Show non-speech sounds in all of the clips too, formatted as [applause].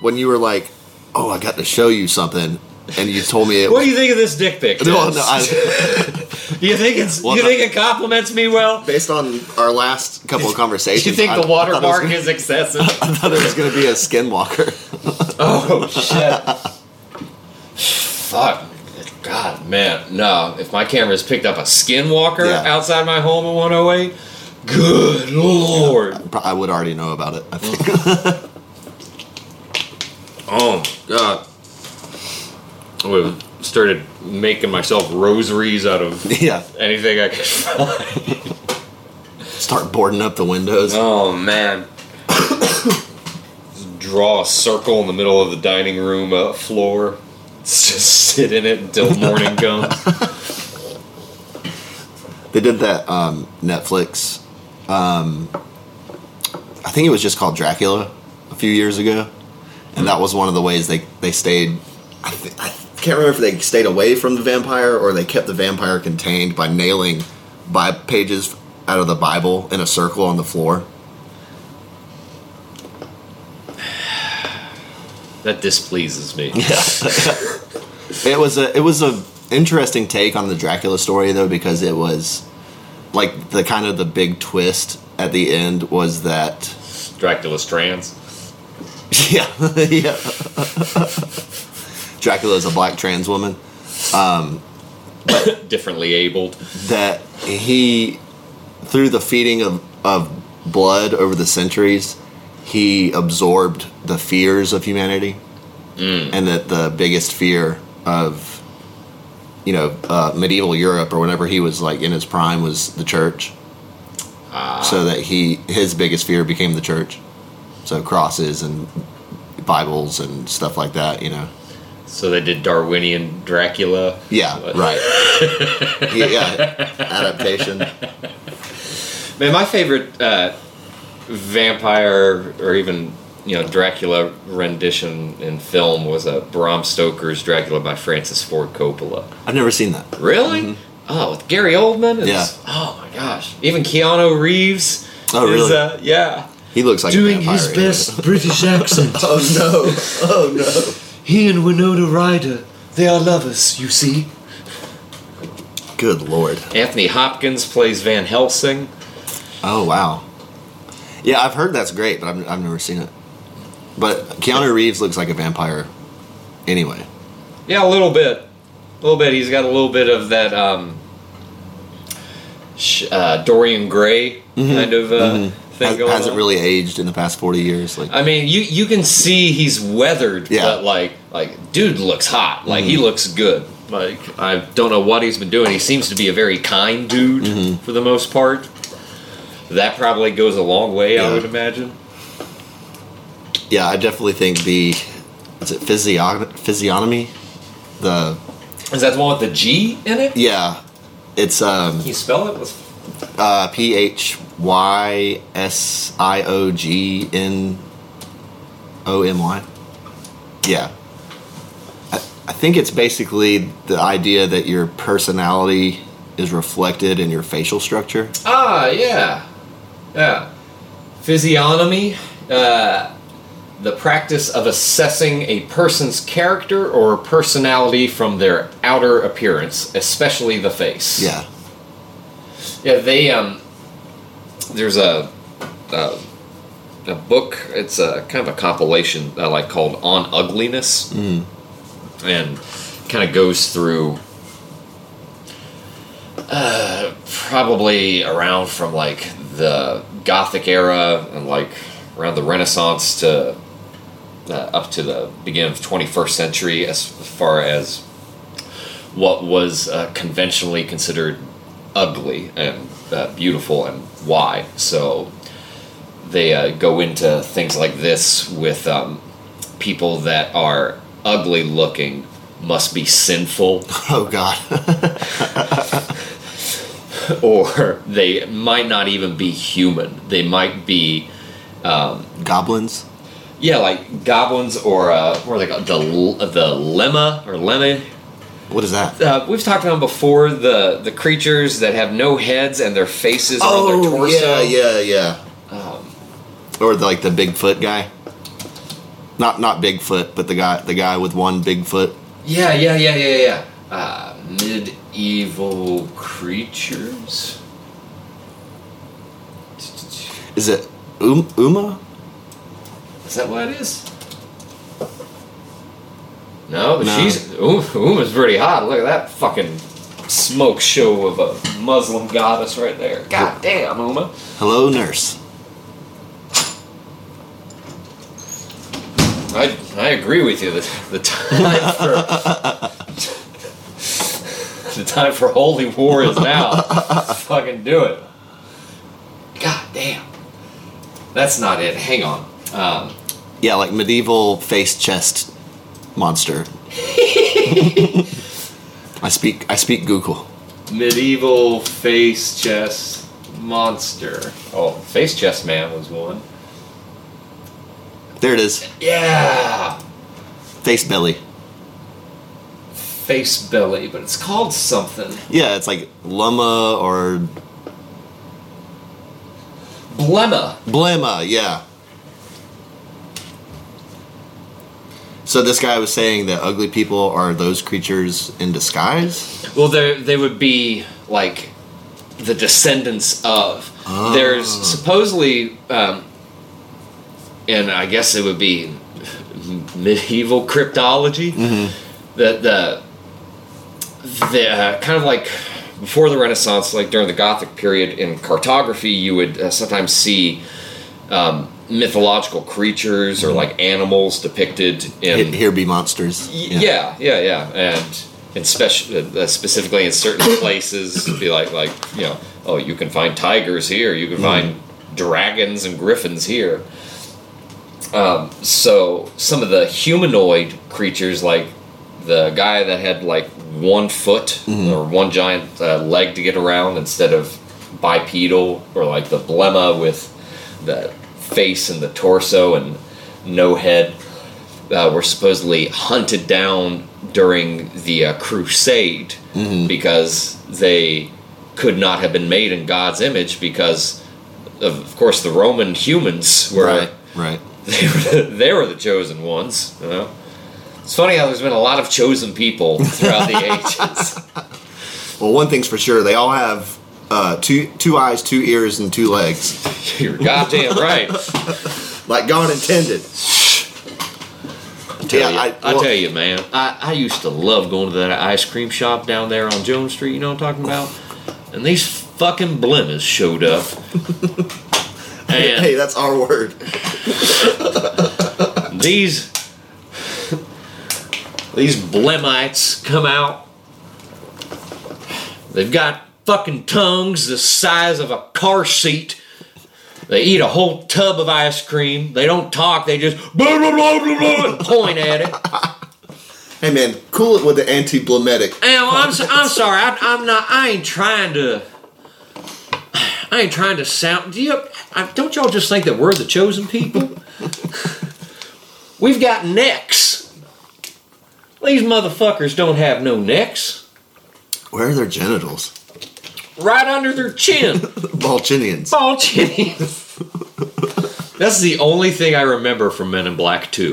When you were like, "Oh, I got to show you something," and you told me it What was. do you think of this dick pic? No, no, I, Do [laughs] you think it's? Well, you think it compliments me well? based on our last couple of conversations, [laughs] Do you think I- the [laughs] I thought it was watermark is excessive? I thought it was going to be a skinwalker. oh shit! Fuck. God, man, no. If my camera's picked up a skinwalker Yeah. outside my home in 108, good lord. I would already know about it. I think. Oh god. I would have started making myself rosaries out of [laughs] yeah, anything I could find. start boarding up the windows. Oh man. [coughs] Draw a circle in the middle of the dining room uh, floor. Just sit in it until [laughs] morning comes. They did that um, Netflix. Um, I think it was just called Dracula a few years ago, and that was one of the ways they they stayed. I, th- I can't remember if they stayed away from the vampire or they kept the vampire contained by nailing by pages out of the Bible in a circle on the floor. That displeases me. Yeah. It was a it was a interesting take on the Dracula story though because it was like the kind of the big twist at the end was that Dracula's trans. [laughs] Yeah, yeah. Dracula is a black trans woman. Um, but differently abled. That he, through the feeding of, of blood over the centuries, he absorbed the fears of humanity. And that the biggest fear of, you know, uh, medieval Europe or whenever he was like in his prime was the church. So that he, his biggest fear became the church. So crosses and Bibles and stuff like that, you know. So they did Darwinian Dracula. Yeah, What? right. [laughs] yeah, yeah, adaptation. Man, my favorite uh, vampire or even you know Dracula rendition in film was a Bram Stoker's Dracula by Francis Ford Coppola. I've never seen that. Really? Oh, with Gary Oldman. and- Yeah. Oh my gosh. Even Keanu Reeves. Oh, is, really? uh, yeah. He looks like Doing his anyway. best [laughs] British accent. Oh no! Oh no! He and Winona Ryder, they are lovers, you see. Good lord! Anthony Hopkins plays Van Helsing. Oh wow! Yeah, I've heard that's great, but I've, I've never seen it. But Keanu Reeves looks like a vampire, anyway. Yeah, a little bit. A little bit. He's got a little bit of that um, sh- uh, Dorian Gray kind of uh, thing Mm-hmm. Has, going hasn't on. really aged in the past forty years. Like, I mean, you you can see he's weathered, Yeah. but like like dude looks hot. Like Mm-hmm. he looks good. Like I don't know what he's been doing. He seems to be a very kind dude Mm-hmm. for the most part. That probably goes a long way, I would imagine. yeah, I definitely think the is it physio- physiognomy, the Is that the one with the G in it? yeah, it's um Can you spell it? Uh, P H Y S I O G N O M Y. Yeah. I, I think it's basically the idea that your personality is reflected in your facial structure. ah, yeah, yeah. Physiognomy. Uh, the practice of assessing a person's character or personality from their outer appearance, especially the face. Yeah. Yeah, they um. There's a, a a book. It's a kind of a compilation I like called "On Ugliness," and kind of goes through. Uh, probably around from like the Gothic era and like around the Renaissance to uh, up to the beginning of 21st century, as far as what was uh, conventionally considered ugly and uh, beautiful and why. So they uh, go into things like this with um, people that are ugly looking must be sinful [laughs] Oh God. [laughs] [laughs] or they might not even be human. They might be Goblins. yeah, like goblins or uh, what are they called? The the lemma or lemma. What is that? Uh, we've talked about before the the creatures that have no heads and their faces are on their torso. Oh, yeah, yeah, yeah. Um, or the, like the Bigfoot guy. Not not Bigfoot, but the guy the guy with one big foot. yeah, yeah, yeah, yeah, yeah. Uh, medieval creatures. Is it um, Uma? Is that what it is? No, but No. she's Um- Uma's pretty hot. Look at that fucking smoke show of a Muslim goddess right there. God damn, Uma. Hello, nurse. I I agree with you. The, the time for [laughs] [laughs] the time for holy war is now. [laughs] Fucking do it. God damn. That's not it. Hang on. Um, Yeah, like medieval face chest monster. [laughs] I speak I speak Google. medieval face chest monster. Oh, face chest man was one. There it is. Yeah. Face belly. Face belly, but it's called something. Yeah, it's like Luma or Blemma. Blemma, yeah. So this guy was saying that ugly people are those creatures in disguise? Well, they they would be like the descendants of. Ah. There's supposedly, um, and I guess it would be medieval cryptology. That the the uh, kind of like before the Renaissance, like during the Gothic period in cartography, you would uh, sometimes see. Um, mythological creatures or like animals depicted in He- Here be monsters. Y- Yeah, yeah, yeah, and and speci- uh, specifically in certain [coughs] places, be like like you know, oh, you can find tigers here, you can find dragons and griffins here. Um, so some of the humanoid creatures, like the guy that had like one foot or one giant uh, leg to get around instead of bipedal, or like the blemma with the face and the torso and no head. Uh, were supposedly hunted down during the uh, crusade because they could not have been made in God's image because of, of course the Roman humans were Right, right. [laughs] they were the, they were the chosen ones you know it's funny how there's been a lot of chosen people throughout the ages. [laughs] Well, one thing's for sure, they all have uh, two two eyes, two ears, and two legs, you're goddamn right. [laughs] Like God intended. I tell, Yeah, you, I- I, tell you man. I, I used to love going to that ice cream shop down there on Jones Street you know what I'm talking about? And these fucking blemmas showed up. [laughs] And Hey, that's our word. these these blemites come out. They've got fucking tongues the size of a car seat. They eat a whole tub of ice cream. They don't talk. They just [laughs] blah, blah, blah, blah, blah, and point at it. [laughs] Hey man, cool it with the anti-blemetic. And I'm, s- I'm sorry. I, i'm not i ain't trying to i ain't trying to sound do you I, don't y'all just think that we're the chosen people? [laughs] We've got necks these motherfuckers don't have no necks Where are their genitals? right under their chin [laughs] Ballchinians. Ballchinians. [laughs] that's the only thing i remember from men in black 2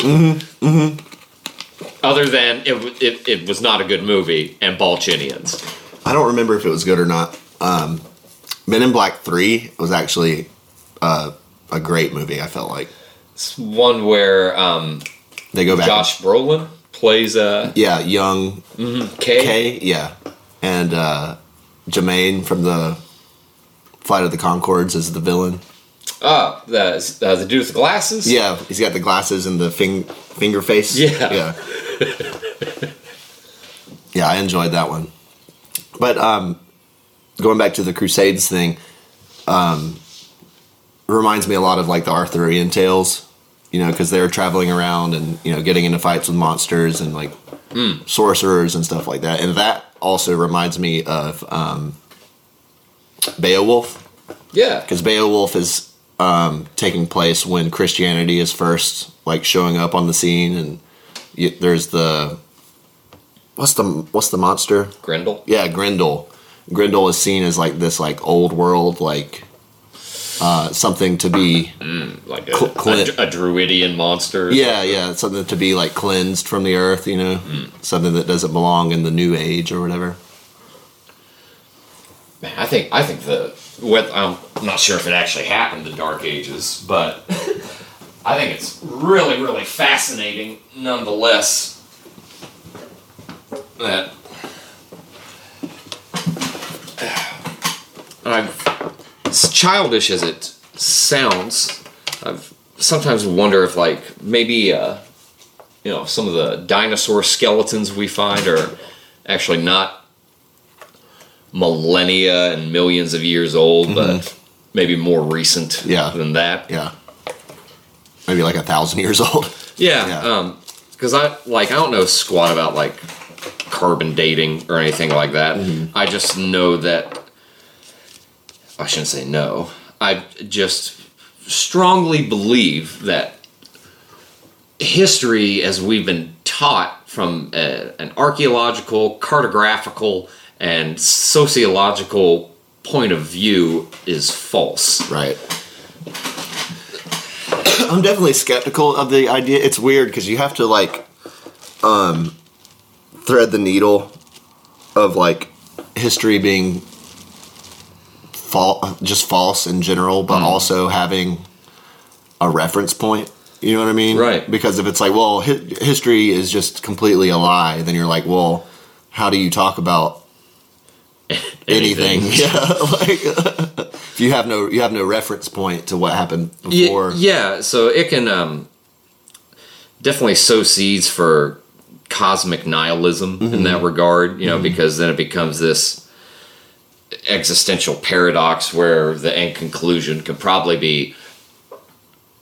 other than it, it, it was not a good movie and ballchinians I don't remember if it was good or not. Um, Men in Black Three was actually uh, a great movie. I felt like it's one where um, they go back. Josh Brolin plays uh, Yeah, young Kay. Kay. Yeah, and uh, Jemaine from the Flight of the Conchords is the villain. Oh, the, uh, the dude with the glasses? Yeah, he's got the glasses and the fing- finger face. Yeah. yeah, [laughs] yeah. I enjoyed that one. But um, going back to the Crusades thing, um, reminds me a lot of like the Arthurian tales. You know, because they're traveling around and you know getting into fights with monsters and like sorcerers and stuff like that. And that also reminds me of um, Beowulf Yeah. because Beowulf is um, taking place when Christianity is first like showing up on the scene, and y there's the what's the what's the monster? Grendel. Yeah, Grendel. Grendel is seen as like this like old world like uh, something to be like a, Cl- Clint. a, a druidian monster. yeah yeah something to be like cleansed from the earth. You know, something that doesn't belong in the new age or whatever. Man, I think I think the with I'm not sure if it actually happened in Dark Ages, but [laughs] I think it's really really fascinating nonetheless that [sighs] I've childish as it sounds, I've sometimes wonder if like maybe uh, you know some of the dinosaur skeletons we find are actually not millennia and millions of years old, but maybe more recent Yeah. than that. Yeah, maybe like a thousand years old. [laughs] Yeah, Yeah. um, because I like I don't know squat about like carbon dating or anything like that. I just know that I shouldn't say no. I just strongly believe that history, as we've been taught from a, an archaeological, cartographical, and sociological point of view, is false. Right. I'm definitely skeptical of the idea. It's weird because you have to like um thread the needle of like history being fal- just false in general, but hmm. also having a reference point. You know what I mean? Right. Because if it's like, well, hi- history is just completely a lie, then you're like, well, how do you talk about [laughs] anything? [laughs] Yeah, [laughs] like if you have no you have no reference point to what happened before. yeah, so it can um, definitely sow seeds for cosmic nihilism in mm-hmm. that regard, you know, mm-hmm. because then it becomes this existential paradox where the end conclusion could probably be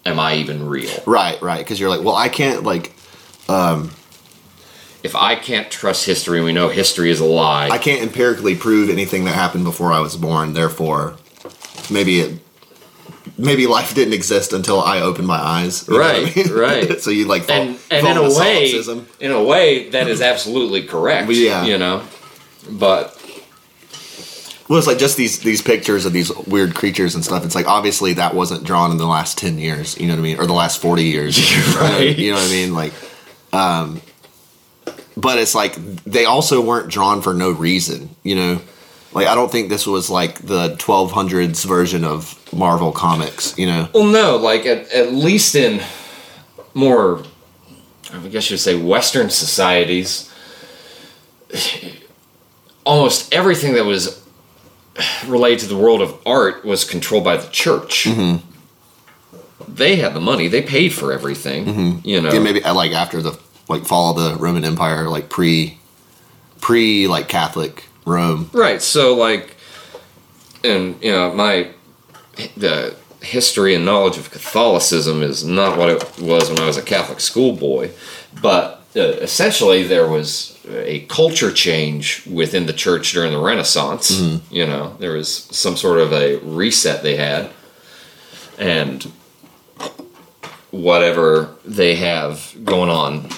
am I even real? Right, right. Because you're like, well, I can't like um If I can't trust history, we know history is a lie. I can't empirically prove anything that happened before I was born. Therefore, maybe it maybe life didn't exist until I opened my eyes. what I Right, mean? right. [laughs] so you like fall, and and fall in a way, solipsism. in a way, that is absolutely correct. [laughs] Yeah. you know, but Well, it's like just these these pictures of these weird creatures and stuff. It's like obviously that wasn't drawn in the last ten years. You know what I mean, or the last forty years. [laughs] Right. You know what I mean? Like, um, but it's like they also weren't drawn for no reason. You know, like I don't think this was like the twelve hundreds version of Marvel comics. You know, Well, no, like at, at least in more, I guess you'd say, Western societies, [sighs] almost everything that was related to the world of art was controlled by the church. They had the money; they paid for everything. You know, yeah, maybe uh, like after the like fall of the Roman Empire, like pre pre like Catholic Rome. Right. So like, and you know, my the history and knowledge of Catholicism is not what it was when I was a Catholic schoolboy, but uh, essentially there was a culture change within the church during the Renaissance. Mm-hmm. You know, there was some sort of a reset they had, and whatever they have going on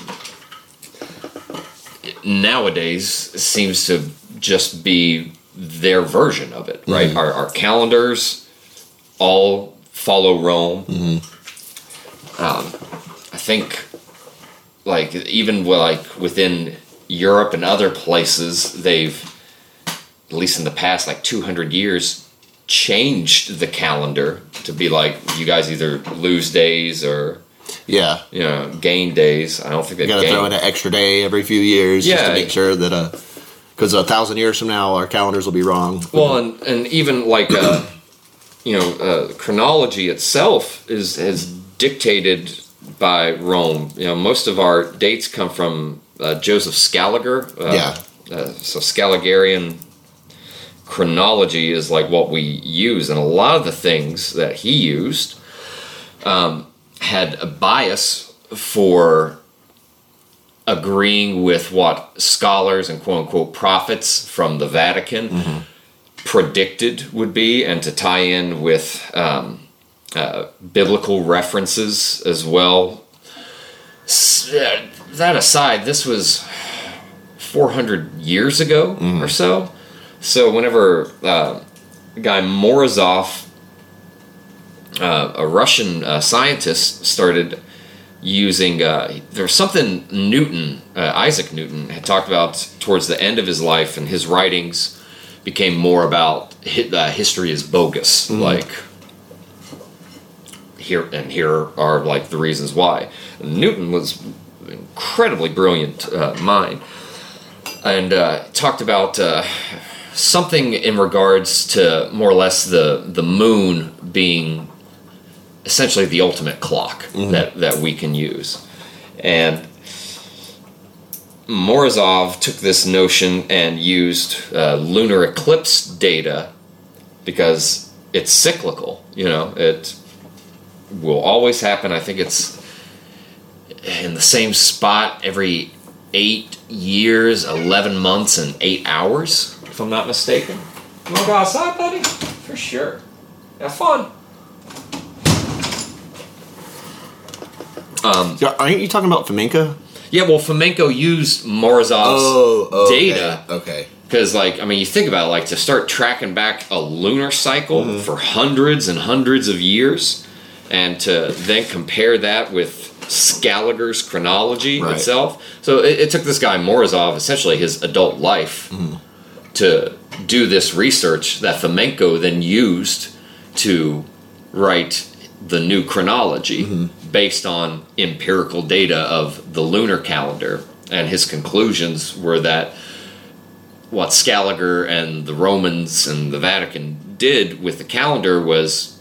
nowadays seems to just be their version of it, right? Mm-hmm. Our, our calendars all follow Rome. Mm-hmm. Um, I think, like even like within Europe and other places, they've at least in the past like two hundred years changed the calendar to be like you guys either lose days or Yeah, you know gain days. I don't think You got to throw in an extra day every few years just to make sure that uh because a thousand years from now our calendars will be wrong. Well, and, and even like uh, you know, uh, chronology itself is is dictated by Rome. You know, most of our dates come from uh, Joseph Scaliger. Uh, Yeah. Uh, so Scaligerian chronology is like what we use, and a lot of the things that he used um, had a bias for agreeing with what scholars and quote unquote prophets from the Vatican predicted would be, and to tie in with um, uh, biblical references as well. S- uh, that aside, this was 400 years ago or so. So whenever uh, a guy Morozov, uh, a Russian uh, scientist, started using uh, there was something Newton, uh, Isaac Newton, had talked about towards the end of his life, and his writings became more about hi- uh, history is bogus, like here and here are like the reasons why. Newton was incredibly brilliant uh, mind, and uh, talked about uh, something in regards to more or less the the moon being essentially the ultimate clock that that we can use, and. Morozov took this notion and used uh, lunar eclipse data because it's cyclical. You know, it will always happen. I think it's in the same spot every eight years, 11 months, and eight hours, if I'm not mistaken. You want to go outside, buddy? For sure. Have fun. Um, Yeah, Aren't you talking about flamenco? yeah, well, Fomenko used Morozov's Oh, data Okay. because, like, I mean, you think about it, like to start tracking back a lunar cycle Mm-hmm. for hundreds and hundreds of years, and to then compare that with Scaliger's chronology Right. itself. So it, it took this guy Morozov essentially his adult life Mm-hmm. to do this research that Fomenko then used to write the new chronology Mm-hmm. based on empirical data of the lunar calendar. And his conclusions were that what Scaliger and the Romans and the Vatican did with the calendar was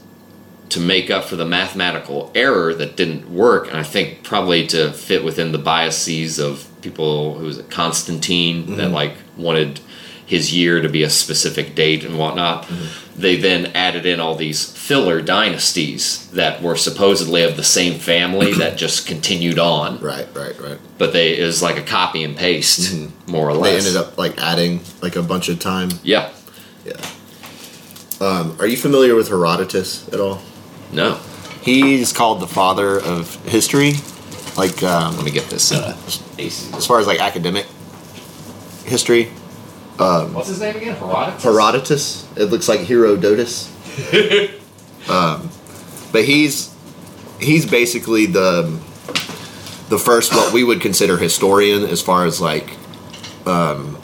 to make up for the mathematical error that didn't work, and I think probably to fit within the biases of people who was it Constantine that mm-hmm. like wanted his year to be a specific date and whatnot. Mm-hmm. They then added in all these filler dynasties that were supposedly of the same family that [clears throat] just continued on, Right, right, right. but they it was like a copy and paste, mm-hmm. more or less. They ended up like adding like a bunch of time. yeah, Yeah. Um, are you familiar with Herodotus at all? No. He's called the father of history. Like um, Let me get this. Uh, as far as like academic history, Um, What's his name again? Herodotus. Herodotus. It looks like Herodotus. [laughs] um, but he's he's basically the the first what we would consider historian as far as like um,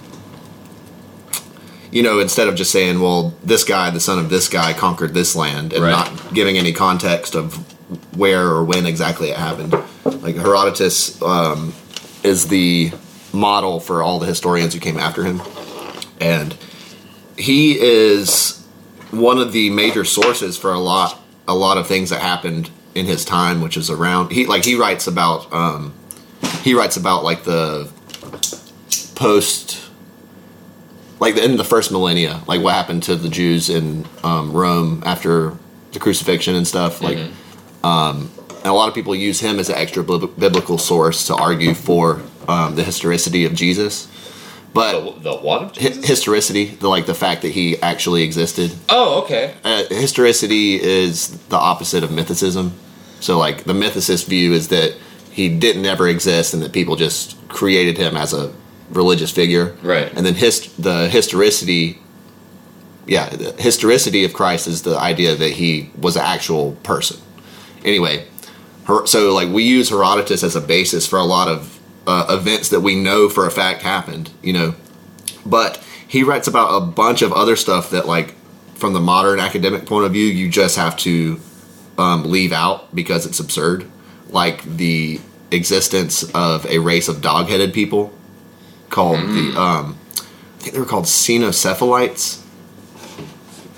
you know instead of just saying well this guy the son of this guy conquered this land and Right. not giving any context of where or when exactly it happened like herodotus um, is the model for all the historians who came after him and he is one of the major sources for a lot a lot of things that happened in his time which is around he like he writes about um he writes about like the post like in the first millennia like what happened to the jews in um, rome after the crucifixion and stuff like um and a lot of people use him as an extra bib- biblical source to argue for um, the historicity of jesus but The, the what? of historicity, the like the fact that he actually existed. Oh, okay. Uh, historicity is the opposite of mythicism. So like the mythicist view is that he didn't ever exist and that people just created him as a religious figure. Right. And then hist- the historicity yeah, the historicity of Christ is the idea that he was an actual person. Anyway, her, so like we use Herodotus as a basis for a lot of uh, events that we know for a fact happened, you know. But he writes about a bunch of other stuff that, like, from the modern academic point of view, you just have to um, leave out because it's absurd. Like the existence of a race of dog-headed people called the, um, I think they were called Cynocephalites.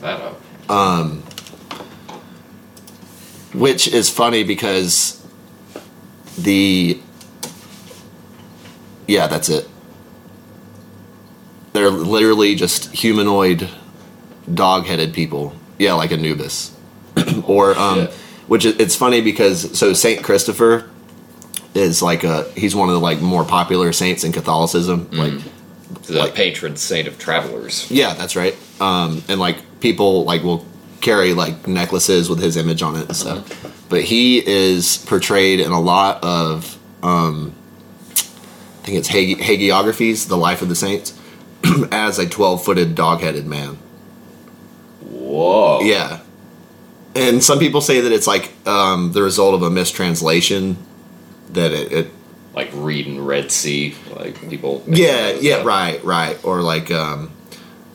That up. Um, which is funny because the yeah that's it they're literally just humanoid dog-headed people yeah like anubis [clears throat] or um shit. which is, it's funny because so saint christopher is like a he's one of the like more popular saints in catholicism like The Like- patron saint of travelers. yeah, that's right. Um, and like people like will carry like necklaces with his image on it and stuff. But he is portrayed in a lot of um, I think it's Hagi- hagiographies, the life of the saints, [clears throat] as a twelve-footed dog-headed man. Whoa. Yeah. And some people say that it's like um, the result of a mistranslation. That it, it Like reading Red Sea, like people. yeah, yeah, right, right, or like, um,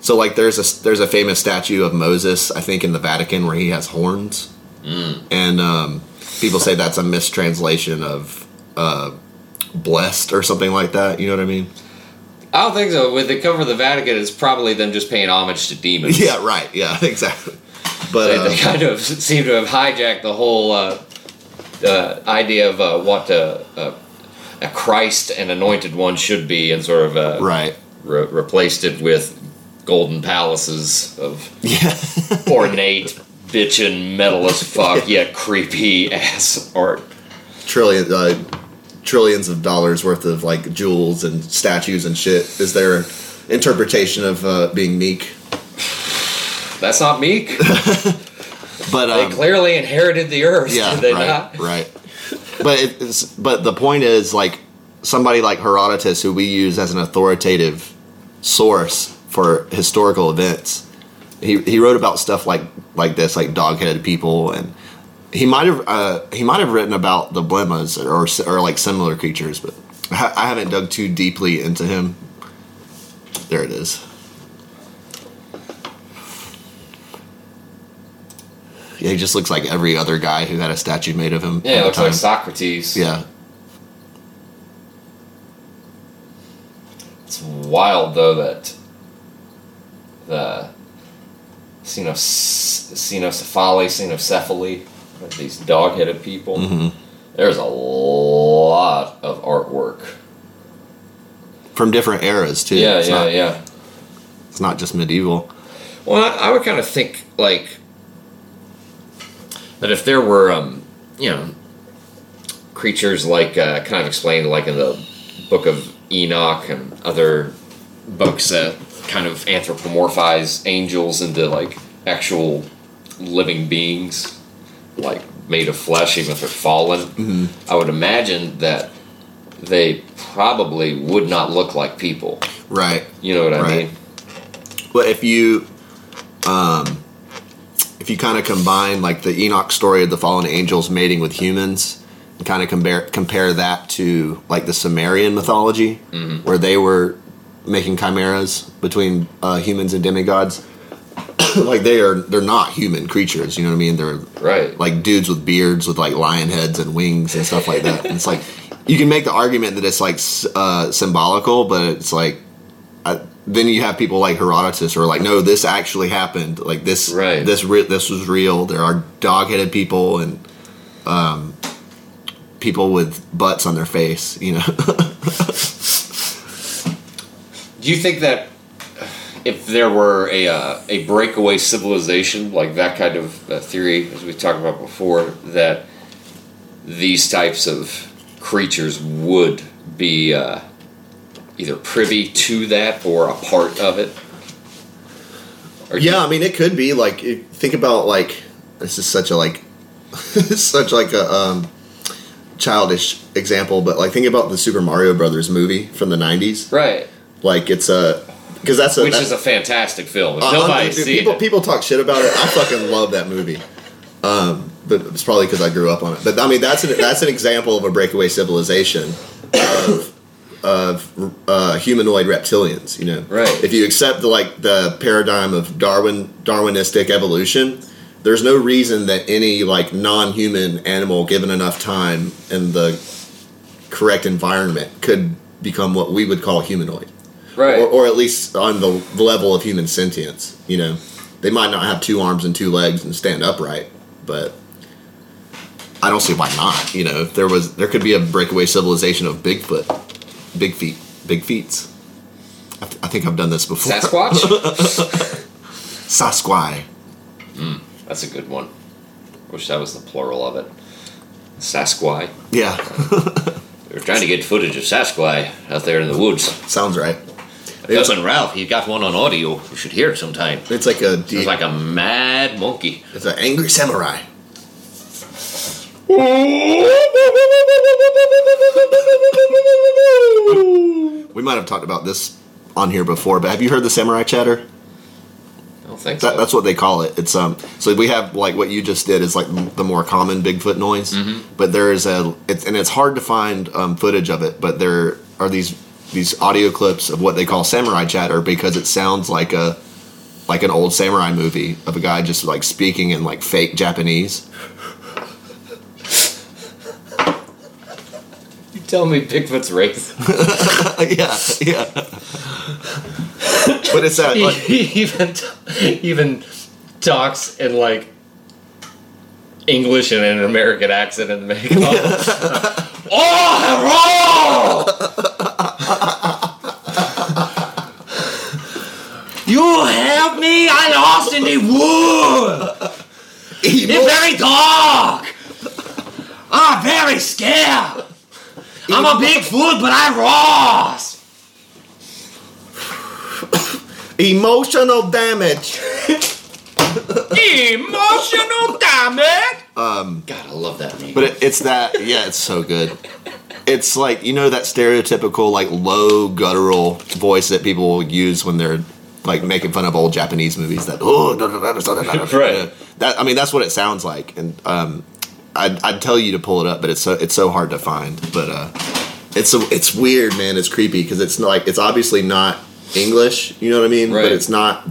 so like there's a there's a famous statue of Moses, I think, in the Vatican where he has horns, and um, people say that's a mistranslation of uh, blessed or something like that. You know what I mean? I don't think so. With the cover of the Vatican, it's probably them just paying homage to demons. [laughs] Yeah, right, yeah, [laughs] exactly. But They, uh, they kind of seem to have hijacked the whole uh, uh, idea of uh, what uh, uh, a Christ and anointed one should be, and sort of uh, right, re- replaced it with golden palaces of yeah, [laughs] ornate, bitchin', metal as fuck, yet creepy ass art. trillion. Uh, trillions of dollars worth of like jewels and statues and shit is their interpretation of uh, being meek That's not meek. [laughs] but They um, clearly inherited the earth, yeah [laughs] did they right not? right. But it's but the point is like somebody like herodotus who we use as an authoritative source for historical events he, he wrote about stuff like like this like dog-headed people and he might have uh, he might have written about the blemas or, or like similar creatures but I haven't dug too deeply into him. There it is he just looks like every other guy who had a statue made of him Yeah, at it the looks like. Socrates. yeah It's wild though that the Cenos- Cynocephaly, like these dog-headed people. Mhm. There's a lot of artwork. from different eras too Yeah, it's yeah, not, yeah. it's not just medieval Well, I, I would kind of think like that if there were, um, you know, creatures like uh, kind of explained like in the Book of Enoch and other books that kind of anthropomorphize angels into like actual living beings, like made of flesh, even if they're fallen. I would imagine that they probably would not look like people. right You know what I Right. mean? But if you, um, if you kind of combine like the Enoch story of the fallen angels mating with humans, and kind of compare compare that to like the Sumerian mythology, where they were making chimeras between uh, humans and demigods. [coughs] like they are, they're not human creatures. You know what I mean? They're Right. like dudes with beards with like lion heads and wings and stuff like that. And it's like you can make the argument that it's like uh, symbolical, but it's like I, then you have people like Herodotus who are like, no, this actually happened. Like this, Right. This re- this was real. There are dog-headed people and um, people with butts on their face. You know, [laughs] Do you think that if there were a uh, a breakaway civilization like that kind of uh, theory, as we talked about before, that these types of creatures would be uh, either privy to that or a part of it? Or do you- yeah. I mean, it could be like think about like this is such a like [laughs] such like a um, childish example, but like think about the Super Mario Brothers movie from the '90s. right. Like it's a because that's a Which that- is a fantastic film. Uh, nobody's dude, people, it. people talk shit about it. I fucking love that movie. Um, but it's probably because I grew up on it. But I mean, that's an that's an example of a breakaway civilization of of uh, humanoid reptilians. You know, Right. If you accept the like the paradigm of Darwin Darwinistic evolution, there's no reason that any like non-human animal, given enough time and the correct environment, could become what we would call humanoid Right. or, or at least on the level of human sentience. You know, they might not have two arms and two legs and stand upright, but I don't see why not. You know, if there was there could be a breakaway civilization of Bigfoot, big feet, big feets. I, th- I think I've done this before. Sasquatch? [laughs] Sasquai. Hmm, that's a good one. Wish that was the plural of it. Sasquai. Yeah, [laughs] We were trying to get footage of Sasquai out there in the woods. sounds right. Cousin Ralph, he got one on audio. You should hear it sometime. It's like a It's like a mad monkey. it's an angry samurai. [laughs] We might have talked about this on here before, but have you heard the samurai chatter? I don't think That, so. that's what they call it. It's um. So we have like what you just did is like the more common Bigfoot noise, but there is a it's and it's hard to find um, footage of it. But there are these these audio clips of what they call samurai chatter because it sounds like a like an old samurai movie of a guy just like speaking in like fake Japanese. Tell me Bigfoot's race. [laughs] yeah, yeah. but it's that like, he even even talks in like English and an American accent and make [laughs] Oh, hello! you help me? I lost in the wood. It's very dark. I'm very scared. I'm a Bigfoot, but I lost. [sighs] emotional damage. [laughs] Emotional damage. Um, God, I love that meme. But it, it's that, yeah, it's so good. It's like you know that stereotypical like low guttural voice that people will use when they're like making fun of old Japanese movies. That oh, Right. That I mean, that's what it sounds like, and um, I'd, I'd tell you to pull it up, but it's so it's so hard to find. But uh, it's a, it's weird, man. It's creepy because it's like it's obviously not English. You know what I mean? Right. But it's not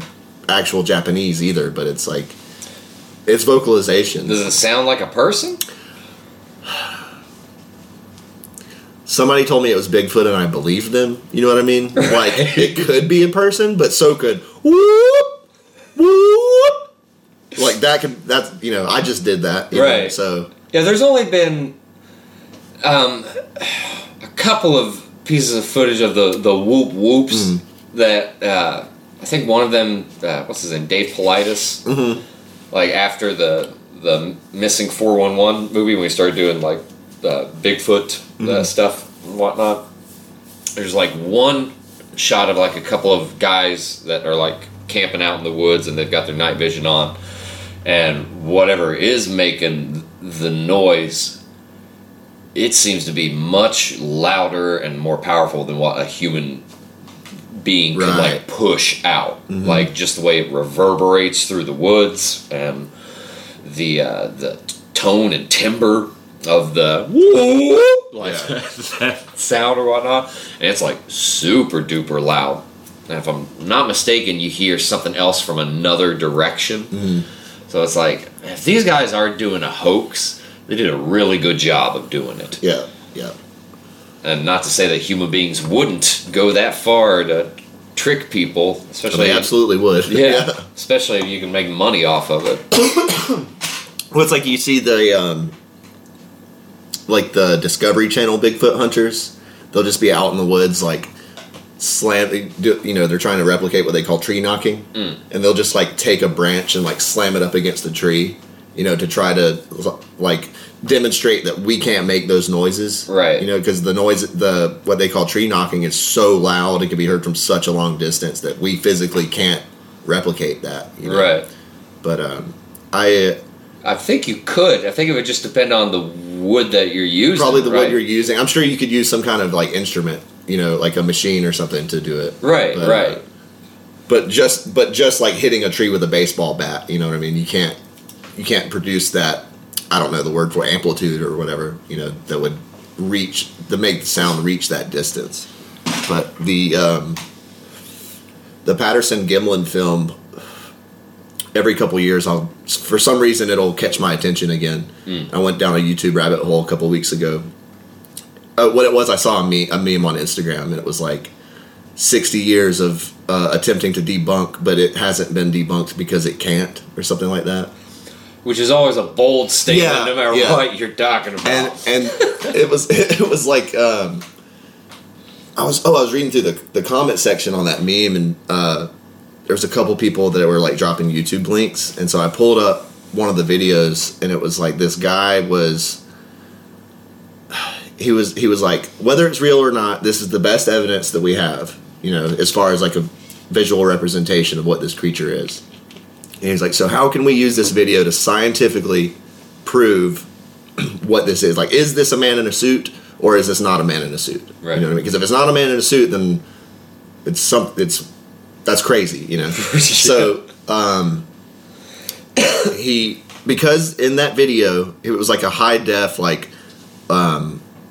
actual Japanese either. But it's like it's vocalization. Does it sound like a person? somebody told me it was Bigfoot and I believed them. You know what I mean? Like it could be a person, but so could whoop whoop. Like that could that's you know I just did that. you know, Right. so Yeah, there's only been um, a couple of pieces of footage of the the whoop whoops that uh, I think one of them, uh, what's his name, Dave Paulides, like after the the missing four one one movie when we started doing like uh, Bigfoot uh, stuff and whatnot. There's like one shot of like a couple of guys that are like camping out in the woods and they've got their night vision on. And whatever is making the noise it seems to be much louder and more powerful than what a human being Right. like push out. Like just the way it reverberates through the woods and the uh, the tone and timbre of the like Yeah. [laughs] that sound or whatnot. And it's like super duper loud. And if i'm not mistaken you hear something else from another direction so it's like, if these guys aren't doing a hoax, they did a really good job of doing it. yeah yeah And not to say that human beings wouldn't go that far to trick people, especially they absolutely would. yeah, [laughs] especially if you can make money off of it. [coughs] Well, it's like you see the um, like the Discovery Channel Bigfoot hunters. They'll just be out in the woods, like slam. You know, they're trying to replicate what they call tree knocking, Mm. and they'll just like take a branch and like slam it up against the tree. You know, to try to like demonstrate that we can't make those noises, Right. You know, because the noise, the what they call tree knocking, is so loud it can be heard from such a long distance that we physically can't replicate that. You know? Right. But um, I I think you could. I think it would just depend on the wood that you're using. probably the right? wood you're using. I'm sure you could use some kind of like instrument, you know, like a machine or something to do it. Right, But, right. uh, but just but just like hitting a tree with a baseball bat, you know what I mean? You can't you can't produce that. I don't know the word for amplitude or whatever, you know, that would reach to make the sound reach that distance. But the um, the Patterson Gimlin film. Every couple years, I'll for some reason it'll catch my attention again. I went down a YouTube rabbit hole a couple weeks ago. Uh, what it was, I saw a meme, a meme on Instagram, and it was like 60 years of uh, attempting to debunk, but it hasn't been debunked because it can't, or something like that. Which is always a bold statement, Yeah, no matter yeah. what you're talking about. And and it was [laughs] it was like um, I was oh I was reading through the the comment section on that meme, and uh, there was a couple people that were like dropping YouTube links, and so I pulled up one of the videos, and it was like this guy was. He was he was like whether it's real or not, this is the best evidence that we have, you know, as far as like a visual representation of what this creature is. And he's like, so how can we use this video to scientifically prove [clears throat] what this is. Like, is this a man in a suit or is this not a man in a suit? Right. You know what I mean? Because if it's not a man in a suit, then it's some it's that's crazy. You know. [laughs] So um, [coughs] he because in that video it was like a high def like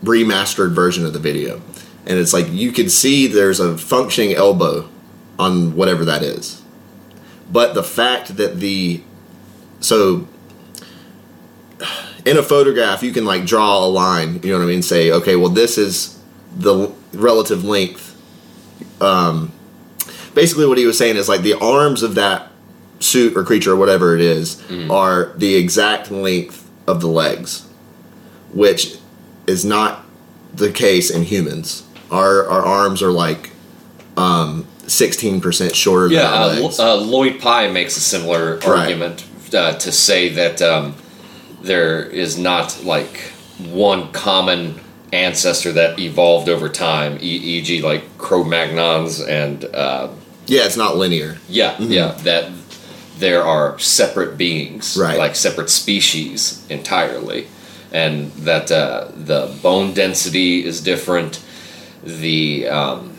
remastered version of the video, and it's like you can see there's a functioning elbow on whatever that is, but the fact that the so in a photograph you can like draw a line you know what i mean? Say okay well this is the relative length um basically what he was saying is like the arms of that suit or creature or whatever it is are the exact length of the legs which is not the case in humans our our arms are like um 16% shorter Yeah, than our uh, uh, Lloyd Pye makes a similar Right. argument uh, to say that um, there is not like one common ancestor that evolved over time, e- e.g., like Cro-Magnons, and uh, yeah it's not linear yeah, Mm-hmm. yeah, that there are separate beings, Right. like separate species entirely, and that uh, the bone density is different, the um,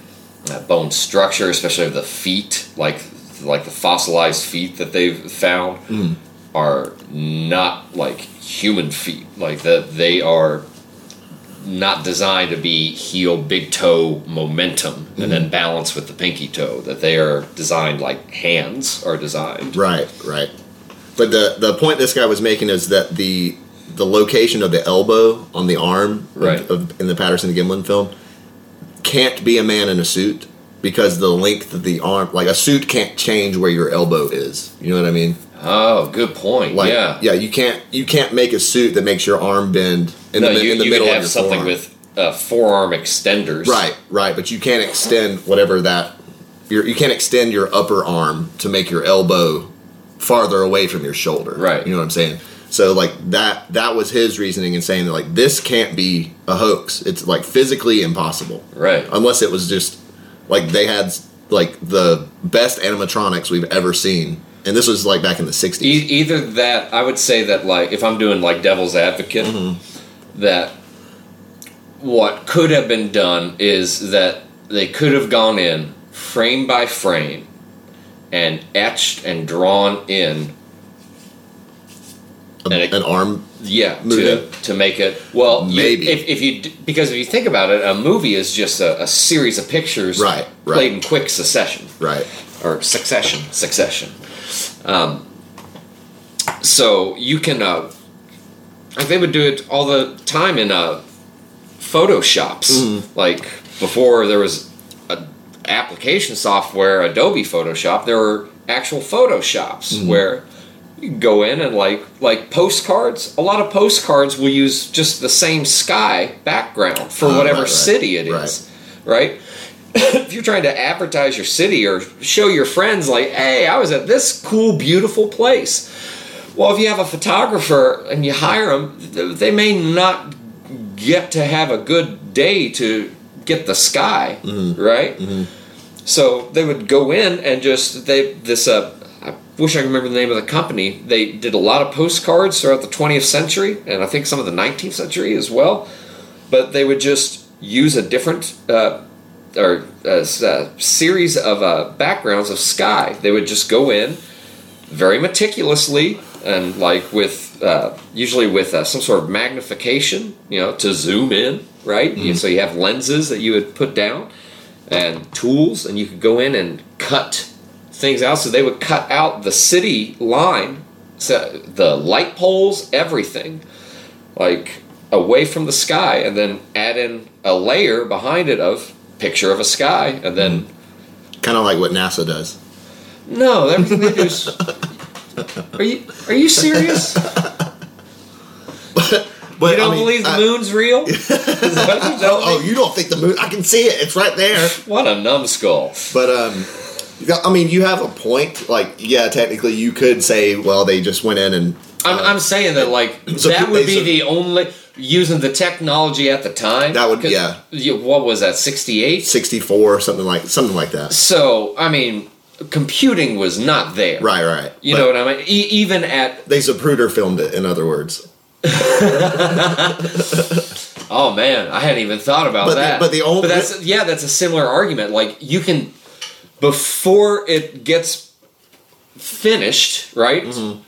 uh, bone structure, especially of the feet, like like the fossilized feet that they've found, Mm. are not like human feet. Like that, they are not designed to be heel, big toe momentum, and Mm. then balance with the pinky toe. That they are designed like hands are designed. Right, right. But the the point this guy was making is that the the location of the elbow on the arm Right. of, of, in the Patterson Gimlin film can't be a man in a suit because the length of the arm, like a suit, can't change where your elbow is. You know what I mean? Oh, good point. Like, yeah. yeah. You can't you can't make a suit that makes your arm bend in no, the, you, in the you middle of have your something forearm. with uh, forearm extenders. Right, right, but you can't extend whatever that your you can't extend your upper arm to make your elbow farther away from your shoulder. Right. You know what I'm saying? So like that that was his reasoning in saying that like this can't be a hoax. It's like physically impossible. Right. Unless it was just like they had like the best animatronics we've ever seen. And this was like back in the 60s. E- either that, I would say that like if I'm doing like devil's advocate, Mm-hmm. that what could have been done is that they could have gone in frame by frame and etched and drawn in A- and it- an arm yeah to Movie? to make it well you- Maybe. if, if you because if you think about it a movie is just a, a series of pictures Right, right. played in quick succession right. or succession succession um, so you can uh, like they would do it all the time in uh, photoshops Mm-hmm. like before there was a application software adobe photoshop there were actual photoshops Mm-hmm. where you can go in and like like postcards? A lot of postcards will use just the same sky background for Oh, whatever right, right. city it is right? [coughs] If you're trying to advertise your city or show your friends like hey i was at this cool beautiful place. Well if you have a photographer and you hire them they may not get to have a good day to get the sky right? So they would go in and just they this uh I wish I could remember the name of the company. They did a lot of postcards throughout the 20th century, and I think some of the 19th century as well. But they would just use a different uh, or a, a series of uh, backgrounds of sky. They would just go in very meticulously and like with uh, usually with uh, some sort of magnification, you know, to zoom in, right? You- so you have lenses that you would put down and tools, and you could go in and cut things out. So they would cut out the city line, so the light poles, everything, like away from the sky, and then add in a layer behind it of picture of a sky, and then Kind of like what NASA does. no, everything they do is. Are you are you serious? [laughs] But You don't I mean, believe the I- moon's real? [laughs] Is that what you're telling Oh, you don't think the moon? I can see it. It's right there. What a numbskull! But um, I mean, you have a point. Like, yeah, technically, you could say, well, they just went in and I'm, uh, I'm saying that like [clears throat] So that would be so- the only using the technology at the time. That would- yeah. you- What was that? Sixty eight. sixty four, something like something like that. So I mean, computing was not there. Right, right. You But know what I mean? E- even at They Zapruder filmed it. In other words, [laughs] Oh man, I hadn't even thought about But the- that. but the only- but that's yeah, that's a similar argument. Like you can before it gets finished, right? Mm-hmm.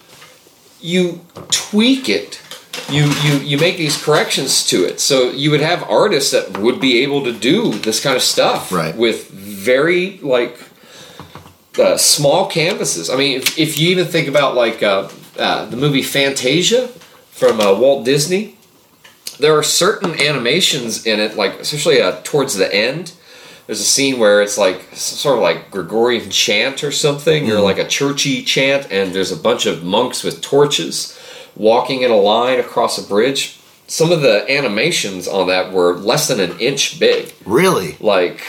You tweak it. You you you make these corrections to it. So you would have artists that would be able to do this kind of stuff Right. with very like uh, small canvases. I mean, if, if you even think about like uh, uh, the movie Fantasia from uh, Walt Disney, there are certain animations in it, like especially uh, towards the end. There's a scene where it's like sort of like Gregorian chant or something, or like a churchy chant, and there's a bunch of monks with torches walking in a line across a bridge. Some of the animations on that were less than an inch big Really? like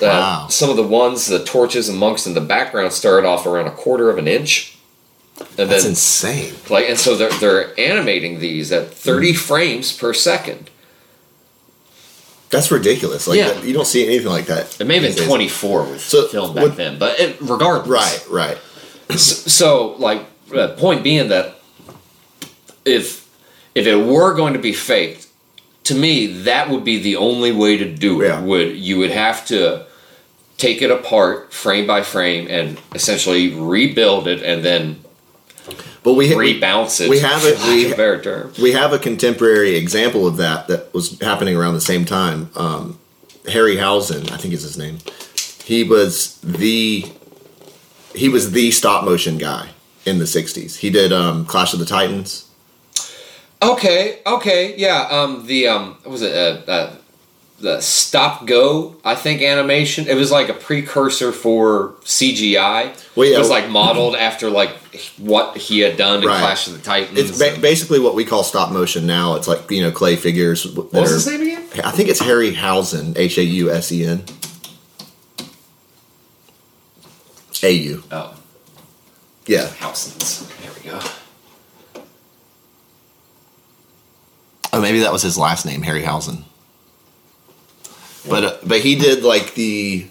uh, Wow. some of the ones the torches and monks in the background started off around a quarter of an inch and That's then insane. like and so they're, they're animating these at 30 frames per second That's ridiculous. Like Yeah. that, you don't see anything like that. it may have been days. 24 with So, film back what- then but it, regardless Right, right. S- so like uh, point being that if if it were going to be faked to me that would be the only way to do it Yeah. would you would have to take it apart frame by frame and essentially rebuild it and then But we rebounce it we have it- we- term we have a contemporary example of that that was happening around the same time. Um, Harryhausen, I think is his name. He was the he was the stop motion guy in the '60s. He did um, Clash of the Titans. okay okay yeah um the um what was it uh, uh, the stop go i think animation it was like a precursor for cgi Well, yeah, it was like modeled after like what he had done in Right. clash of the titans It's ba- basically what we call stop motion now. It's like you know clay figures. That what are, his name again I think it's Harry Harryhausen. H a u s e n. A u. oh Yeah. Housens. There we go. Oh, maybe that was his last name, Harryhausen. But uh, but he did like the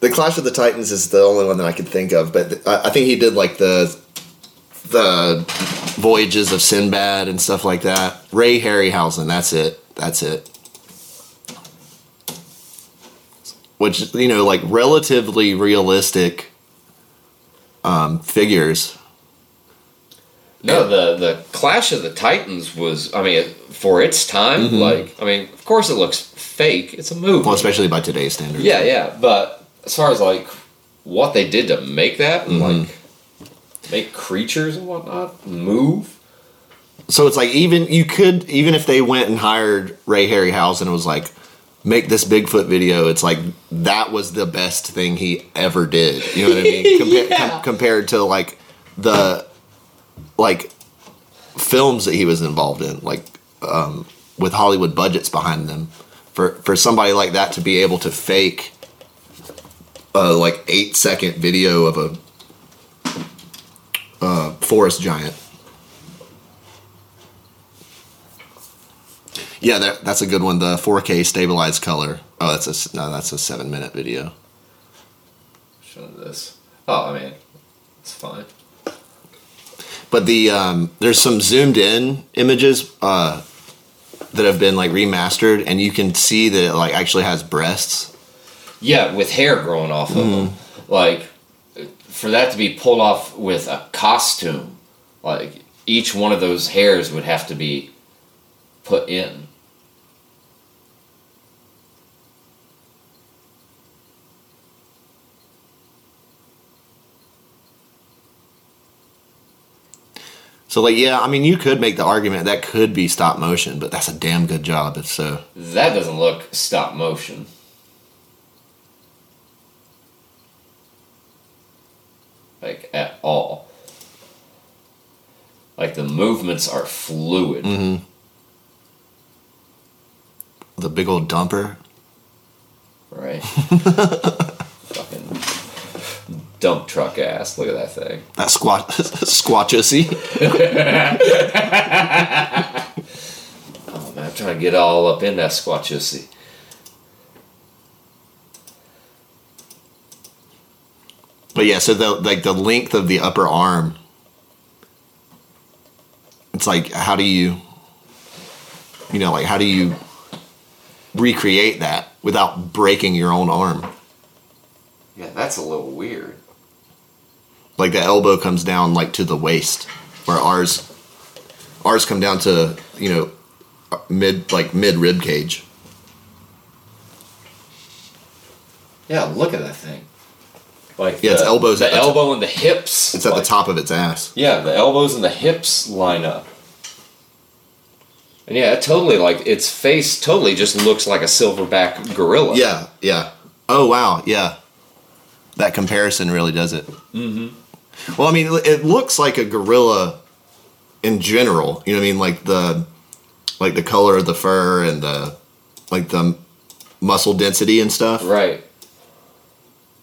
the Clash of the Titans is the only one that I could think of. But I, I think he did like the the voyages of Sinbad and stuff like that. Ray Harryhausen. That's it. That's it. Which you know, like relatively realistic um, figures. No, the the Clash of the Titans was. I mean, for its time, Mm-hmm. like I mean, of course it looks fake. It's a movie. Well, especially by today's standards. yeah, yeah. But as far as like what they did to make that, and Mm-hmm. like make creatures and whatnot move. So it's like even you could even if they went and hired Ray Harryhausen and was like make this Bigfoot video, it's like that was the best thing he ever did. You know what I mean? [laughs] Compa- Yeah. com- compared to like the like films that he was involved in, like um, with Hollywood budgets behind them. For for somebody like that to be able to fake a like eight second video of a uh, forest giant. Yeah, that, that's a good one. The 4K stabilized color. Oh, that's a no, that's a seven minute video. Show this. Oh, I mean, it's fine. But the um, there's some zoomed in images uh, that have been like remastered, and you can see that it like actually has breasts. Yeah, with hair growing off of them. Mm-hmm. Like, for that to be pulled off with a costume, like, each one of those hairs would have to be put in. So like, yeah, I mean, you could make the argument that could be stop motion, but that's a damn good job if so. That doesn't look stop motion. Like, at all. Like, the movements are fluid. Mm-hmm. The big old dumper. Right? [laughs] Fucking dump truck ass. Look at that thing. That squat [laughs] squatchussy. [laughs] Oh man, I'm trying to get all up in that squatchussy. But yeah, so the like the length of the upper arm it's like how do you you know like how do you recreate that without breaking your own arm Yeah, that's a little weird. Like the elbow comes down like to the waist where ours ours come down to you know mid like mid rib cage Yeah, look at that thing. Like Yeah, its the, elbows the at the elbow and the hips. it's at like- the top of its ass Yeah, the elbows and the hips line up. And yeah, it totally like its face totally just looks like a silverback gorilla. yeah yeah oh wow yeah that comparison really does it mm-hmm. Well i mean it looks like a gorilla in general you know what i mean like the like the color of the fur and the like the muscle density and stuff Right.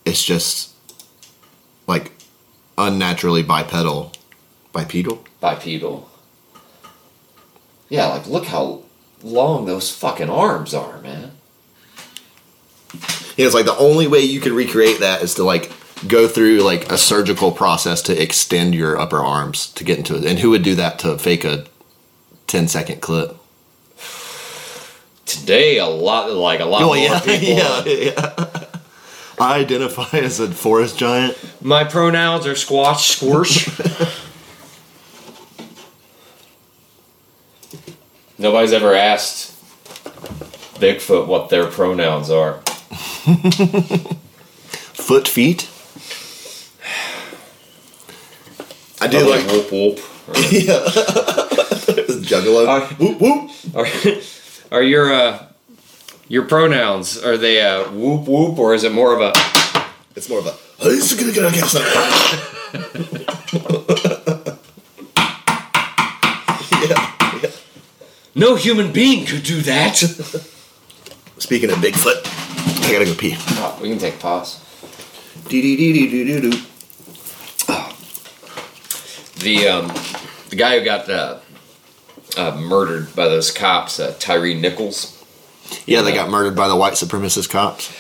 it's just like unnaturally bipedal bipedal Bipedal. Yeah, like look how long those fucking arms are, man. you know, it's like the only way you could recreate that is to like go through like a surgical process to extend your upper arms to get into it and who would do that to fake a 10 second clip Today, a lot like a lot Oh, more yeah, [laughs] people. yeah, yeah. I identify as a forest giant. My pronouns are squash, squish. [laughs] Nobody's ever asked Bigfoot what their pronouns are. [laughs] Foot feet. I do Probably like whoop whoop. [laughs] Yeah. [laughs] Juggalo. Uh, whoop whoop. Are, [laughs] are your uh, your pronouns are they uh, whoop whoop or is it more of a It's more of a. yeah, yeah. no human being could do that? Speaking of Bigfoot, I gotta go pee. Oh, we can take a pause. Dee dee dee dee dee dee doo. The um, the guy who got uh, uh, murdered by those cops, uh, Tyre Nichols. Yeah, they got murdered by the white supremacist cops.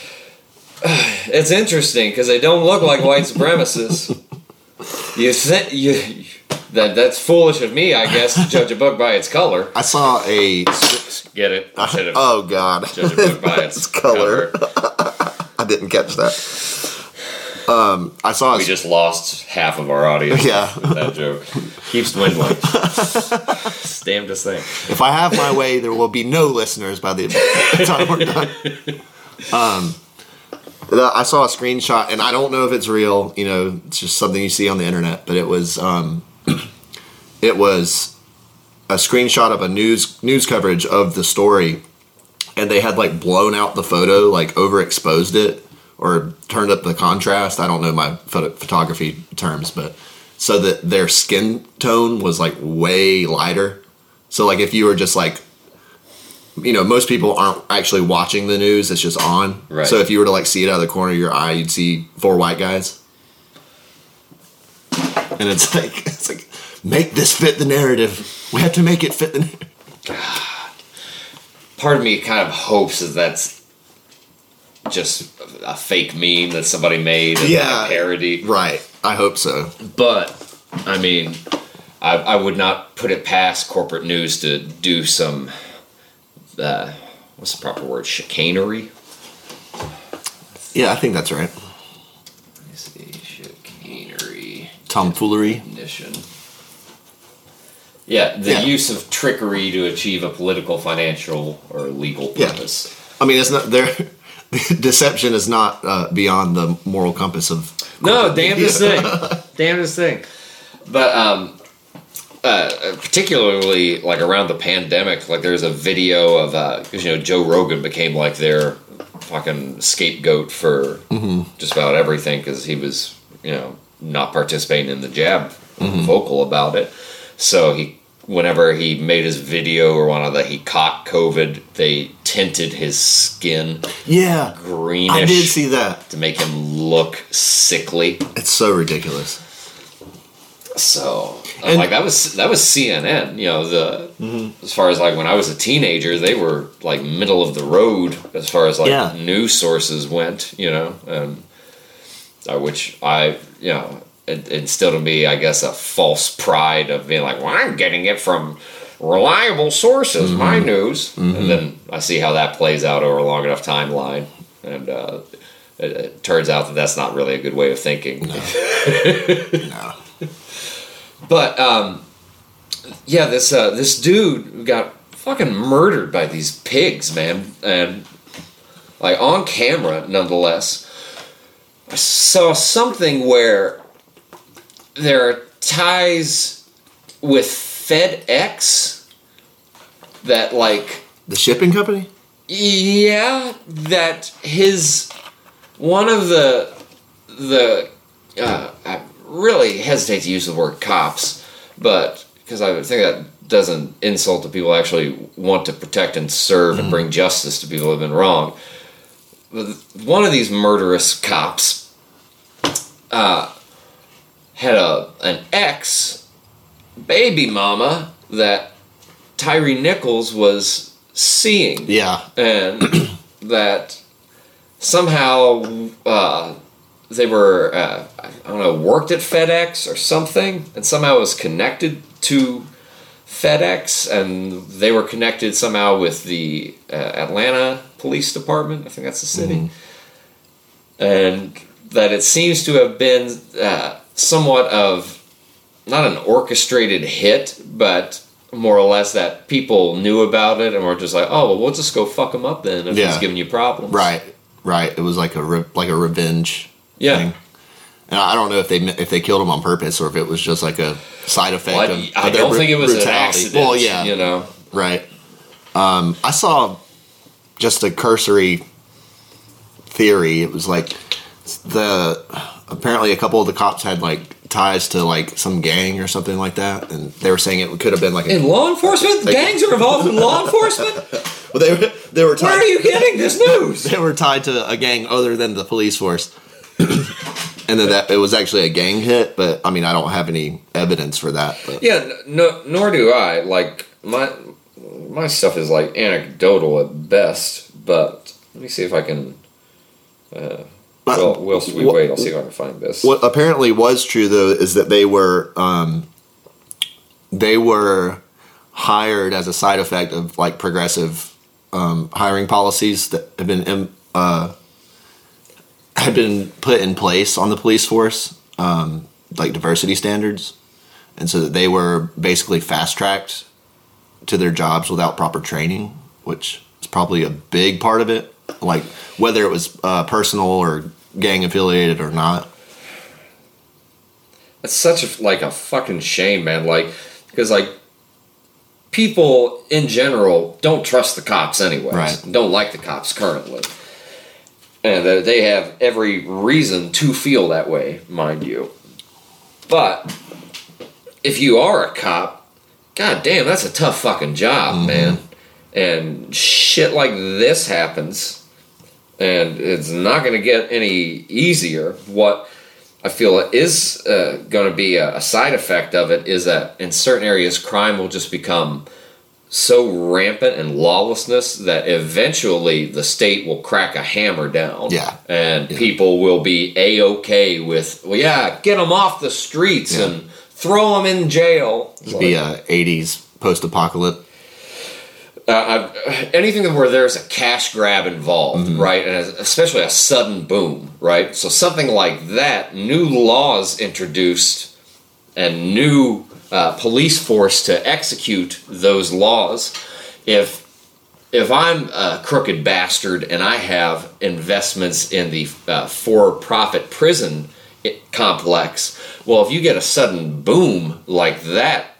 [sighs] It's interesting because they don't look like white supremacists. you think you that that's foolish of me, I guess, to judge a book by its color. I saw a. Get it? I should have Oh God! judged a book by [laughs] its, color. cover. [laughs] I didn't catch that. Um, I saw. We A, just lost half of our audience. Yeah. with that joke keeps dwindling. the [laughs] damnedest thing. if I have my way, there will be no listeners by the time we're done. Um, I saw a screenshot, and I don't know if it's real. You know, it's just something you see on the internet. But it was, um, [clears throat] it was a screenshot of a news news coverage of the story, and they had like blown out the photo, like overexposed it, or turned up the contrast. I don't know my photo, photography terms, but so that their skin tone was like way lighter. So like if you were just like you know, most people aren't actually watching the news, it's just on. Right. So if you were to like see it out of the corner of your eye, you'd see four white guys. And it's [laughs] like it's like make this fit the narrative. We have to make it fit the [laughs] narrative. Part of me kind of hopes that that's just a fake meme that somebody made, and Yeah. a parody. Right. I hope so. But I mean, I, I would not put it past corporate news to do some. Uh, what's the proper word? Chicanery. Yeah, I think that's right. Let me see. Chicanery. Tomfoolery. Definition. Yeah, the Yeah. use of trickery to achieve a political, financial, or legal Yeah. purpose. I mean, it's not there. [laughs] Deception is not uh, beyond the moral compass of. No, damnedest thing. [laughs] damnedest thing. But um, uh, particularly like around the pandemic, like there's a video of because you know Joe Rogan became like their fucking scapegoat for just about everything because he was you know not participating in the jab, vocal about it. So he. Whenever he made his video or one of the he caught COVID, they tinted his skin Yeah, greenish I did see that. to make him look sickly. It's so ridiculous. So And- like that was that was CNN. You know the Mm-hmm. as far as like when I was a teenager, they were like middle of the road as far as like Yeah. news sources went. You know, and uh, which I you know instilled in me, I guess, a false pride of being like, well, I'm getting it from reliable sources, my news. And then I see how that plays out over a long enough timeline. And uh, it, it turns out that that's not really a good way of thinking. No. [laughs] But um, yeah, this uh, this dude got fucking murdered by these pigs, man, and like on camera, nonetheless. I saw something where there are ties with FedEx that like The shipping company? yeah, that his one of the the uh, I really hesitate to use the word cops, but because I think that doesn't insult the people who actually want to protect and serve and bring justice to people who have been wrong. One of these murderous cops uh, had a an ex baby mama that Tyre Nichols was seeing Yeah. and [clears throat] that somehow uh, they were uh, I don't know worked at FedEx or something, and somehow was connected to FedEx, and they were connected somehow with the uh, Atlanta Police Department. I think that's the city, and that it seems to have been uh, somewhat of not an orchestrated hit, but more or less that people knew about it and were just like, oh, well, we'll just go fuck him up then if Yeah. he's giving you problems. Right. Right. It was like a re- like a revenge Yeah. thing. And I don't know if they if they killed him on purpose or if it was just like a side effect Well, of, I, I of their don't think it was an brutality. accident. Well, yeah, You know? right. Um, I saw just a cursory theory. It was like the apparently a couple of the cops had like ties to like some gang or something like that, and they were saying it could have been like a, In law enforcement? Gangs are involved in law enforcement? [laughs] well, they were they were Where are you getting this news? [laughs] they were tied to a gang other than the police force. [coughs] and then that it was actually a gang hit, but I mean I don't have any evidence for that. But Yeah, no, nor do I. Like my my stuff is like anecdotal at best. But let me see if I can. Uh, But well, whilst we what- wait, I'll see if I can find this. what apparently was true though is that they were um, they were hired as a side effect of like progressive um, hiring policies that have been uh, had been put in place on the police force, um, like diversity standards, and so that they were basically fast tracked to their jobs without proper training, which is probably a big part of it. Like whether it was uh, personal or gang affiliated or not. That's such a like a fucking shame, man. Like because like people in general don't trust the cops anyways. Right. Don't like the cops currently, and they have every reason to feel that way, mind you. But if you are a cop, god damn, that's a tough fucking job, man. And shit like this happens, and it's not going to get any easier. What I feel is uh, going to be a, a side effect of it is that in certain areas, crime will just become so rampant and lawlessness that eventually the state will crack a hammer down. Yeah. And people will be a okay with, well, yeah, get them off the streets Yeah. and throw them in jail. It'd be a '80s post-apocalypse. Uh, I've, anything where there's a cash grab involved, right, and especially a sudden boom, right. So something like that, new laws introduced, and new uh, police force to execute those laws. If if I'm a crooked bastard and I have investments in the uh, for-profit prison complex, well, if you get a sudden boom like that,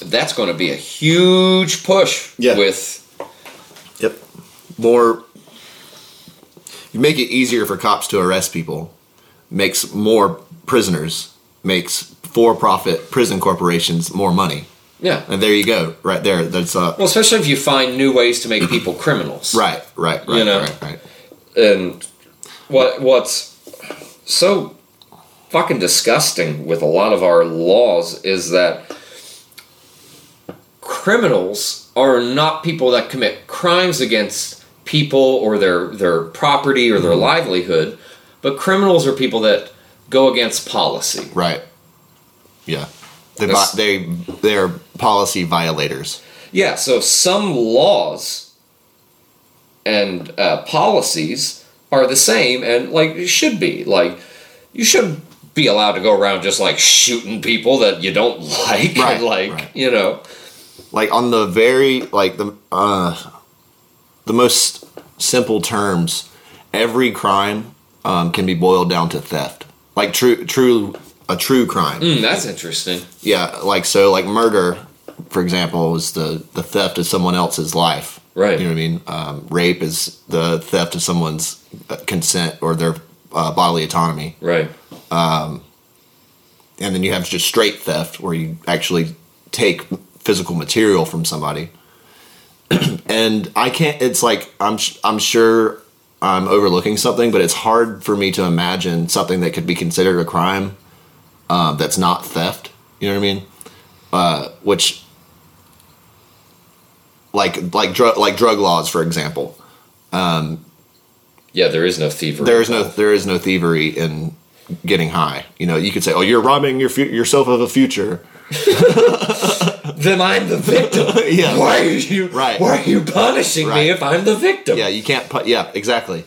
that's going to be a huge push Yeah. with Yep. More. You make it easier for cops to arrest people. Makes more prisoners. Makes for-profit prison corporations more money. yeah. And there you go, right there. That's uh. Well, especially if you find new ways to make people [clears throat] criminals, Right, right, right, You know. right, right. and what what's so fucking disgusting with a lot of our laws is that criminals are not people that commit crimes against people or their their property or their livelihood but criminals are people that go against policy. Right. Yeah. They, they they're policy violators. Yeah, so some laws and uh, policies are the same and like it should be. Like you should be allowed to go around just like shooting people that you don't [laughs] like Right, and like, right. you know. Like on the very like the uh the most simple terms, every crime um, can be boiled down to theft. Like true true a true crime. Mm, that's interesting. Yeah, like so like murder for example is the the theft of someone else's life. Right. You know what I mean? Um, rape is the theft of someone's uh, consent or their uh, bodily autonomy. Right. Um, and then you have just straight theft where you actually take physical material from somebody. [clears throat] And i can't it's like i'm i'm sure i'm overlooking something but it's hard for me to imagine something that could be considered a crime uh, that's not theft you know what i mean? Uh, which like like drug like drug laws for example. Yeah, there is no thievery. there is no there is no thievery in getting high. You know you could say oh you're robbing your fu- yourself of a future [laughs] Then I'm the victim. [laughs] Yeah. Why are you Right. why are you punishing Right. me if I'm the victim? Yeah, you can't put. Yeah, exactly.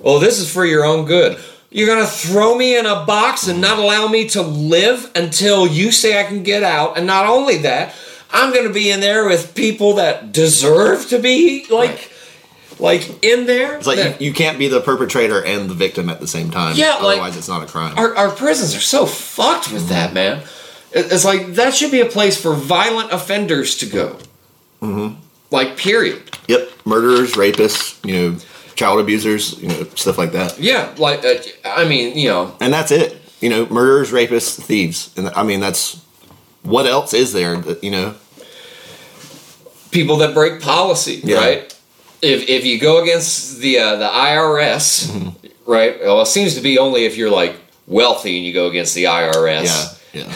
Well, this is for your own good. You're gonna throw me in a box and not allow me to live until you say I can get out. And not only that, I'm gonna be in there with people that deserve to be like, like in there. It's like that- you, you can't be the perpetrator and the victim at the same time. Yeah, like- otherwise it's not a crime. our, our prisons are so fucked with that, mm-hmm. man. It- It's like that should be a place for violent offenders to go. Mm-hmm. Like, period. yep, murderers, rapists, you know, child abusers, you know, stuff like that. Yeah, like uh, I mean, you know, And that's it. You know, murderers, rapists, thieves, and I mean that's what else is there? That, you know, people that break policy, Yeah. right? If if you go against the uh, the IRS, right? Well, it seems to be only if you're like wealthy and you go against the IRS. yeah, yeah,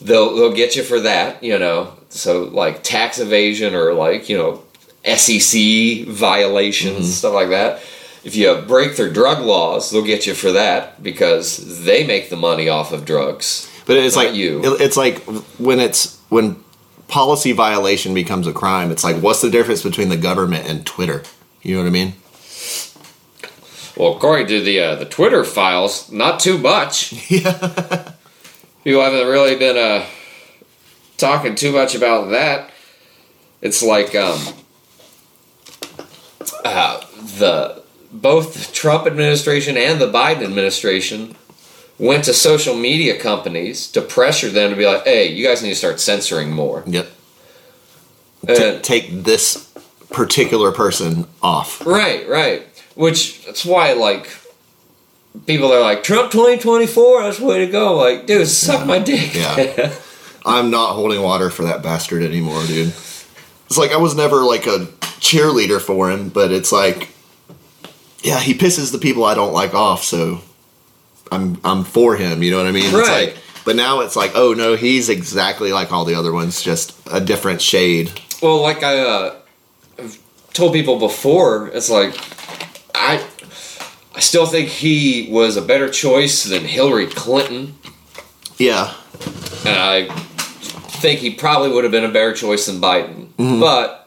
They'll they'll get you for that, you know. So like tax evasion or like you know SEC violations stuff like that. If you break their drug laws, they'll get you for that because they make the money off of drugs. But it's Not like you. It's like when it's when policy violation becomes a crime. It's like what's the difference between the government and Twitter? You know what I mean? Well, according to the uh, the Twitter files, not too much. [laughs] [laughs] People haven't really been uh, talking too much about that. It's like um, uh, the both the Trump administration and the Biden administration went to social media companies to pressure them to be like, "Hey, you guys need to start censoring more." Yep. And- take this particular person off. Right, right. Which that's why like people are like Trump twenty twenty four. That's the way to go. Like, dude, suck my dick. Yeah. [laughs] I'm not holding water for that bastard anymore, dude. It's like I was never like a cheerleader for him, but it's like, yeah, he pisses the people I don't like off, so I'm I'm for him. You know what I mean? It's Right. like, but now it's like, oh no, he's exactly like all the other ones, just a different shade. well, like I uh, I've told people before, it's like I I still think he was a better choice than Hillary Clinton, Yeah, and I think he probably would have been a better choice than Biden. Mm-hmm. But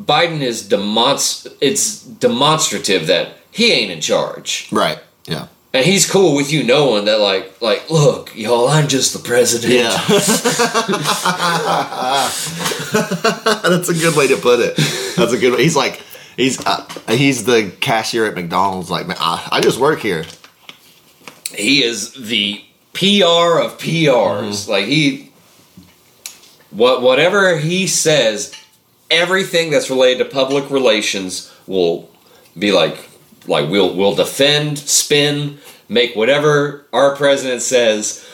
Biden is demonst- it's demonstrative that he ain't in charge. right. Yeah, And he's cool with you knowing that, like, like, look, y'all, I'm just the president. yeah. [laughs] [laughs] That's a good way to put it. That's a good. way. He's like. He's uh, he's the cashier at McDonald's. Like, man, I, I just work here. He is the PR of PRs. Like he, what whatever he says, everything that's related to public relations will be like, like we'll we'll defend, spin, make whatever our president says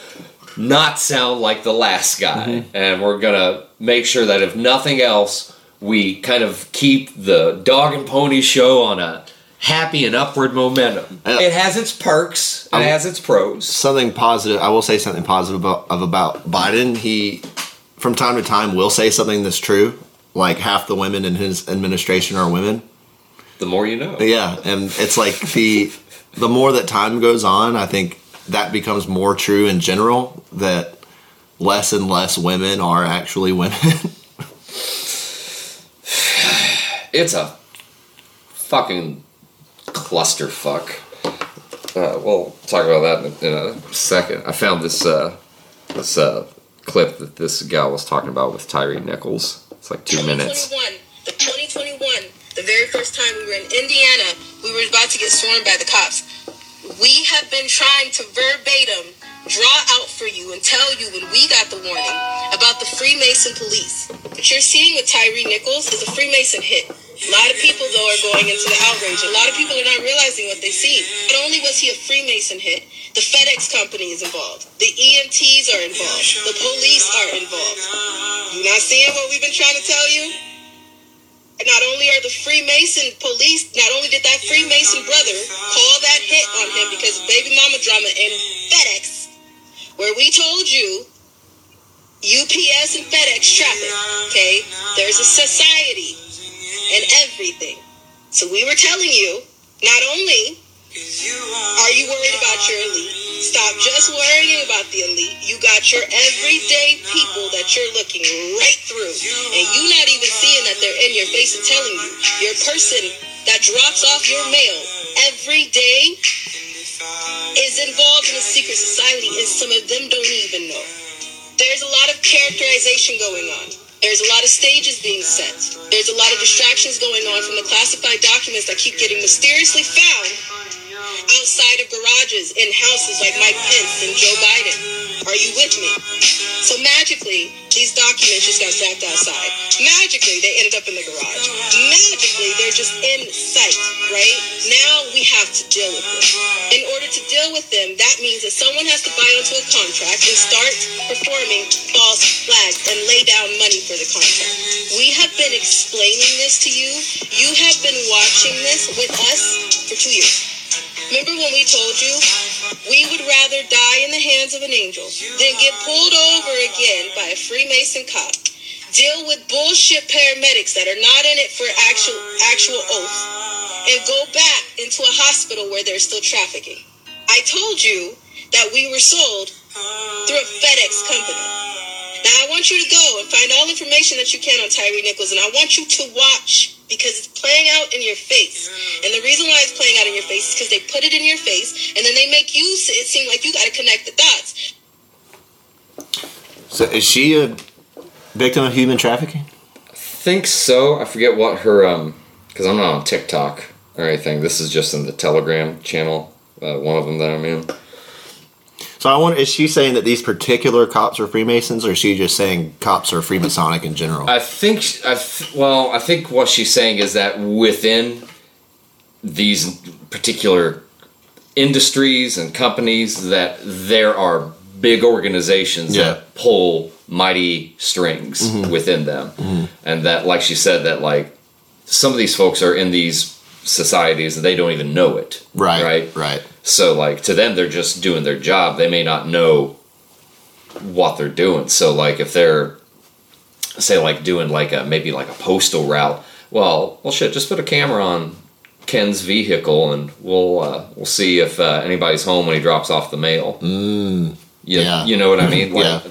not sound like the last guy, and we're gonna make sure that if nothing else, we kind of keep the dog and pony show on a happy and upward momentum. It has its perks and it has its pros. something positive. I will say something positive about, of about Biden. He, from time to time, will say something that's true. Like half the women in his administration are women. The more you know. Yeah, and it's like the the more that time goes on, I think that becomes more true in general that less and less women are actually women. [laughs] It's a fucking clusterfuck. Uh, we'll talk about that in a, in a second. I found this uh, this uh, clip that this gal was talking about with Tyre Nichols. It's like two minutes. 2021, the 2021, the very first time we were in Indiana, we were about to get sworn by the cops. We have been trying to verbatim draw out for you and tell you when we got the warning about the Freemason police. What you're seeing with Tyre Nichols is a Freemason hit. A lot of people, though, are going into the outrage. A lot of people are not realizing what they see. Not only was he a Freemason hit, the FedEx company is involved. The EMTs are involved. The police are involved. You not seeing what we've been trying to tell you? Not only are the Freemason police, not only did that Freemason brother call that hit on him because of baby mama drama and FedEx, where we told you UPS and FedEx traffic, okay? There's a society and everything. So we were telling you, not only are you worried about your elite, stop just worrying about the elite. You got your everyday people that you're looking right through, and you not even seeing that they're in your face and telling you. Your person that drops off your mail every day is involved in a secret society, and some of them don't even know. There's a lot of characterization going on. There's a lot of stages being set. There's a lot of distractions going on from the classified documents that keep getting mysteriously found outside of garages in houses like Mike Pence and Joe Biden. Are you with me? So magically, these documents just got zapped outside. Magically, they ended up in the garage. Magically, they're just in sight, right? Now we have to deal with them. In order to deal with them, that means that someone has to buy into a contract and start performing false flags and lay down money for the contract. We have been explaining this to you. You have been watching this with us for two years. Remember when we told you we would rather die in the hands of an angel than get pulled over again by a Freemason cop, deal with bullshit paramedics that are not in it for actual actual oath, and go back into a hospital where there's still trafficking. I told you that we were sold through a FedEx company. Now I want you to go and find all information that you can on Tyre Nichols, and I want you to watch because it's playing out in your face. And the reason why it's playing out in your face is because they put it in your face, and then they make you s- it seem like you got to connect the dots. so is she a victim of human trafficking? I think so. I forget what her um because I'm not on TikTok or anything. This is just in the Telegram channel. Uh, one of them that I'm in. So I wonder, is she saying that these particular cops are Freemasons, or is she just saying cops are Freemasonic in general? I think I th- well, I think what she's saying is that within these particular industries and companies that there are big organizations Yeah. that pull mighty strings mm-hmm. within them mm-hmm. and that like she said that like some of these folks are in these societies and they don't even know it right, right right. so like to them they're just doing their job. They may not know what they're doing. So like if they're say like doing like a maybe like a postal route, well, well shit, just put a camera on Ken's vehicle and we'll uh, we'll see if uh, anybody's home when he drops off the mail. Mm, you, yeah. you know what I mean? [laughs] Like, Yeah.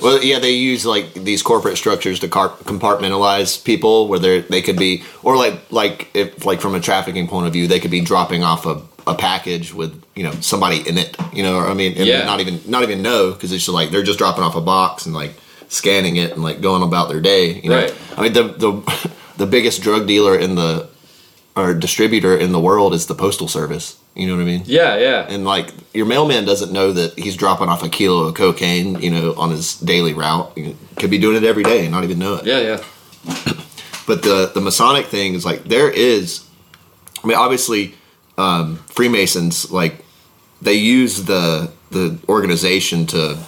Well, yeah, they use like these corporate structures to car- compartmentalize people, where they they could be, or like like if like from a trafficking point of view, they could be dropping off a, a package with you know somebody in it, you know, I mean, and Yeah. not even not even know because it's just like they're just dropping off a box and like scanning it and like going about their day, you know. Right. I mean, the the [laughs] the biggest drug dealer in the or distributor in the world is the postal service. You know what I mean? yeah, yeah. and like your mailman doesn't know that he's dropping off a kilo of cocaine, you know, on his daily route. He could be doing it every day and not even know it. yeah, yeah. [coughs] But the the Masonic thing is like there is, I mean, obviously, um, Freemasons like they use the the organization to,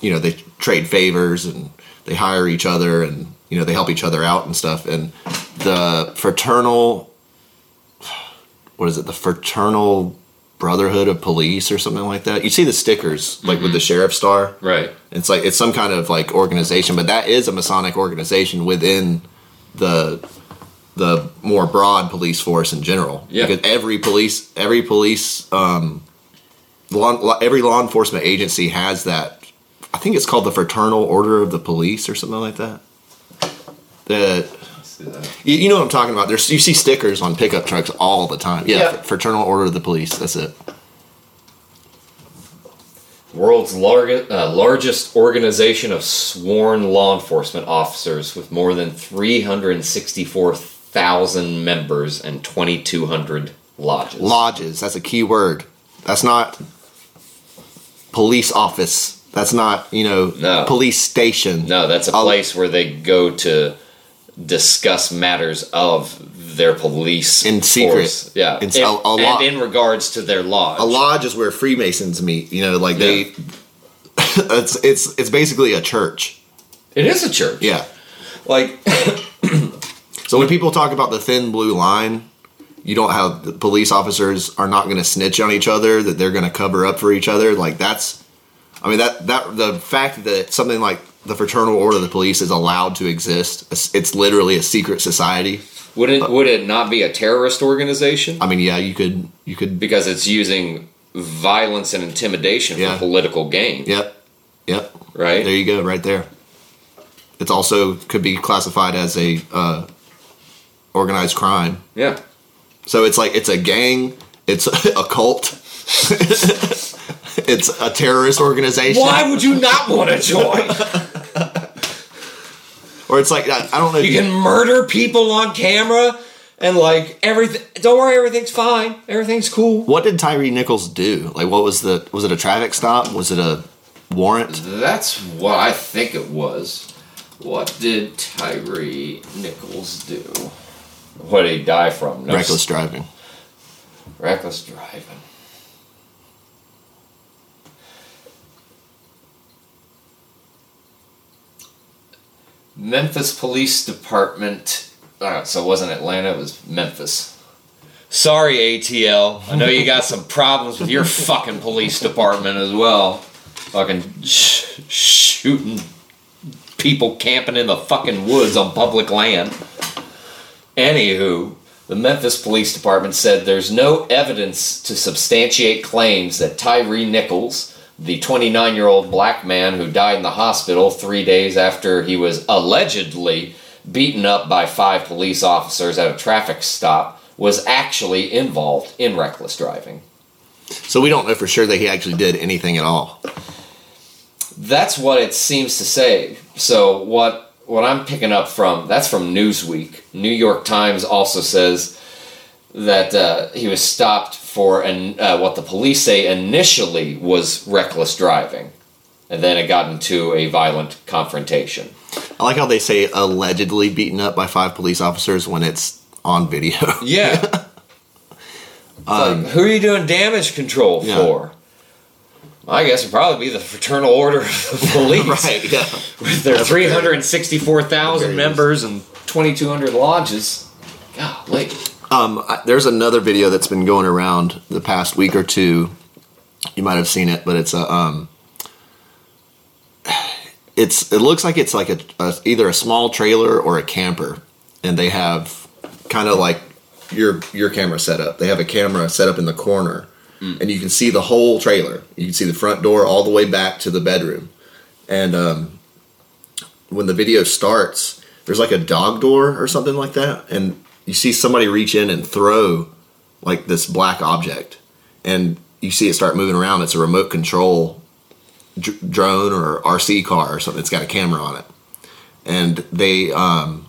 you know, they trade favors and they hire each other and you know they help each other out and stuff. And the fraternal, what is it? The fraternal brotherhood of police or something like that. You see the stickers like with the sheriff star. Right. It's like it's some kind of like organization, but that is a Masonic organization within the the more broad police force in general. Yeah. Because every police, every police, um, law, every law enforcement agency has that. I think it's called the Fraternal Order of the Police or something like that. The you, you know what I'm talking about. There's you see stickers on pickup trucks all the time. Yeah, Yeah. Fraternal Order of the Police. That's it. World's largest, uh, largest organization of sworn law enforcement officers with more than 364,000 members and 2,200 lodges. Lodges. That's a key word. That's not police office. That's not you know No. police station. no, that's a I'll- place where they go to discuss matters of their police In secret. force. Yeah, In- a- a and in regards to their lodge. A lodge is where Freemasons meet. You know, like they. [laughs] it's it's it's basically a church. It is a church. Yeah. like [coughs] [coughs] So when people talk about the thin blue line, you don't have the police officers are not going to snitch on each other. That they're going to cover up for each other. Like that's. I mean that that the fact that something like the Fraternal Order of the Police is allowed to exist. It's, it's literally a secret society. would it would it not be a terrorist organization? I mean, yeah, you could you could. because it's using violence and intimidation Yeah. for political gain, Yep. Yep. right? There you go, right there. It's also could be classified as a uh, organized crime. yeah. So it's like it's a gang, it's [laughs] a cult, [laughs] it's a terrorist organization, Why would you not want to join? [laughs] or it's like I, I don't know. You you, can murder people on camera and like everything. Don't worry, everything's fine. Everything's cool. what did Tyre Nichols do? Like, what was the? Was it a traffic stop? Was it a warrant? That's what I think it was. What did Tyre Nichols do? What did he die from? No Reckless driving. Reckless driving. Memphis Police Department. Uh, so it wasn't Atlanta, it was Memphis. Sorry, ATL. I know you got some problems with your fucking police department as well. Fucking sh- shooting people camping in the fucking woods on public land. Anywho, the Memphis Police Department said there's no evidence to substantiate claims that Tyre Nichols, the 29 year old black man who died in the hospital three days after he was allegedly beaten up by five police officers at a traffic stop, was actually involved in reckless driving. So we don't know for sure that he actually did anything at all. That's what it seems to say. So what what I'm picking up from that's from Newsweek. New York Times also says that uh, he was stopped for an, uh, what the police say initially was reckless driving, and then it got into a violent confrontation. I like how they say allegedly beaten up by five police officers when it's on video. [laughs] Yeah. like, who are you doing damage control Yeah. for? I guess it'd probably be the Fraternal Order of the [laughs] Police. right. Yeah. with their 364,000 members and 2,200 lodges. Golly. Um, I, there's another video that's been going around the past week or two. You might have seen it, but it's a um, it's it looks like it's like a, a either a small trailer or a camper, and they have kind of like your your camera setup. They have a camera set up in the corner, and you can see the whole trailer. You can see the front door all the way back to the bedroom, and um, when the video starts, there's like a dog door or something like that, and you see somebody reach in and throw like this black object, and you see it start moving around. It's a remote control dr- drone or RC car or something. It's got a camera on it, and they um,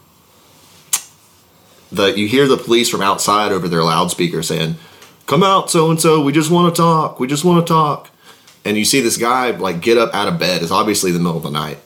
the you hear the police from outside over their loudspeaker saying, "Come out, so and so. We just want to talk. We just want to talk." And you see this guy like get up out of bed. It's obviously the middle of the night.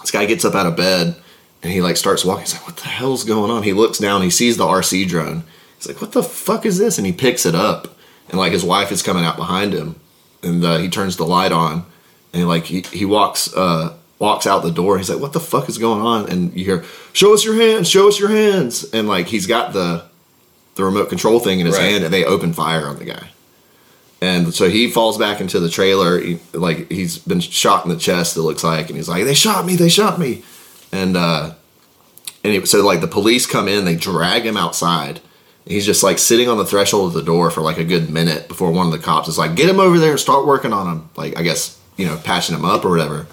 This guy gets up out of bed and he like starts walking. He's like, "What the hell's going on?" He looks down. He sees the RC drone. He's like, "What the fuck is this?" And he picks it up. And like his wife is coming out behind him, and uh, he turns the light on, and he, like he he walks uh, walks out the door. He's like, "What the fuck is going on?" And you hear, "Show us your hands! Show us your hands!" And like he's got the the remote control thing in his Right. hand, and they open fire on the guy. And so he falls back into the trailer, he, like he's been shot in the chest. It looks like, and he's like, "They shot me! They shot me!" And uh, And so like the police come in, they drag him outside. He's just like sitting on the threshold of the door for like a good minute before one of the cops is like, "Get him over there and start working on him." Like I guess you know, patching him up or whatever.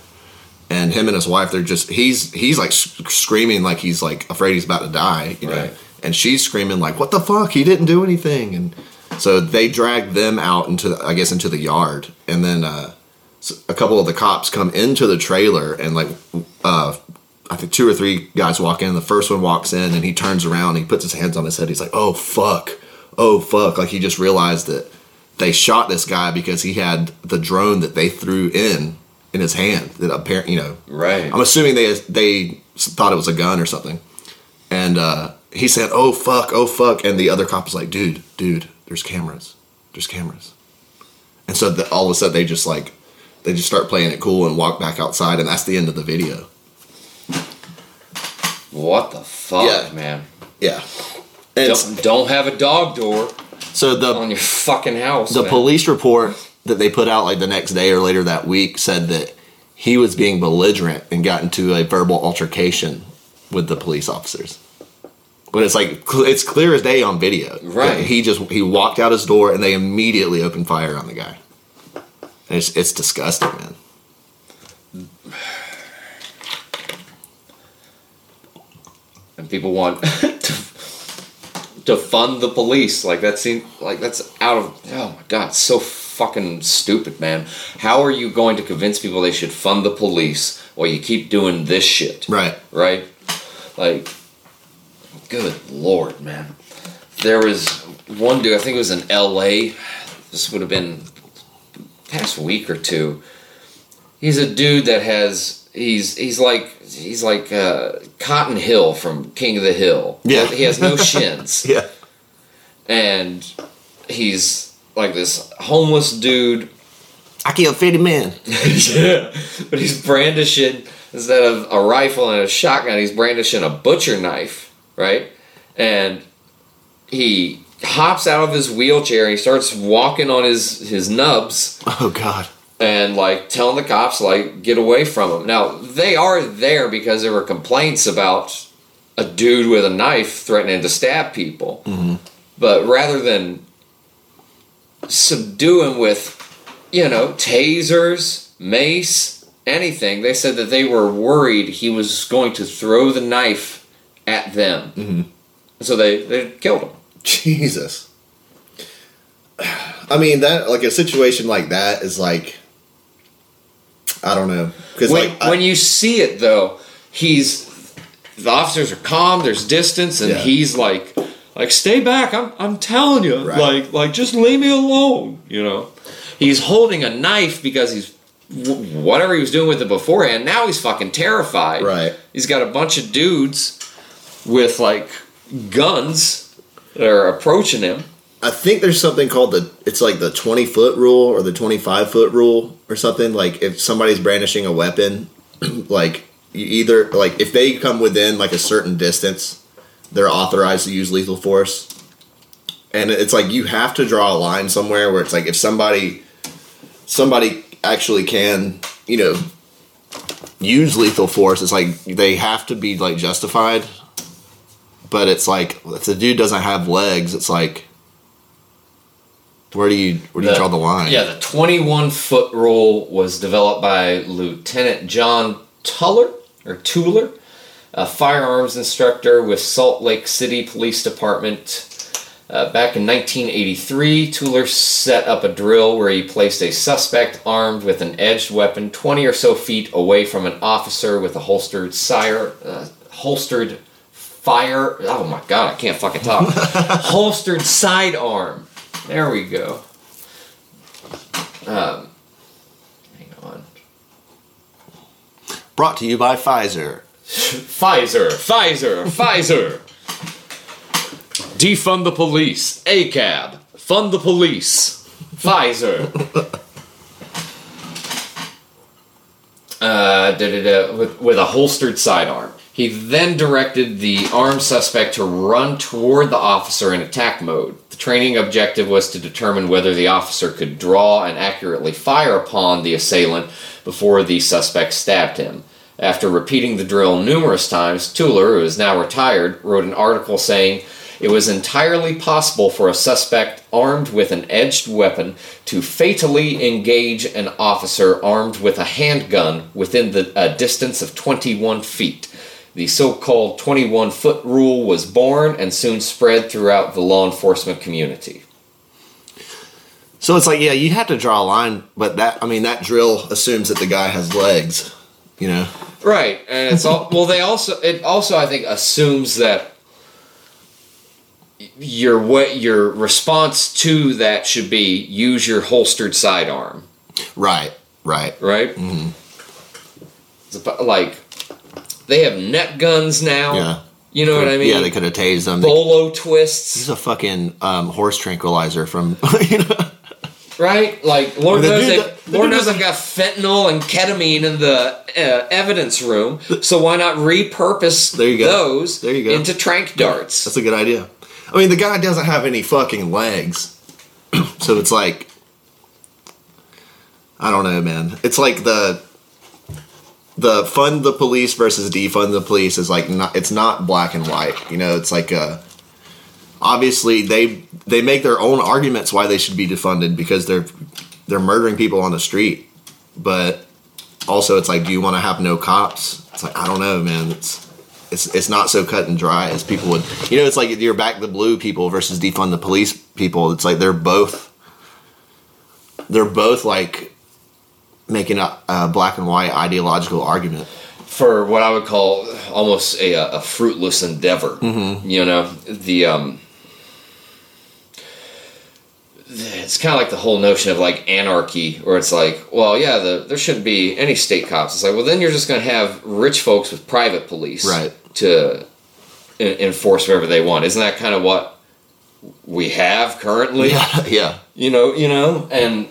And him and his wife, they're just he's he's like screaming like he's like afraid he's about to die, you know. Right. And she's screaming like, "What the fuck? He didn't do anything." And so they drag them out into the, I guess into the yard, and then uh, a couple of the cops come into the trailer and like uh, I think two or three guys walk in. The first one walks in and he turns around. And he puts his hands on his head. He's like, "Oh fuck, oh fuck!" Like he just realized that they shot this guy because he had the drone that they threw in in his hand. That apparently, you know, Right. I'm assuming they they thought it was a gun or something. And uh, he said, "Oh fuck, oh fuck," and the other cop was like, "Dude, dude, there's cameras, there's cameras." And so the, all of a sudden they just like they just start playing it cool and walk back outside, and that's the end of the video. What the fuck, Yeah. man? Yeah. And Don't, don't have a dog door so the on your fucking house. the man. police report that they put out like the next day or later that week said that he was being belligerent and got into a verbal altercation with the police officers. But it's like it's clear as day on video. Right. He just he walked out his door and they immediately opened fire on the guy. And it's it's disgusting, man. And people want to, to fund the police. Like that seems like that's out of oh my god, so fucking stupid, man. How are you going to convince people they should fund the police while you keep doing this shit? Right. Right? Like, good lord, man. There was one dude. I think it was in L.A. This would have been past week or two. He's a dude that has he's he's like he's like uh, Cotton Hill from King of the Hill. Yeah. he has no [laughs] shins, Yeah. and he's like this homeless dude. I killed 50 men. [laughs] yeah, but he's brandishing instead of a rifle and a shotgun, he's brandishing a butcher knife, right? And he hops out of his wheelchair and he starts walking on his his nubs Oh god. And like telling the cops like get away from him. Now they are there because there were complaints about a dude with a knife threatening to stab people. But rather than subdue him with, you know, tasers, mace, anything, they said that they were worried he was going to throw the knife at them. Mm-hmm. So they they killed him. Jesus. [sighs] I mean that like a situation like that is like I don't know because when, like I- when you see it though he's the officers are calm there's distance and Yeah. he's like like stay back i'm, I'm telling you Right. like like just leave me alone you know he's holding a knife because he's whatever he was doing with it beforehand now he's fucking terrified Right. he's got a bunch of dudes with like guns that are approaching him I think there's something called the it's like the 20 foot rule or the 25 foot rule or something. Like if somebody's brandishing a weapon [clears throat] like you either like if they come within like a certain distance they're authorized to use lethal force. And it's like you have to draw a line somewhere where it's like if somebody somebody actually can you know use lethal force it's like they have to be like justified. But it's like if the dude doesn't have legs it's like where do you where do you draw the line Yeah, the 21 foot rule was developed by Lieutenant John Tueller or Tueller, a firearms instructor with Salt Lake City Police Department. Uh, back in 1983, Tueller set up a drill where he placed a suspect armed with an edged weapon 20 or so feet away from an officer with a holstered sire, uh, holstered fire. Oh my god, I can't fucking talk. [laughs] holstered sidearm. There we go. Um, hang on. brought to you by pfizer Pfizer, Pfizer, Pfizer. Defund the police. ACAB. Fund the police. Pfizer. Uh, da, da, da, with, with a holstered sidearm. He then directed the armed suspect to run toward the officer in attack mode. The training objective was to determine whether the officer could draw and accurately fire upon the assailant before the suspect stabbed him. After repeating the drill numerous times, Tueller, who is now retired, wrote an article saying it was entirely possible for a suspect armed with an edged weapon to fatally engage an officer armed with a handgun within the, a distance of 21 feet. The so called 21 foot rule was born and soon spread throughout the law enforcement community. So it's like, yeah, you have to draw a line, but that, I mean, that drill assumes that the guy has legs, you know? Right, and it's all well. They also it also I think assumes that your what your response to that should be use your holstered sidearm, Right, right. right? Mm-hmm. Like they have net guns now. Yeah. you know what I mean. Yeah, they could have tased. They- bolo twists, He's a fucking um, horse tranquilizer from, [laughs] you know? right? Like Lord knows, dude they, that- the Lord knows I've got fentanyl and ketamine in the uh, evidence room. So why not repurpose There you go. those There you go. into trank darts? That's a good idea. I mean, the guy doesn't have any fucking legs. [clears throat] so it's like, I don't know, man. It's like the the fund the police versus defund the police is like not it's not black and white. You know, it's like uh obviously they they make their own arguments why they should be defunded because they're they're murdering people on the street. But also it's like do you want to have no cops? It's like I don't know, man. It's it's it's not so cut and dry as people would. You know, it's like you're back the blue people versus defund the police people. It's like they're both they're both like making a, a black and white ideological argument. for what I would call almost a, a fruitless endeavor. Mm-hmm. You know, the um, it's kind of like the whole notion of like anarchy, where it's like, well, yeah, the, there shouldn't be any state cops. It's like, well, then you're just going to have rich folks with private police, Right. to en- enforce whatever they want. Isn't that kind of what we have currently? [laughs] Yeah, yeah, you know you know and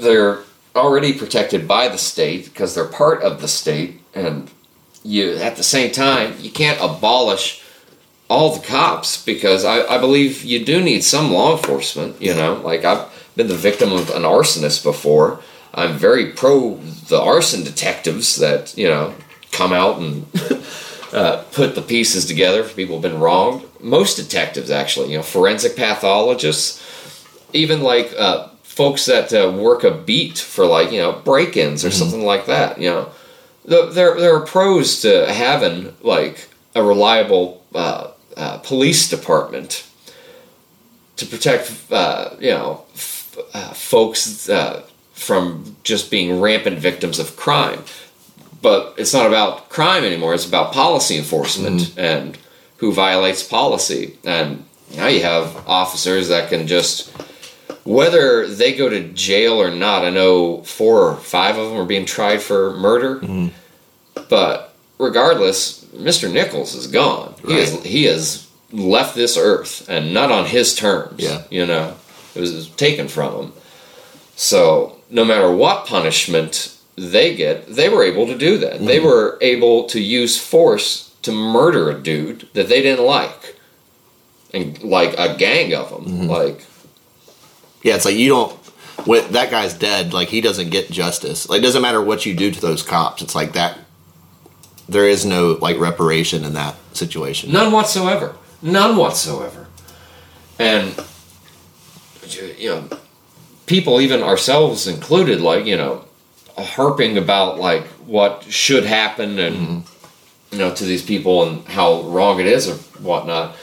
they're already protected by the state because they're part of the state and you at the same time you can't abolish all the cops because I, I believe you do need some law enforcement you know? Like i've been the victim of an arsonist before. I'm very pro the arson detectives that you know come out and [laughs] uh, put the pieces together for people who've been wronged. Most detectives actually you know forensic pathologists even like uh, folks that uh, work a beat for like you know break-ins or something like that you know. The- there there are pros to having like a reliable uh, uh, police department to protect uh, you know f- uh, folks uh, from just being rampant victims of crime. But it's not about crime anymore it's about policy enforcement and who violates policy. And now you have officers that can just whether they go to jail or not i know four or five of them are being tried for murder. Mm-hmm. But regardless mr nichols is gone. He has he has left this earth and not on his terms Yeah. you know. It was taken from him. So no matter what punishment they get, they were able to do that. They mm-hmm. were able to use force to murder a dude that they didn't like, and like a gang of them. Mm-hmm. Like yeah. It's like you don't. When that guy's dead, like he doesn't get justice. Like it doesn't matter what you do to those cops. It's like that. There is no like reparation in that situation. none whatsoever, none whatsoever, and you know, people, even ourselves included, like you know, harping about like what should happen and mm-hmm. you know to these people and how wrong it is or whatnot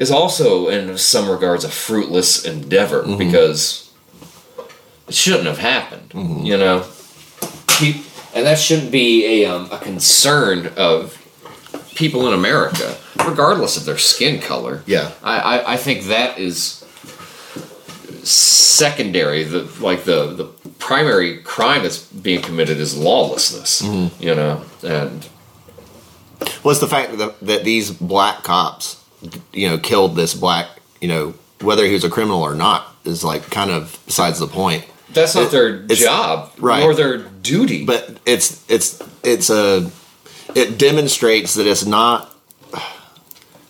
is also in some regards a fruitless endeavor mm-hmm. because it shouldn't have happened mm-hmm. you know Pe- and that shouldn't be a, um, a concern of people in america regardless of their skin color Yeah. I, I, I think that is secondary. The like the the primary crime that's being committed is lawlessness. Mm-hmm. You know, and What's the fact that, that these black cops, you know, killed this black, you know, whether he was a criminal or not, is like kind of besides the point. that's not It- their job right. nor their duty. But it's it's it's a it demonstrates that it's not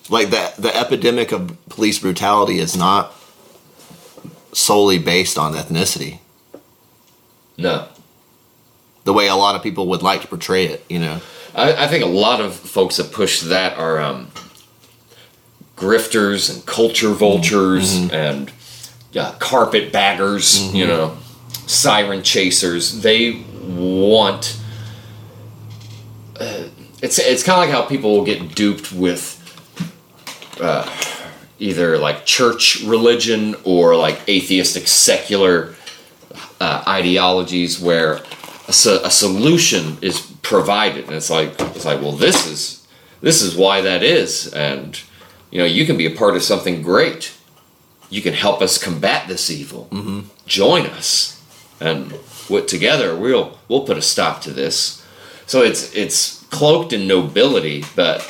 like that the epidemic of police brutality is not solely based on ethnicity. no, the way a lot of people would like to portray it. You know. I, I think a lot of folks that push that are um, grifters and culture vultures and uh, carpet baggers, you know, siren chasers. They want. Uh, it's it's kind of like how people will get duped with uh, either like church religion or like atheistic secular uh, ideologies where a, so- a solution is provided and it's like it's like well this is this is why that is and you know you can be a part of something great you can help us combat this evil mm-hmm. join us and with together we'll we'll put a stop to this so it's it's cloaked in nobility but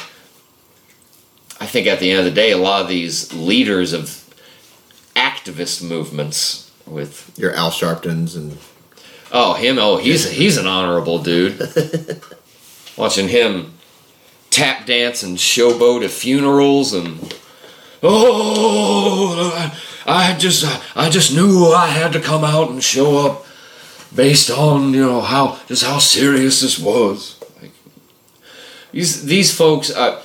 i think at the end of the day a lot of these leaders of activist movements with Your Al Sharptons and Oh, him! Oh, he's he's an honorable dude. [laughs] Watching him tap dance and showboat at funerals and oh, I just I just knew I had to come out and show up based on you know how just how serious this was. Like, these these folks. Uh,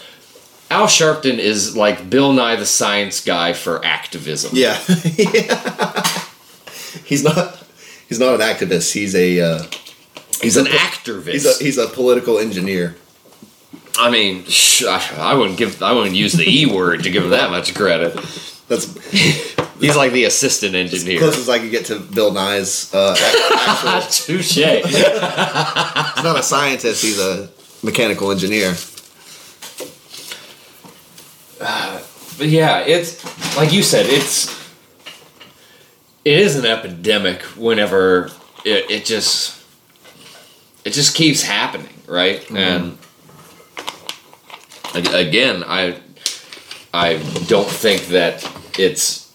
Al Sharpton is like Bill Nye the Science Guy for activism. yeah, [laughs] he's not he's not an activist. He's a uh, He's an a- activist. he's a he's a political engineer. I mean, I I wouldn't give, I wouldn't use the e word to give him that much credit. That's He's like the assistant engineer. close as I could get to Bill Nye's. Uh, ac- [laughs] actual, Touche. he's not a scientist. He's a mechanical engineer. But yeah, it's like you said, it's it is an epidemic. Whenever it, it just it just keeps happening, right? And ag- again, I I don't think that it's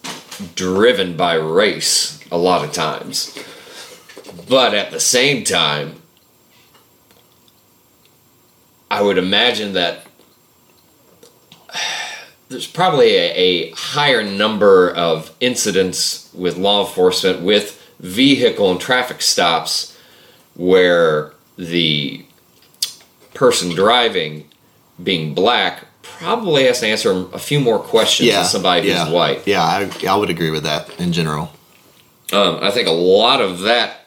driven by race a lot of times, but at the same time, I would imagine that [sighs] there's probably a, a higher number of incidents with law enforcement with vehicle and traffic stops where the person driving being black probably has to answer a few more questions Yeah, than somebody yeah, who's white. Yeah, I, I would agree with that in general. Um, I think a lot of that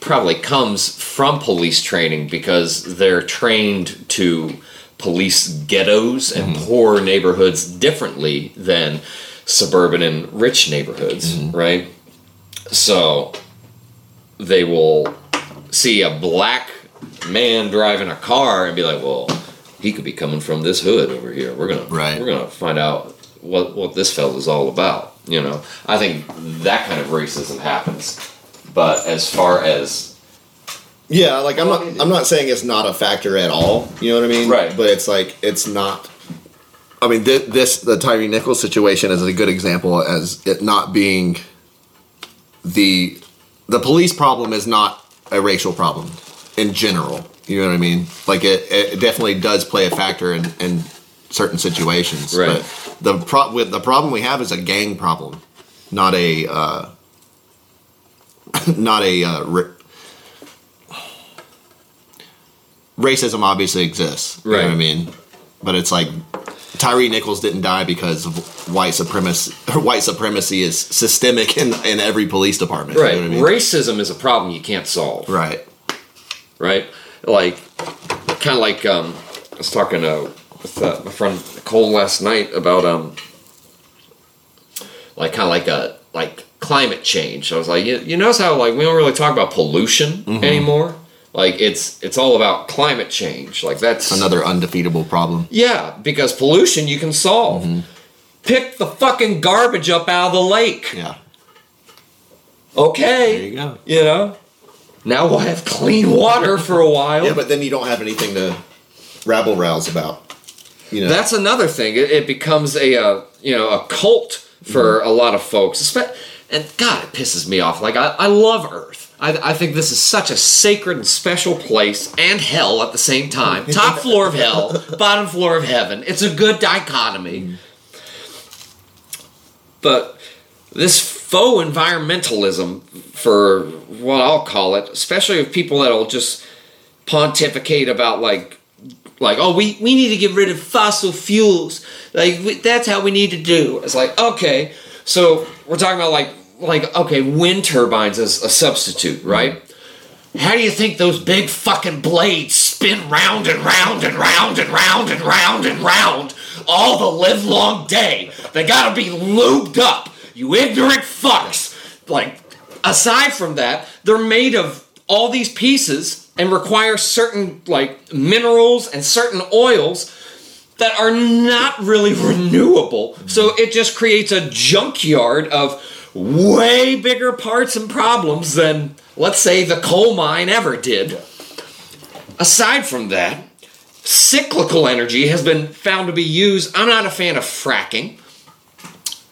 probably comes from police training because they're trained to police ghettos and poor neighborhoods differently than suburban and rich neighborhoods, right? So they will see a black man driving a car and be like, "Well, he could be coming from this hood over here. We're gonna Right. we're gonna find out what what this fella's all about." You know, I think that kind of racism happens. But as far as Yeah, like I'm not I'm not saying it's not a factor at all. You know what I mean? Right. But it's like it's not. I mean, this, this the Tyre Nichols situation is a good example as it not being the the police problem is not a racial problem in general. You know what I mean? Like it, it definitely does play a factor in, in certain situations. Right. But the pro- with the problem we have is a gang problem, not a uh, [laughs] not a uh, ra- racism. Obviously exists. You know what I mean? But it's like Tyre Nichols didn't die because of white supremacy. [laughs] White supremacy is systemic in, in every police department. you know right, what I mean? racism is a problem you can't solve. Right. right? Like, kind of like um, I was talking to with uh, my friend Cole last night about um, like kind of like a like climate change. I was like, you, you notice how like we don't really talk about pollution anymore. Like it's it's all about climate change. Like that's Another undefeatable problem. yeah, because pollution you can solve. Pick the fucking garbage up out of the lake. Yeah. Okay. There you go. You know. Now we'll have clean water for a while. Yeah, but then you don't have anything to rabble rouse about. You know. That's another thing. It, it becomes a uh, you know a cult for a lot of folks. And God, it pisses me off. Like I, I love Earth. I, I think this is such a sacred and special place, and hell at the same time. [laughs] Top floor of hell, bottom floor of heaven. It's a good dichotomy. But this faux environmentalism for what I'll call it, especially with people that'll just pontificate about like like oh we, we need to get rid of fossil fuels. Like we, that's how we need to do. It's like okay so we're talking about like like okay wind turbines as a substitute right? How do you think those big fucking blades spin round and round and round and round and round and round all the live long day? They gotta be lubed up, you ignorant fucks. Like, aside from that, they're made of all these pieces and require certain, like, minerals and certain oils that are not really renewable. So it just creates a junkyard of way bigger parts and problems than, let's say, the coal mine ever did. Aside from that, cyclical energy has been found to be used. I'm not a fan of fracking.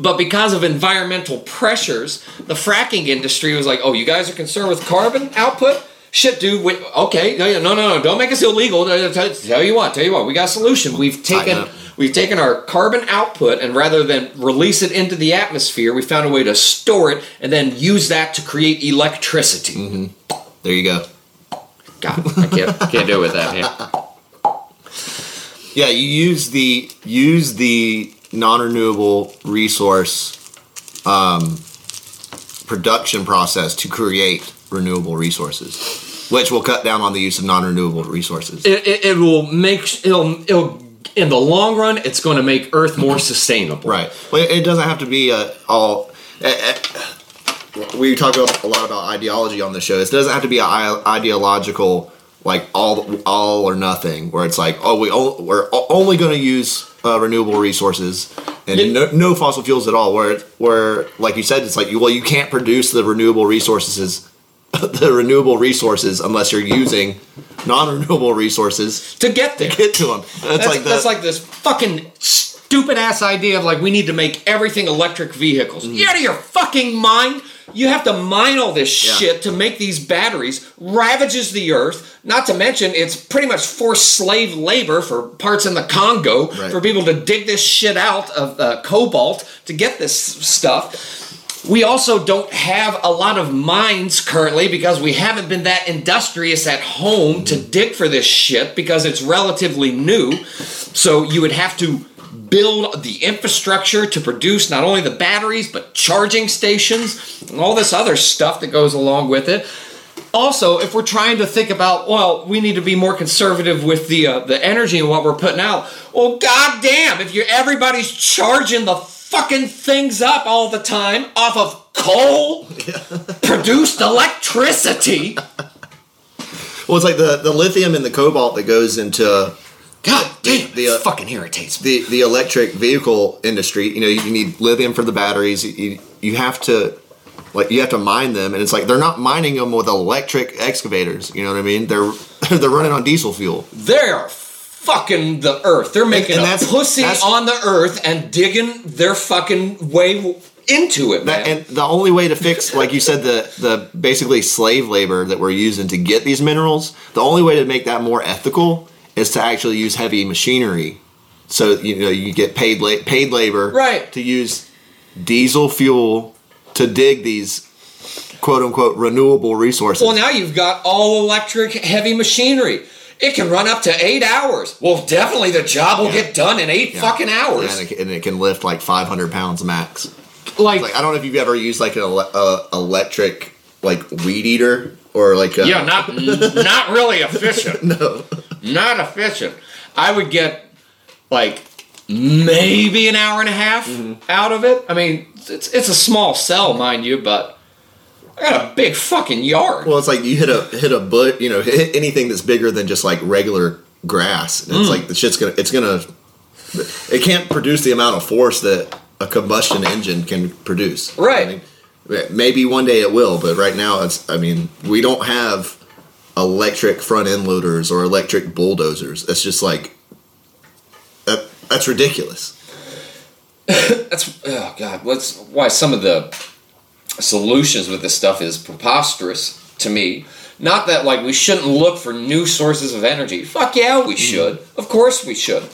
But because of environmental pressures, the fracking industry was like, "Oh, you guys are concerned with carbon output? Shit, dude. Wait, okay, no, no, no, no. Don't make us illegal. Tell, you what, tell you what. We got a solution. We've taken we've taken our carbon output and rather than release it into the atmosphere, we found a way to store it and then use that to create electricity. Mm-hmm. There you go. God, I can't can't do it with that. Yeah. [laughs] Yeah, you use the use the non-renewable resource um, production process to create renewable resources, which will cut down on the use of non-renewable resources. It, it, it will make it'll it'll in the long run, it's going to make Earth more sustainable. Right. Well, it doesn't have to be uh, all. eh, eh, we talk about- a lot about ideology on the show. It doesn't have to be a i- ideological, like all all or nothing, where it's like, oh, we o- we're only going to use uh, renewable resources and Yeah. no, no fossil fuels at all. Where it, where like you said, it's like, well, you can't produce the renewable resources, [laughs] the renewable resources unless you're using non-renewable resources To get there. to get to them. That's, That's, like the, that's like this fucking stupid ass idea of like we need to make everything electric vehicles. You out of your fucking mind? You have to mine all this Yeah. shit to make these batteries, ravages the earth. Not to mention, it's pretty much forced slave labor for parts in the Congo Right. for people to dig this shit out of uh, cobalt to get this stuff. We also don't have a lot of mines currently because we haven't been that industrious at home to dig for this shit because it's relatively new. So you would have to build the infrastructure to produce not only the batteries but charging stations and all this other stuff that goes along with it. Also, if we're trying to think about, well, we need to be more conservative with the uh, the energy and what we're putting out. Well, goddamn, if you're everybody's charging the fucking things up all the time off of coal [laughs] produced electricity. well, it's like the the lithium and the cobalt that goes into God damn, The, uh, it fucking irritates me. the the electric vehicle industry, you know, you need lithium for the batteries. You, you have to like you have to mine them, and it's like they're not mining them with electric excavators. You know what I mean? They're [laughs] they're running on diesel fuel. They are fucking the earth. They're making and a that's- pussy that's- on the earth and digging their fucking way into it, man. That, and the only way to fix, like you said, the the basically slave labor that we're using to get these minerals, the only way to make that more ethical is to actually use heavy machinery. So you know you get paid la- paid labor Right. to use diesel fuel to dig these quote unquote renewable resources. Well, now you've got all electric heavy machinery. It can run up to eight hours. Well, definitely the job will Yeah. get done in eight Yeah. fucking Yeah, hours. and, it, can- and it can lift like 500 pounds max. like, Like I don't know if you've ever used like an ele- uh, electric like weed eater or like a, yeah, not [laughs] not really efficient. no Not efficient. I would get like maybe an hour and a half Mm-hmm. out of it. I mean, it's it's a small cell, mind you, but I got a big fucking yard. Well, it's like you hit a hit a butt, you know, hit anything that's bigger than just like regular grass. And Mm. it's like the shit's gonna, it's gonna, it can't produce the amount of force that a combustion engine can produce. Right. I mean, maybe one day it will, but right now it's. I mean, we don't have electric front end loaders or electric bulldozers. It's just like that. That's ridiculous. [coughs] That's oh god. What's why some of the solutions with this stuff is preposterous to me. Not that like we shouldn't look for new sources of energy. Fuck yeah, we mm. should. Of course we should.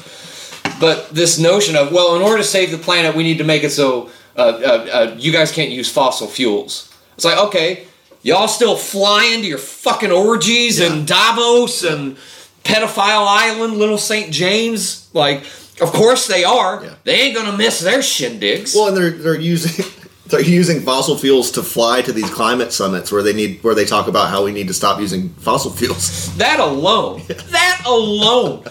But this notion of well, in order to save the planet, we need to make it so uh, uh, uh, you guys can't use fossil fuels. It's like, okay, y'all still flying to your fucking orgies and Davos and Pedophile Island, Little St. James? Like, of course they are. Yeah. They ain't gonna miss their shindigs. Well, and they're they're using [laughs] they're using fossil fuels to fly to these climate summits where they need where they talk about how we need to stop using fossil fuels. [laughs] That alone, that alone,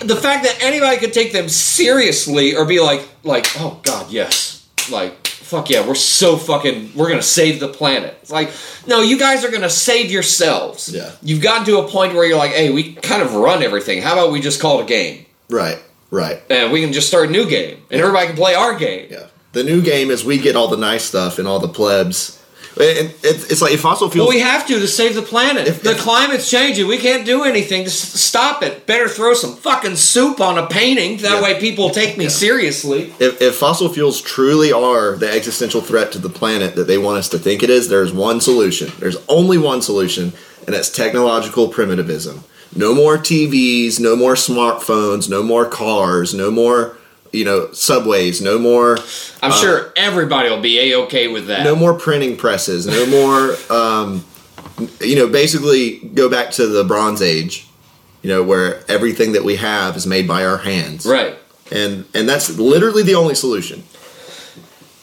the fact that anybody could take them seriously or be like, like, oh god, yes, like, fuck yeah, we're so fucking, we're gonna save the planet. It's like, no, you guys are gonna save yourselves. Yeah. You've gotten to a point where you're like, hey, we kind of run everything. How about we just call it a game Right, right. and we can just start a new game and everybody can play our game. Yeah. The new game is we get all the nice stuff and all the plebs. And it's, like if fossil fuels. Well, we have to to save the planet. If- the if- climate's changing. We can't do anything to stop it. Better throw some fucking soup on a painting. That Yeah. way people take me seriously. if, if fossil fuels truly are the existential threat to the planet that they want us to think it is, there's one solution. There's only one solution, and that's technological primitivism. No more TVs, no more smartphones, no more cars, no more, you know, subways, no more, I'm sure everybody will be a okay with that. Uh, no more printing presses, no more, um, you know, basically go back to the Bronze Age, you know, where everything that we have is made by our hands, Right. And and that's literally the only solution.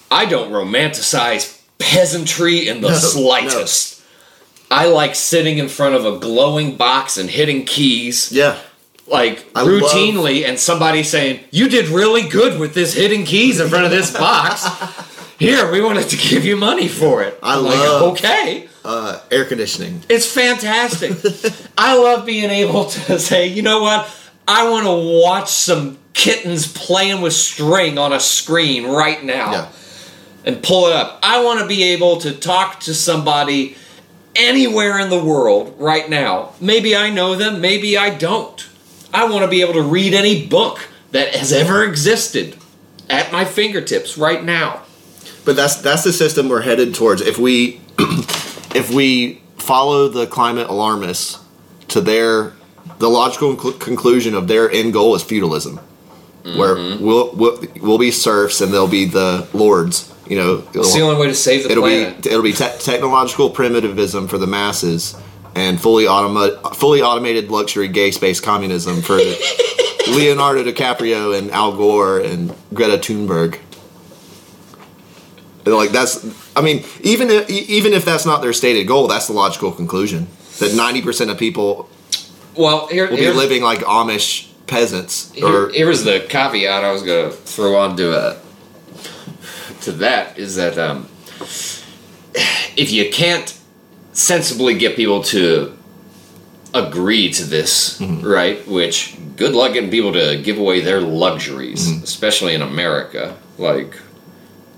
I don't romanticize peasantry in the No, slightest. I like sitting in front of a glowing box and hitting keys Yeah. Like I routinely and somebody saying, You did really good with this hidden keys in front of this box. Here, we wanted to give you money for it. I I'm love- like, okay. Uh, air conditioning. It's fantastic. I love being able to [laughs] say, you know what? I want to watch some kittens playing with string on a screen right now Yeah. and pull it up. I want to be able to talk to somebody anywhere in the world right now. Maybe I know them, maybe I don't. I want to be able to read any book that has ever existed at my fingertips right now. But that's that's the system we're headed towards. If we [clears throat] if we follow the climate alarmists to their the logical conclu- conclusion of their end goal is feudalism, where mm-hmm. we'll, we'll we'll be serfs and they'll be the lords. You know, It's the only way to save the it'll planet. be it'll be te- technological primitivism for the masses and fully automa- fully automated luxury gay space communism for [laughs] Leonardo DiCaprio and Al Gore and Greta Thunberg. And, like that's I mean even if, e- even if that's not their stated goal, that's the logical conclusion that ninety percent of people well, here, will be living like Amish peasants Here, or here was the caveat I was going to throw on to uh, to that is that um, if you can't sensibly get people to agree to this, right? Which good luck getting people to give away their luxuries, especially in America. Like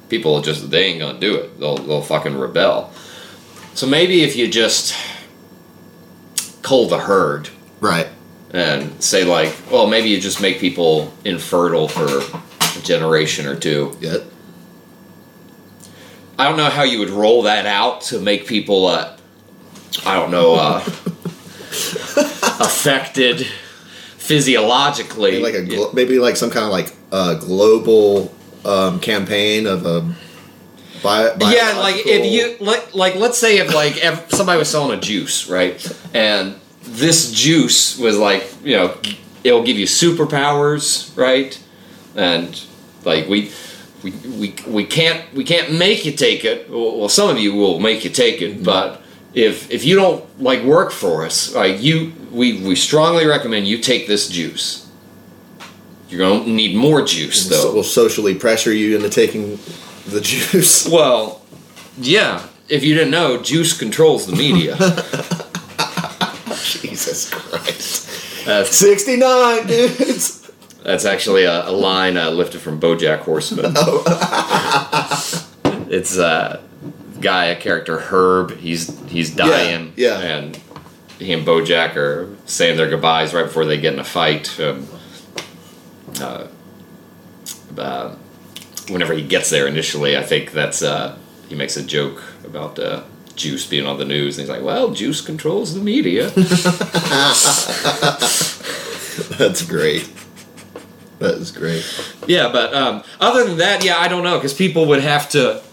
people just they ain't gonna do it. They'll they'll fucking rebel. So maybe if you just cull the herd right. and say like, well, maybe you just make people infertile for a generation or two. Yeah. I don't know how you would roll that out to make people, uh, I don't know, uh, affected physiologically. Like a glo- maybe like some kind of like uh, global um, campaign of a bio, yeah, like if you like, like let's say if like if somebody was selling a juice, right, and this juice was like you know it'll give you superpowers, right, and like we. We, we, we can't we can't make you take it. Well, well, some of you will make you take it, but if if you don't like work for us, like you, we we strongly recommend you take this juice. You're gonna need more juice though. so, will socially pressure you into taking the juice. [laughs] Well, yeah. If you didn't know, juice controls the media. [laughs] Jesus Christ. that's, 69 dudes. that's actually a, a line uh, lifted from BoJack Horseman. [laughs] it's a guy, a character Herb. He's he's dying. yeah. And he and BoJack are saying their goodbyes right before they get in a fight. Um, uh, uh, whenever he gets there initially, I think that's uh, he makes a joke about uh, Juice being on the news, and he's like, "Well, Juice controls the media." [laughs] That's great. That is great. Yeah, but um, other than that, yeah, I don't know because people would have to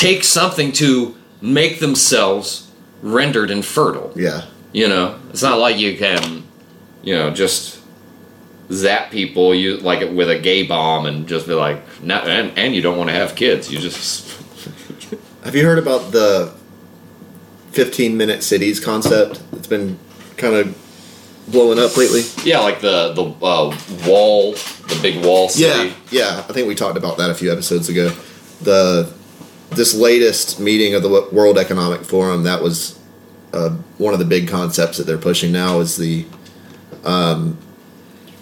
take something to make themselves rendered infertile. Yeah. You know, it's not like you can, you know, just zap people you like with a gay bomb and just be like, no, and and you don't want to have kids. You just [laughs] Have you heard about the 15 minute cities concept? It's been kind of blowing up lately. yeah, like the the uh, wall, the big wall city. Yeah, yeah. I think we talked about that a few episodes ago. The this latest meeting of the World Economic Forum that was uh, one of the big concepts that they're pushing now is the um,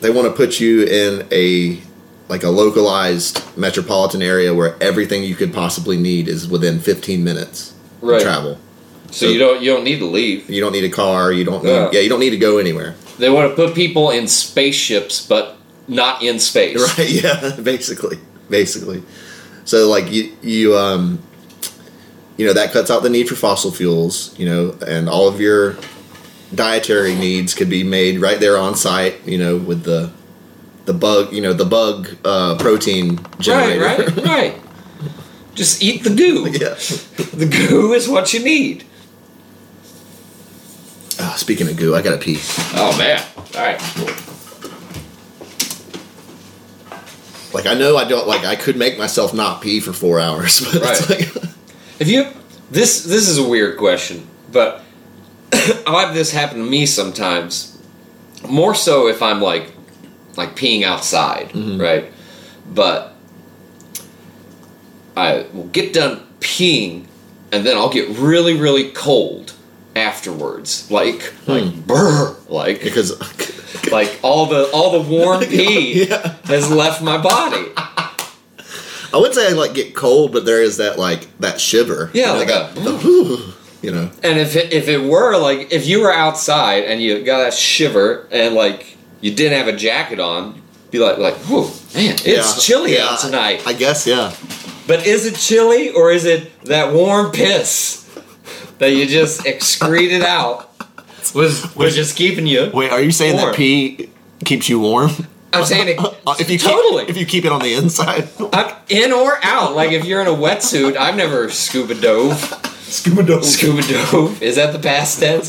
they want to put you in a like a localized metropolitan area where everything you could possibly need is within 15 minutes of Right. travel. So you don't you don't need to leave. You don't need a car. You don't need. Yeah. Yeah, you don't need to go anywhere. They want to put people in spaceships, but not in space. [laughs] Right. Yeah. [laughs] Basically. Basically. So like you you um you know that cuts out the need for fossil fuels. You know, and all of your dietary needs could be made right there on site. You know, with the the bug. You know, the bug uh, protein generator. right, right. [laughs] Right. Just eat the goo. yeah. The goo is what you need. Ah, speaking of goo, I gotta pee. Oh man. All right. Like I know I don't like I could make myself not pee for four hours, [laughs] but Right. like If you this this is a weird question, but [coughs] I'll have this happen to me sometimes. More so if I'm like like peeing outside, mm-hmm. right? But I will get done peeing and then I'll get really, really cold afterwards. Like like hmm. brr like because [laughs] [laughs] like all the all the warm [laughs] pee Yeah. has left my body. [laughs] I wouldn't say I like get cold, but there is that like that shiver. Yeah, like a- you know. And if it, if it were like if you were outside and you got that shiver and like you didn't have a jacket on, you'd be like like whoa man, it's Yeah, chilly yeah, out tonight. I guess yeah. but is it chilly or is it that warm piss that you just excreted out? Was was just keeping you? Wait, are you saying Warm. that pee keeps you warm? I'm saying it [laughs] if you totally. keep, if you keep it on the inside, I'm in or out. Like if you're in a wetsuit, I've never scuba dove. scuba dove. Scuba dove is that the past tense?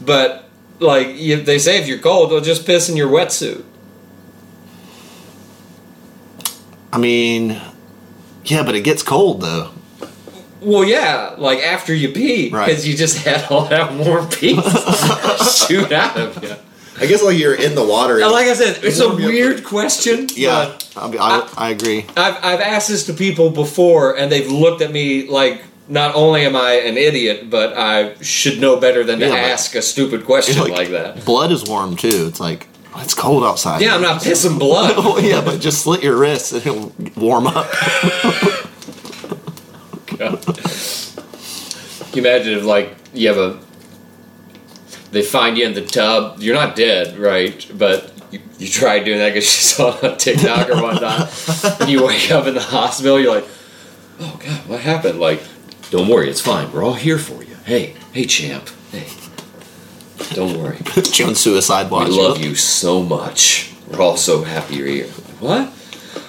But like you, they say, if you're cold, they'll just piss in your wetsuit. I mean, yeah, but it gets cold though. Well, yeah, like after you pee, Right. because you just had all that warm pee [laughs] shoot out of you. I guess like you're in the water. And like I said, it's a warm you up. weird question. yeah, I, I, I agree. I've I've asked this to people before, and they've looked at me like. Not only am I an idiot, but I should know better than to Yeah, but- ask a stupid question [laughs] Like- like that. Blood is warm too. It's like it's cold outside. Yeah, I'm not pissing blood. [laughs] Oh yeah, but just slit your wrists and it'll warm up. Can you imagine if like you have a they find you in the tub, you're not dead, right? But you, you try doing that because you [laughs] saw on TikTok or whatnot, and you wake up in the hospital, you're like, oh god, what happened? Like, don't worry, it's fine. We're all here for you. Hey, hey, champ, hey, don't worry. [laughs] You suicide watch. We love you so much. We're all so happy you're here. What?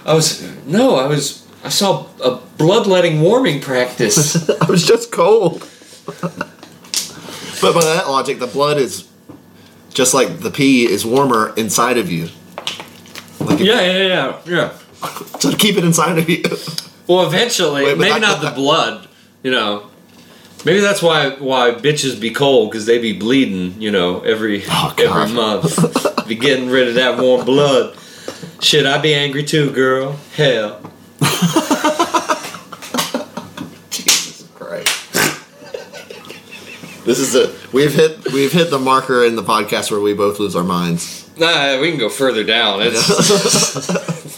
I was no, I was. I saw a bloodletting warming practice. [laughs] I was just cold. [laughs] but by that logic, the blood is just like the pee is warmer inside of you. Like yeah, yeah, yeah, yeah. So [laughs] to keep it inside of you. Well, eventually, Wait, maybe not the blood. You know, maybe that's why why bitches be cold because they be bleeding. You know, every Oh, every month, be getting rid of that warm blood. Shit, I'd be angry too, girl. Hell, [laughs] Jesus Christ. This is a we've hit we've hit the marker in the podcast where we both lose our minds. nah, we can go further down. It's [laughs]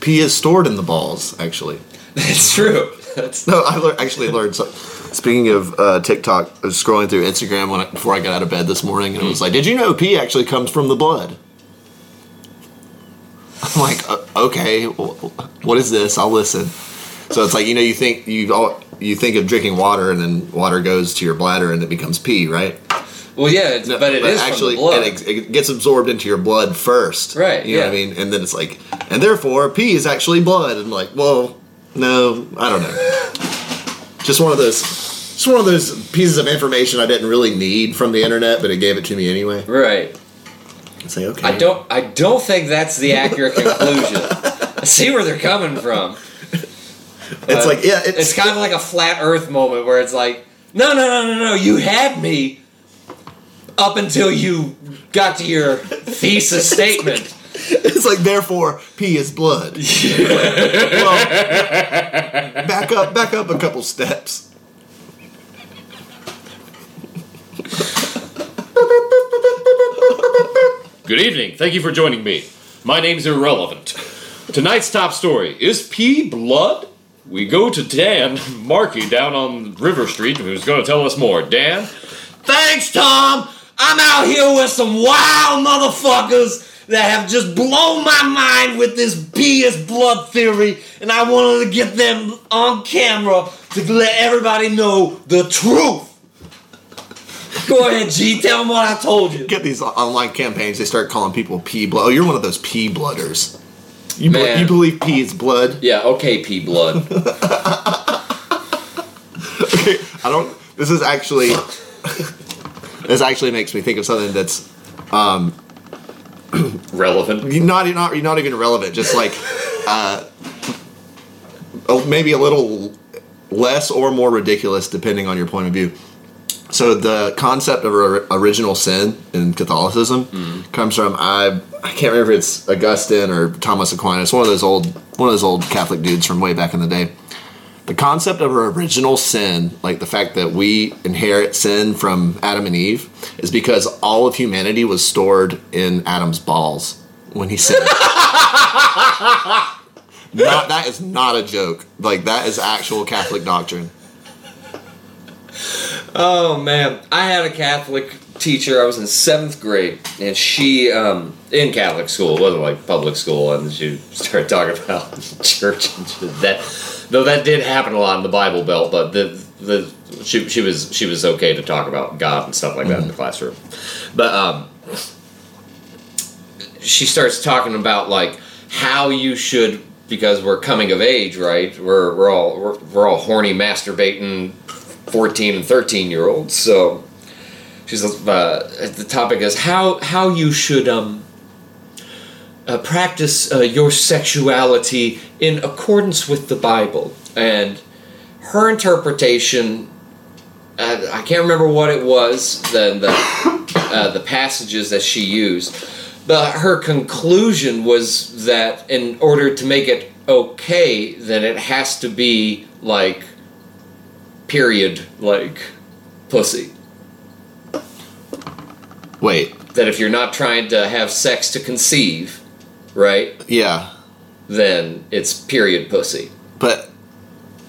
Pee is stored in the balls, actually. it's true. That's No, I lear- actually learned something. Speaking of uh, TikTok, I was scrolling through Instagram when I, before I got out of bed this morning, and it was like, "Did you know pee actually comes from the blood?" I'm like, uh, "Okay, wh- what is this?" I'll listen. So it's like you know, you think you all you think of drinking water, and then water goes to your bladder, and it becomes pee, right? Well, yeah, it's, but it is actually from the blood. It, it gets absorbed into your blood first. Right, You know what I mean? And then it's like, and therefore pee is actually blood. And like, well, no, I don't know. just one of those, just one of those pieces of information I didn't really need from the internet, but it gave it to me anyway. right. It's like, okay. I don't. I don't think that's the accurate [laughs] conclusion. I see where they're coming from. It's like, yeah, it's, It's kind of like a flat Earth moment where it's like, no, no, no, no, no. You had me up until you got to your thesis [laughs] statement. it's like therefore pee is blood. [laughs] well, back up, back up a couple steps. Good evening. Thank you for joining me. My name's Irrelevant. Tonight's top story is pee blood? We go to Dan Markey down on River Street, who's going to tell us more. Dan? Thanks, Tom. I'm out here with some wild motherfuckers that have just blown my mind with this pee is blood theory, and I wanted to get them on camera to let everybody know the truth. Go ahead, G. Tell them what I told you. Get these online campaigns. They start calling people pee blood. Oh, you're one of those pee blooders. You, be- Man. you believe pee is blood? Yeah, okay, pee blood. [laughs] Okay, I don't. This is actually. this actually makes me think of something that's Relevant. not not not even relevant. Just like, uh, oh, maybe a little less or more ridiculous depending on your point of view. So the concept of or- original sin in Catholicism comes from I I can't remember if it's Augustine or Thomas Aquinas, one of those old one of those old Catholic dudes from way back in the day. The concept of original sin, like the fact that we inherit sin from Adam and Eve, is because all of humanity was stored in Adam's balls when he sinned. [laughs] not, that is not a joke. Like that is actual Catholic doctrine. Oh man, I had a Catholic teacher. I was in seventh grade, and she um, in Catholic school. It wasn't like public school, and she [laughs] started talking about [laughs] church and that. Though that did happen a lot in the Bible Belt, but the the she, she was she was okay to talk about God and stuff like that in the classroom. But um, she starts talking about like how you should because we're coming of age, right? We're we're all we're, we're all horny masturbating 14 and 13 year olds. So she's uh, the topic is how how you should um uh, practice uh, your sexuality in accordance with the Bible and her interpretation. Uh, I can't remember what it was the the, uh, the passages that she used, but her conclusion was that in order to make it okay, then it has to be like period like pussy. Wait, That if you're not trying to have sex to conceive, right, yeah, then it's period pussy. but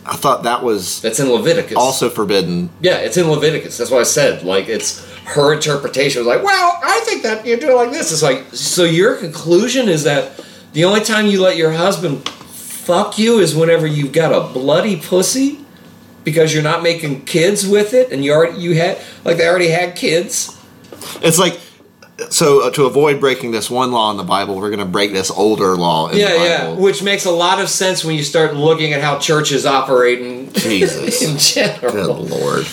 I thought that was That's in Leviticus. also forbidden. yeah, it's in Leviticus. That's what I said. Like it's her interpretation was like, well, I think that you do it like this. It's like, so your conclusion is that the only time you let your husband fuck you is whenever you've got a bloody pussy because you're not making kids with it, and you already you had like they already had kids. It's like so uh, to avoid breaking this one law in the Bible, we're going to break this older law in Yeah, the yeah, which makes a lot of sense when you start looking at how churches operate in, [laughs] Jesus. in Good general. lord.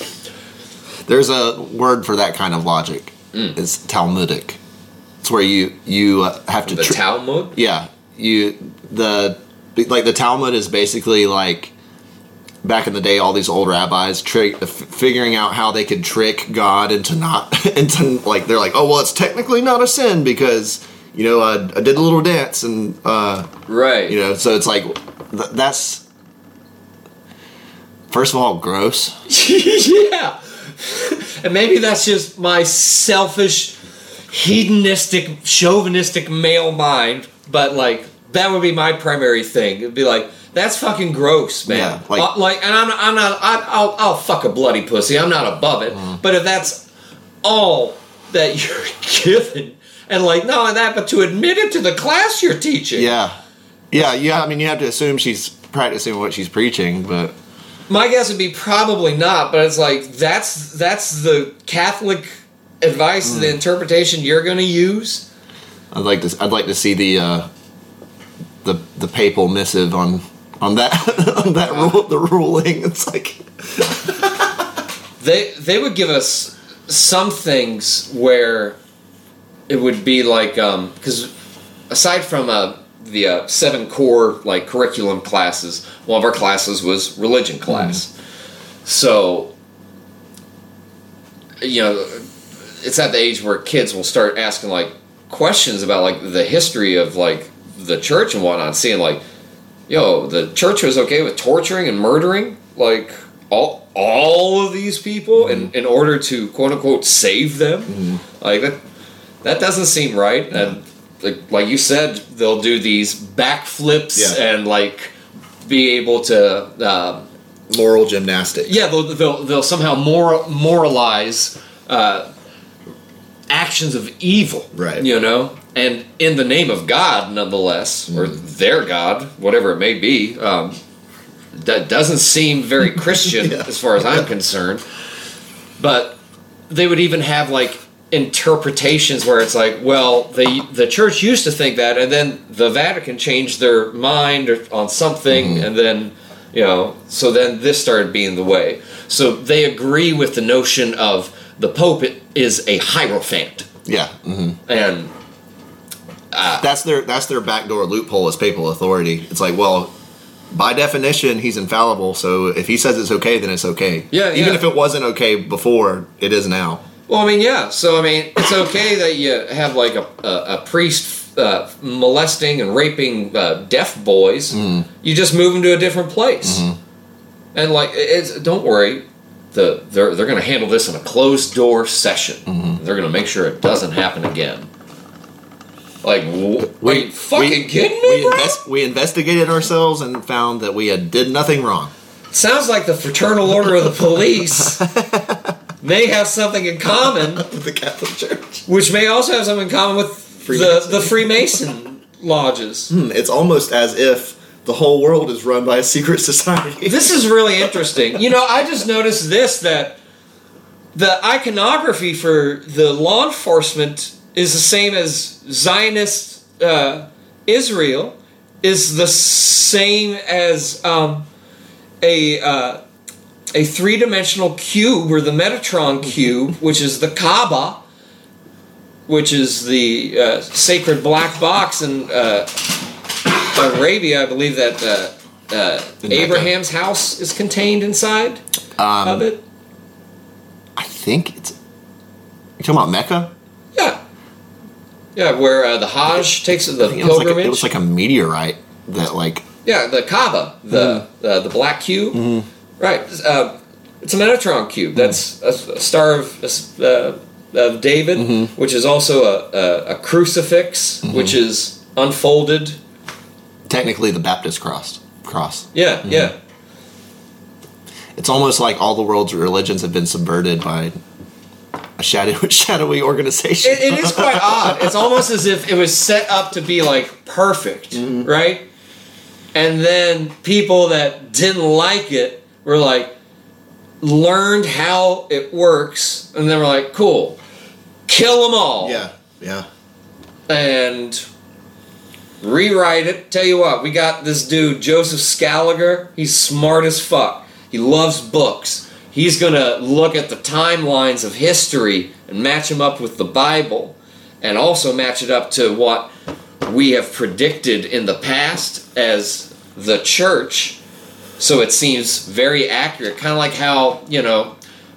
There's a word for that kind of logic. Mm. It's Talmudic. It's where you you uh, have to The tr- Talmud. yeah you the like the Talmud is basically like back in the day all these old rabbis trick f- figuring out how they could trick God into not [laughs] into like they're like oh well it's technically not a sin because you know I, I did a little dance and uh Right. you know so it's like th- that's first of all gross [laughs] yeah. And maybe that's just my selfish, hedonistic, chauvinistic male mind, but like that would be my primary thing. It'd be like that's fucking gross, man. Yeah, like- Uh, like, and I'm, I'm not. I, I'll, I'll fuck a bloody pussy. I'm not above it. Uh-huh. But if that's all that [laughs] you're given, and like not only that, but to admit it to the class you're teaching. yeah yeah yeah I mean you have to assume she's practicing what she's preaching but My guess would be probably not, but it's like that's that's the Catholic advice, Hmm. the interpretation you're going to use. I'd like to. I'd like to see the uh, the the papal missive on on that [laughs] on that rule the ruling. It's like They they would give us some things where it would be like because aside from uh, the uh, seven core like curriculum classes, one of our classes was religion class. So you know, it's at the age where kids will start asking like questions about like the history of like the church and whatnot, seeing like, yo, the church was okay with torturing and murdering like all all of these people in, in order to quote unquote save them. Like that that doesn't seem right. And like, like you said, they'll do these backflips Yeah. and like be able to um, moral gymnastics. yeah, they'll they'll, they'll somehow mor- moralize uh, actions of evil, Right. You know, and in the name of God, nonetheless, or their God, whatever it may be. Um, that doesn't seem very [laughs] Christian Yeah. as far as I'm concerned. But they would even have like interpretations where it's like, well, the the church used to think that, and then the Vatican changed their mind on something, and then you know, so then this started being the way. So they agree with the notion of the Pope is a hierophant, Yeah. hmm and That's their that's their backdoor loophole as papal authority. It's like, well, by definition, he's infallible. So if he says it's okay, then it's okay. Yeah, Even yeah. if it wasn't okay before, it is now. Well, I mean, yeah. So, I mean, it's okay that you have like a, a, a priest uh, molesting and raping uh, deaf boys. You just move them to a different place, and like, it's don't worry. The they're they're going to handle this in a closed door session. They're going to make sure it doesn't happen again. Like, wh- are you fucking kidding me, we, bro? invest, we investigated ourselves and found that we had did nothing wrong. Sounds like the Fraternal Order of the Police [laughs] may have something in common with [laughs] the Catholic Church. which may also have something in common with the, the Freemason lodges. Hmm, It's almost as if the whole world is run by a secret society. [laughs] This is really interesting. You know, I just noticed this that the iconography for the law enforcement is the same as Zionist uh, Israel, is the same as um, a. Uh, a three-dimensional cube or the Metatron cube, which is the Kaaba, which is the uh, sacred black box in uh, Arabia. I believe that uh, uh, Abraham's house is contained inside Um, of it. I think it's. You talking about Mecca? Yeah, yeah, where uh, the Hajj takes the think it was, like a, pilgrimage. it was like a meteorite that like yeah, the Kaaba, the uh, the black cube, right? Uh, it's a Metatron cube. That's a, a star of uh, of David, which is also a, a, a crucifix, which is unfolded. technically the Baptist cross. Cross. Yeah, yeah. It's almost like all the world's religions have been subverted by a shadow, [laughs] shadowy organization. It, it is [laughs] quite odd. It's almost as if it was set up to be like perfect, mm-hmm. right? And then people that didn't like it were like learned how it works, and then we're like, cool, kill them all, yeah, yeah. and rewrite it. Tell you what, we got this dude Joseph Scaliger. He's smart as fuck. He loves books. He's gonna look at the timelines of history and match them up with the Bible, and also match it up to what we have predicted in the past as the church. So it seems very accurate, kind of like how you know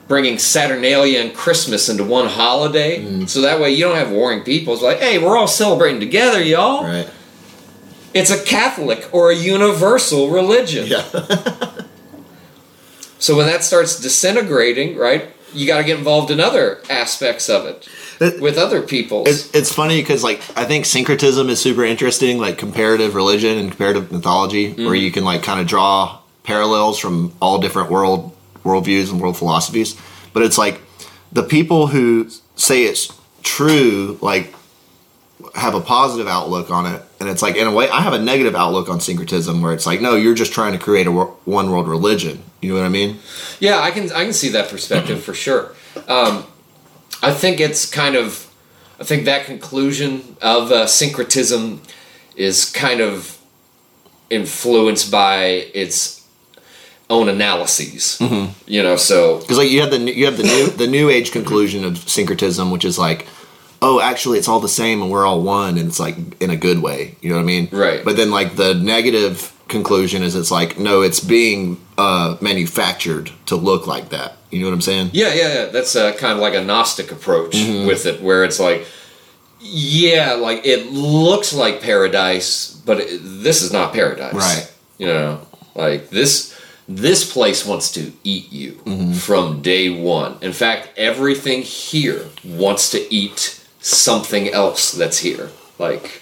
bringing Saturnalia and Christmas into one holiday. Mm. So that way you don't have warring people. It's like, hey, we're all celebrating together, y'all. Right. It's a Catholic or a universal religion. Yeah. [laughs] So when that starts disintegrating, right, you got to get involved in other aspects of it It- with other people. It's, it's funny because like I think syncretism is super interesting, like comparative religion and comparative mythology, where mm-hmm. you can like kind of draw parallels from all different world worldviews and world philosophies. But it's like the people who say it's true, like have a positive outlook on it, and it's like in a way I have a negative outlook on syncretism, where it's like no, you're just trying to create a wor- one world religion. You know what I mean? Yeah, I can I can see that perspective for sure. Um, I think it's kind of, I think that conclusion of uh, syncretism is kind of influenced by its own analyses. Mm-hmm. You know, so Because like you have the you have the new the new age conclusion of syncretism, which is like, oh, actually, it's all the same and we're all one, and it's like in a good way. You know what I mean? Right. But then like the negative conclusion is it's like no, it's being uh, manufactured to look like that. You know what I'm saying? Yeah, yeah, yeah. That's uh, kind of like a Gnostic approach Mm-hmm. with it, where it's like, yeah, like it looks like paradise, but it, this is not paradise. Right. You know, like this. This place wants to eat you Mm-hmm. from day one. In fact, everything here wants to eat something else that's here, like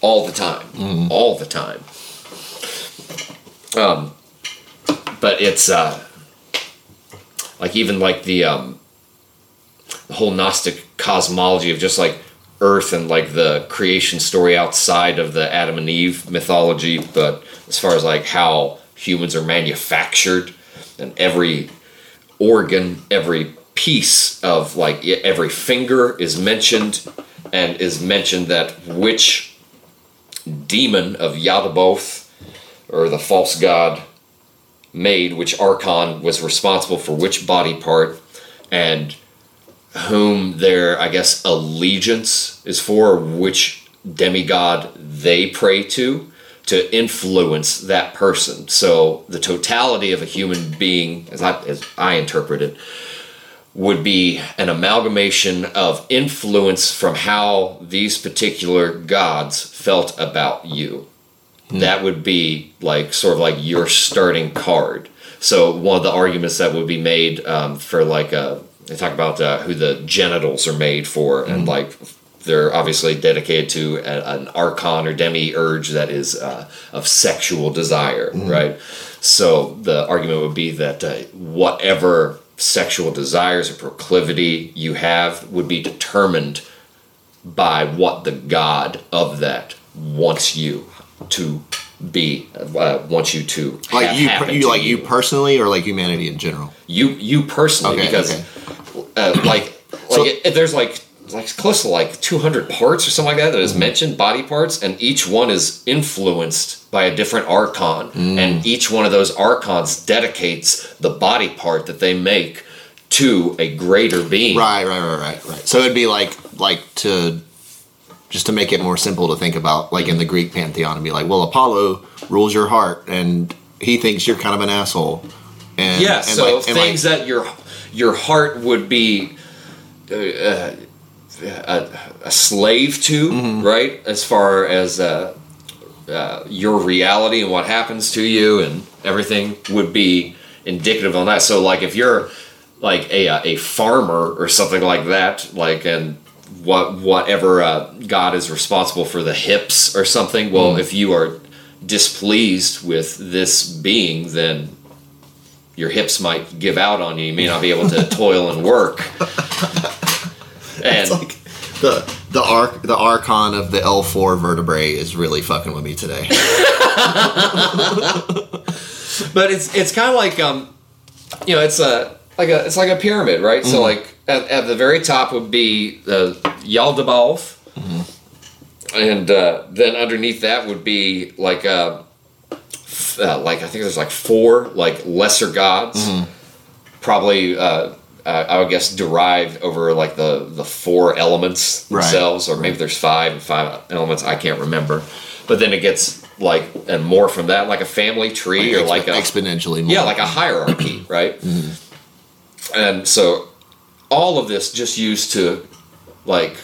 all the time, Mm-hmm. all the time. Um, but it's uh, like even like the um the whole gnostic cosmology of just like earth and like the creation story outside of the adam and eve mythology but as far as like how humans are manufactured and every organ every piece of like every finger is mentioned and is mentioned that which demon of Yaldabaoth or the false god made, which archon was responsible for which body part, and whom their, I guess, allegiance is for, which demigod they pray to, to influence that person. So the totality of a human being, as I, as I interpret it, would be an amalgamation of influence from how these particular gods felt about you that would be like sort of like your starting card. So one of the arguments that would be made um, for like uh, they talk about uh, who the genitals are made for, and like they're obviously dedicated to a, an archon or demiurge that is uh, of sexual desire, right? So the argument would be that uh, whatever sexual desires or proclivity you have would be determined by what the god of that wants you to be uh, wants you to Like have you, happen you like you personally, or like humanity in general. you you personally Okay, because okay. uh, like [clears throat] like So- it, there's like like close to like 200 parts or something like that that Mm-hmm. mentioned body parts and each one is influenced by a different archon Mm. and each one of those archons dedicates the body part that they make to a greater being Right, right, right, right, right. So it'd be like like to just to make it more simple to think about, like in the Greek pantheon, and be like, well, Apollo rules your heart, and he thinks you're kind of an asshole. And Yeah, and so like- things that your your heart would be uh, uh, a, a slave to, Mm-hmm. right? As far as uh, uh, your reality and what happens to you and everything would be indicative on that. So, like, if you're like a uh, a farmer or something like that, like and what whatever uh, God is responsible for the hips or something. Well, Mm. if you are displeased with this being, then your hips might give out on you. You may not be able to [laughs] toil and work. And like the the arc the archon of the L four vertebrae is really fucking with me today. [laughs] but it's it's kind of like um, you know, it's a like a it's like a pyramid, right? So like at, at the very top would be the Yaldabaoth, and uh, then underneath that would be like uh, f- uh, like I think there's like four like lesser gods, probably. Uh, uh, I would guess derived over like the the four elements Right. themselves, or maybe there's five five elements. I can't remember, but then it gets like and more from that, like a family tree or like a exponentially more. yeah, like a hierarchy, [clears throat] right? And so all of this just used to like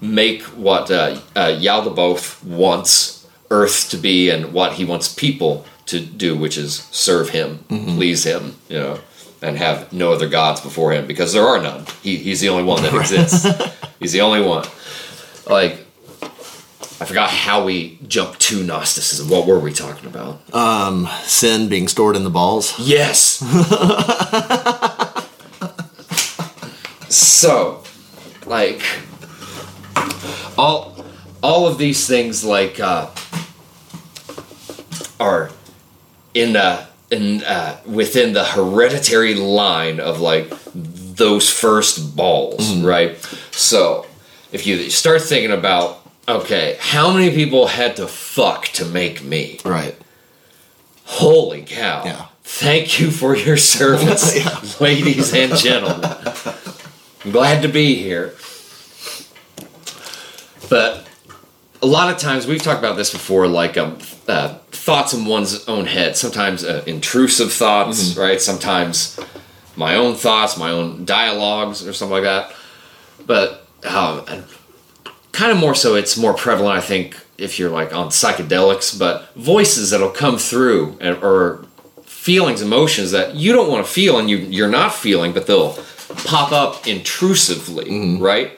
make what uh, uh, Yaldabaoth wants Earth to be and what he wants people to do, which is serve him, please him, you know, and have no other gods before him because there are none. He, he's the only one that exists. [laughs] he's the only one. Like, I forgot how we jumped to Gnosticism. What were we talking about? Um, sin being stored in the balls. Yes. [laughs] so, like, all all of these things like uh, are in uh, in uh, within the hereditary line of like those first balls, right? So if you start thinking about, okay, how many people had to fuck to make me? Right. Holy cow. Yeah. Thank you for your service, [laughs] Yeah. ladies and gentlemen. I'm glad to be here. But a lot of times, we've talked about this before, like um, uh, thoughts in one's own head. Sometimes uh, intrusive thoughts, right? Sometimes my own thoughts, my own dialogues, or something like that. But um, kind of more so, it's more prevalent, I think, if you're like on psychedelics, but voices that'll come through and, or feelings, emotions that you don't want to feel and you, you're not feeling, but they'll pop up intrusively, right?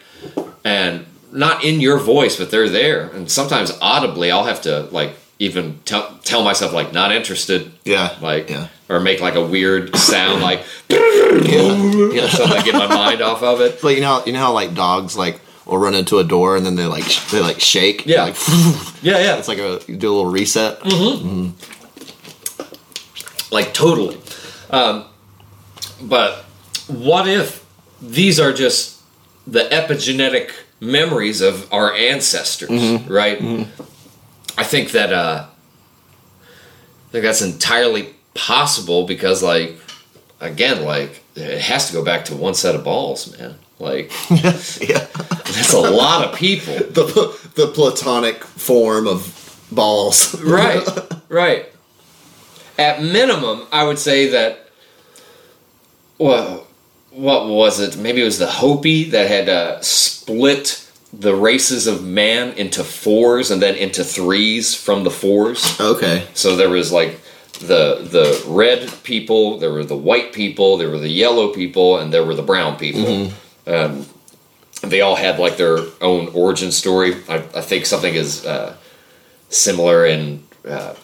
And not in your voice, but they're there. And sometimes audibly, I'll have to like even tell tell myself like not interested, Yeah. like yeah. or make like a weird sound like [laughs] Yeah. yeah. [laughs] something to get my mind off of it. But you know, you know how like dogs like will run into a door and then they like sh- they like shake. Yeah. Like, [laughs] Yeah, yeah. it's like a you do a little reset. Mm-hmm. Mm-hmm. like totally um, but what if these are just the epigenetic memories of our ancestors mm-hmm. right i think that uh i think that's entirely possible because like again like it has to go back to one set of balls man like [laughs] yeah. that's a lot of people [laughs] The the platonic form of balls. [laughs] right right at minimum i would say that well what was it maybe it was the hopi that had uh, split the races of man into fours and then into threes from the fours Okay. so there was like the the red people there were the white people there were the yellow people and there were the brown people um, they all had like their own origin story i, I think something is uh, similar in uh,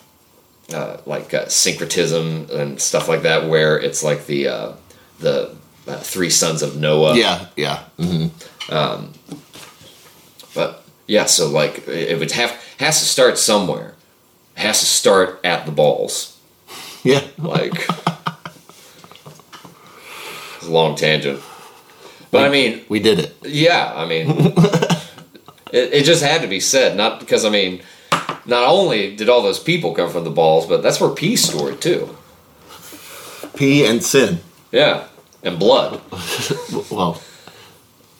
uh, like uh, syncretism and stuff like that where it's like the uh, the uh, three sons of noah Yeah. Yeah. hmm But yeah, so like it would have has to start somewhere. It has to start at the balls. Yeah. Like it's a long tangent. But I mean, We did it. yeah, I mean [laughs] it, it just had to be said, not because I mean not only did all those people come from the balls, but that's where peace story too. Pee and sin. Yeah. And blood. [laughs] Well,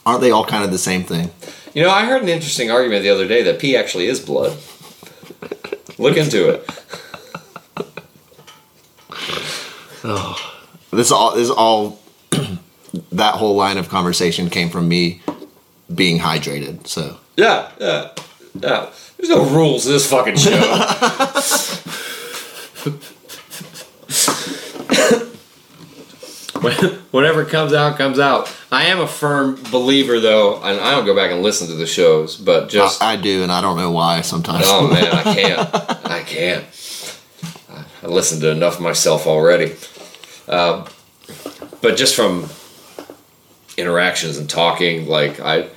aren't they all kind of the same thing? You know, I heard an interesting argument the other day that pee actually is blood. Look into it. Oh. This all this all [clears throat] that whole line of conversation came from me being hydrated. So Yeah, yeah, yeah. There's no rules to this fucking show. [laughs] [laughs] [laughs] Whatever comes out, comes out. I am a firm believer, though, and I don't go back and listen to the shows, but just I, I do, and I don't know why sometimes. oh man, I [laughs] can't, I can't. I- listened to enough myself already, uh, but just from interactions and talking, like I,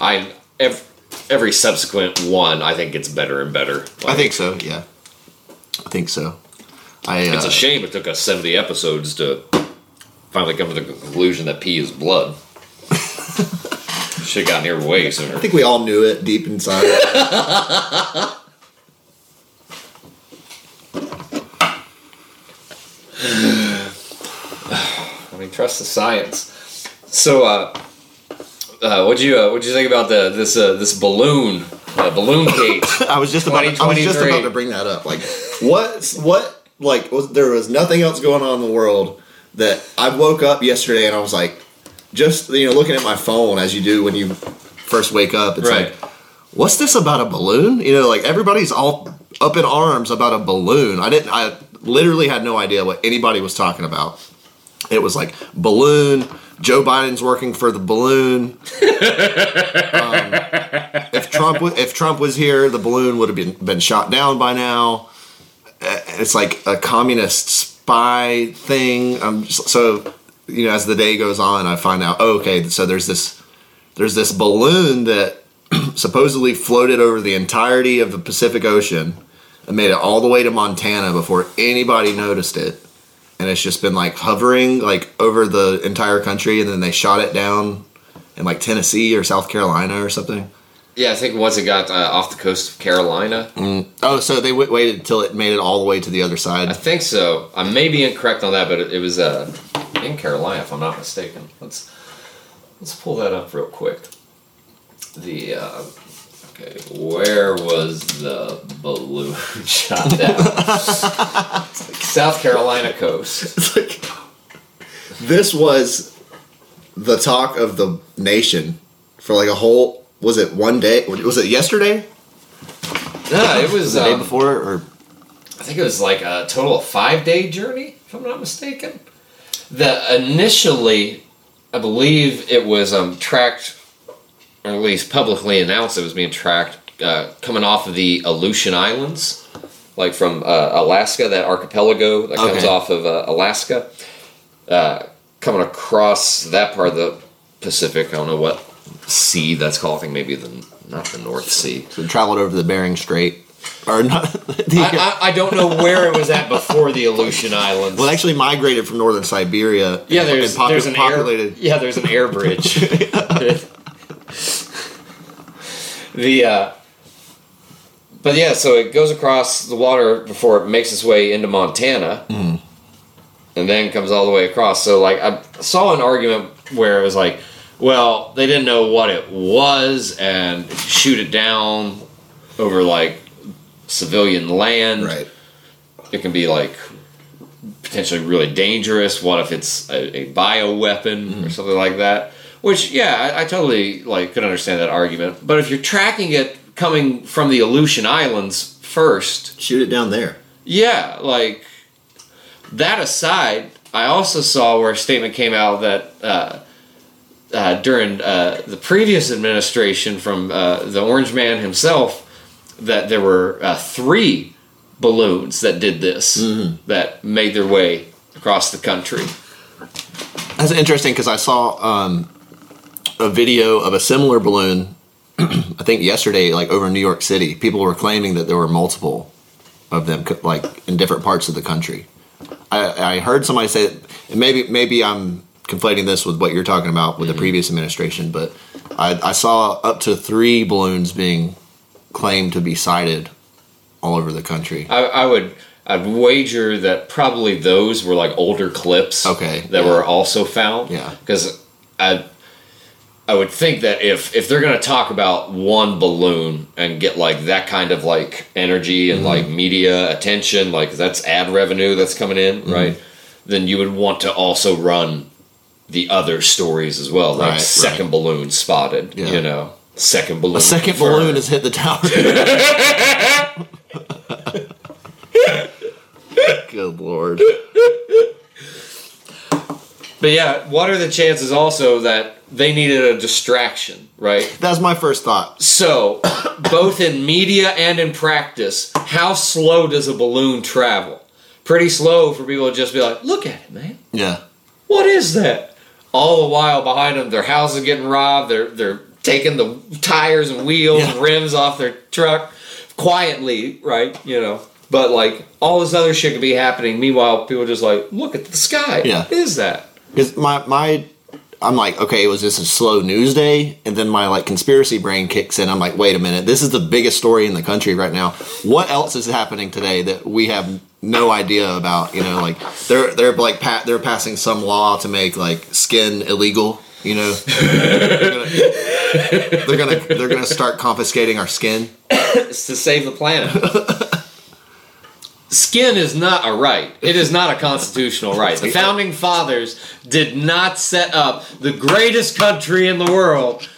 I every, every subsequent one, I think gets better and better. I think so. Yeah, I think so. I uh, It's a shame it took us 70 episodes to finally come to the conclusion that pee is blood. Should have gotten here way sooner. I think we all knew it deep inside. [laughs] I mean, trust the science. So, uh, uh, what'd you uh, what'd you think about the this uh, this balloon uh, balloon cage? [laughs] I was just about. To, I was just about to bring that up. Like, what? What? Like, was, there was nothing else going on in the world that I woke up yesterday and I was like, just you know, looking at my phone as you do when you first wake up. It's Right. like, what's this about a balloon? You know, like everybody's all up in arms about a balloon. I didn't. I literally had no idea what anybody was talking about. It was like balloon. Joe Biden's working for the balloon. [laughs] Um, if Trump if Trump was here, the balloon would have been been shot down by now. Uh, It's like a communist spy thing. Um, so you know, as the day goes on, I find out. Oh, okay, so there's this there's this balloon that [clears throat] supposedly floated over the entirety of the Pacific Ocean and made it all the way to Montana before anybody noticed it. and it's just been like hovering like over the entire country, and then they shot it down in like Tennessee or South Carolina or something. Yeah, I think once it got uh, off the coast of Carolina, Oh, so they w- waited until it made it all the way to the other side. I think so. I may be incorrect on that, but it, it was uh, in Carolina, if I'm not mistaken. Let's let's pull that up real quick. The uh, okay, where was the balloon [laughs] shot down? [laughs] South Carolina coast. [laughs] It's like this was the talk of the nation for like a whole. Was it one day? Was it yesterday? No, it was. The day Um, before, or I think it was like a total of five day journey, if I'm not mistaken. The initially, I believe it was um, tracked, or at least publicly announced it was being tracked, uh, coming off of the Aleutian Islands, like from uh, Alaska, that archipelago that comes off of uh, Alaska, uh, coming across that part of the Pacific. I don't know what sea that's called. I think maybe the not the North Sea. so it traveled over the Bering Strait, or not? [laughs] The, I, I, I don't know where it was at before the Aleutian Islands. well, it actually migrated from northern Siberia. Yeah, and- there's and there's an populated. air yeah there's an air bridge. [laughs] the uh, but yeah, so it goes across the water before it makes its way into Montana, Mm-hmm. and then comes all the way across. So like I saw an argument where it was like, well, they didn't know what it was, and shoot it down over like civilian land, Right. it can be like potentially really dangerous. What if it's a, a bio weapon Mm-hmm. or something like that? Which, yeah, I, I totally like could understand that argument. But if you're tracking it coming from the Aleutian Islands first, Shoot it down there. yeah, like that aside, I also saw where a statement came out that uh, uh, during uh, the previous administration from uh, the Orange Man himself, that there were uh, three balloons that did this that made their way across the country. That's interesting because I saw um, a video of a similar balloon. [clears throat] I think yesterday, like over New York City, people were claiming that there were multiple of them, like in different parts of the country. I, I heard somebody say, maybe maybe I'm conflating this with what you're talking about with the previous administration, but I, I saw up to three balloons being claimed to be sighted all over the country. I, I would. I'd wager that probably those were like older clips. Okay, That yeah. were also found. Yeah. Because I, I would think that if if they're gonna talk about one balloon and get like that kind of like energy and like Mm-hmm. media attention, like that's ad revenue that's coming in, Mm-hmm. right? Then you would want to also run the other stories as well, like Right, second balloon spotted. Yeah. You know, second balloon. A second confirmed. balloon has hit the tower. [laughs] Good lord. But yeah, what are the chances also that they needed a distraction, right? That's my first thought. So, both in media and in practice, how slow does a balloon travel? Pretty slow for people to just be like, look at it, man. Yeah. What is that? All the while behind them, their house is getting robbed. They're they're taking the tires and wheels Yeah. and rims off their truck quietly, right? You know. But like all this other shit could be happening. Meanwhile, people just like, look at the sky. Yeah. What is that? Because my my, I'm like, okay, was this a slow news day? And then my like conspiracy brain kicks in. I'm like, wait a minute, this is the biggest story in the country right now. What else is happening today that we have no idea about? You know, like they're they're like pa- they're passing some law to make like skin illegal. You know, they're gonna, they're gonna they're gonna start confiscating our skin. It's to save the planet. Skin is not a right. It is not a constitutional right. The founding fathers did not set up the greatest country in the world.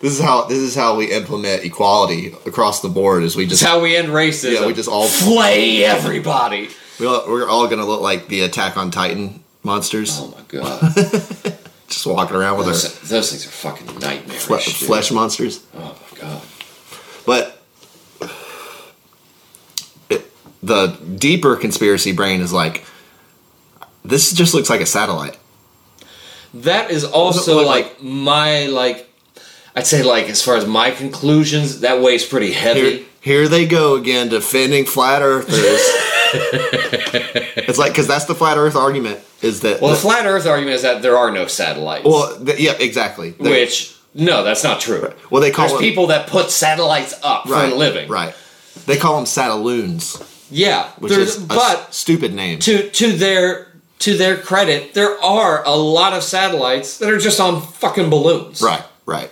This is how this is how we implement equality across the board. Is we just It's how we end racism. Yeah, we just all- flay everybody. we all, we're all gonna look like the Attack on Titan monsters, Oh my god, [laughs] just walking around with our those, those things are fucking nightmares. fle- flesh monsters. Oh my god. But it, the deeper conspiracy brain is like, this just looks like a satellite. That is also look like, my like. I'd say like as far as my conclusions, that weighs pretty heavy. Here, here they go again, defending flat earthers. [laughs] it's like because that's the flat Earth argument is that Well, the flat Earth argument is that there are no satellites. well th- yeah exactly They- which no, that's not true. well they call There's them, people that put satellites up right, for a living. right they call them satelloons Yeah, which is a but stupid name to to their to their credit, there are a lot of satellites that are just on fucking balloons. right right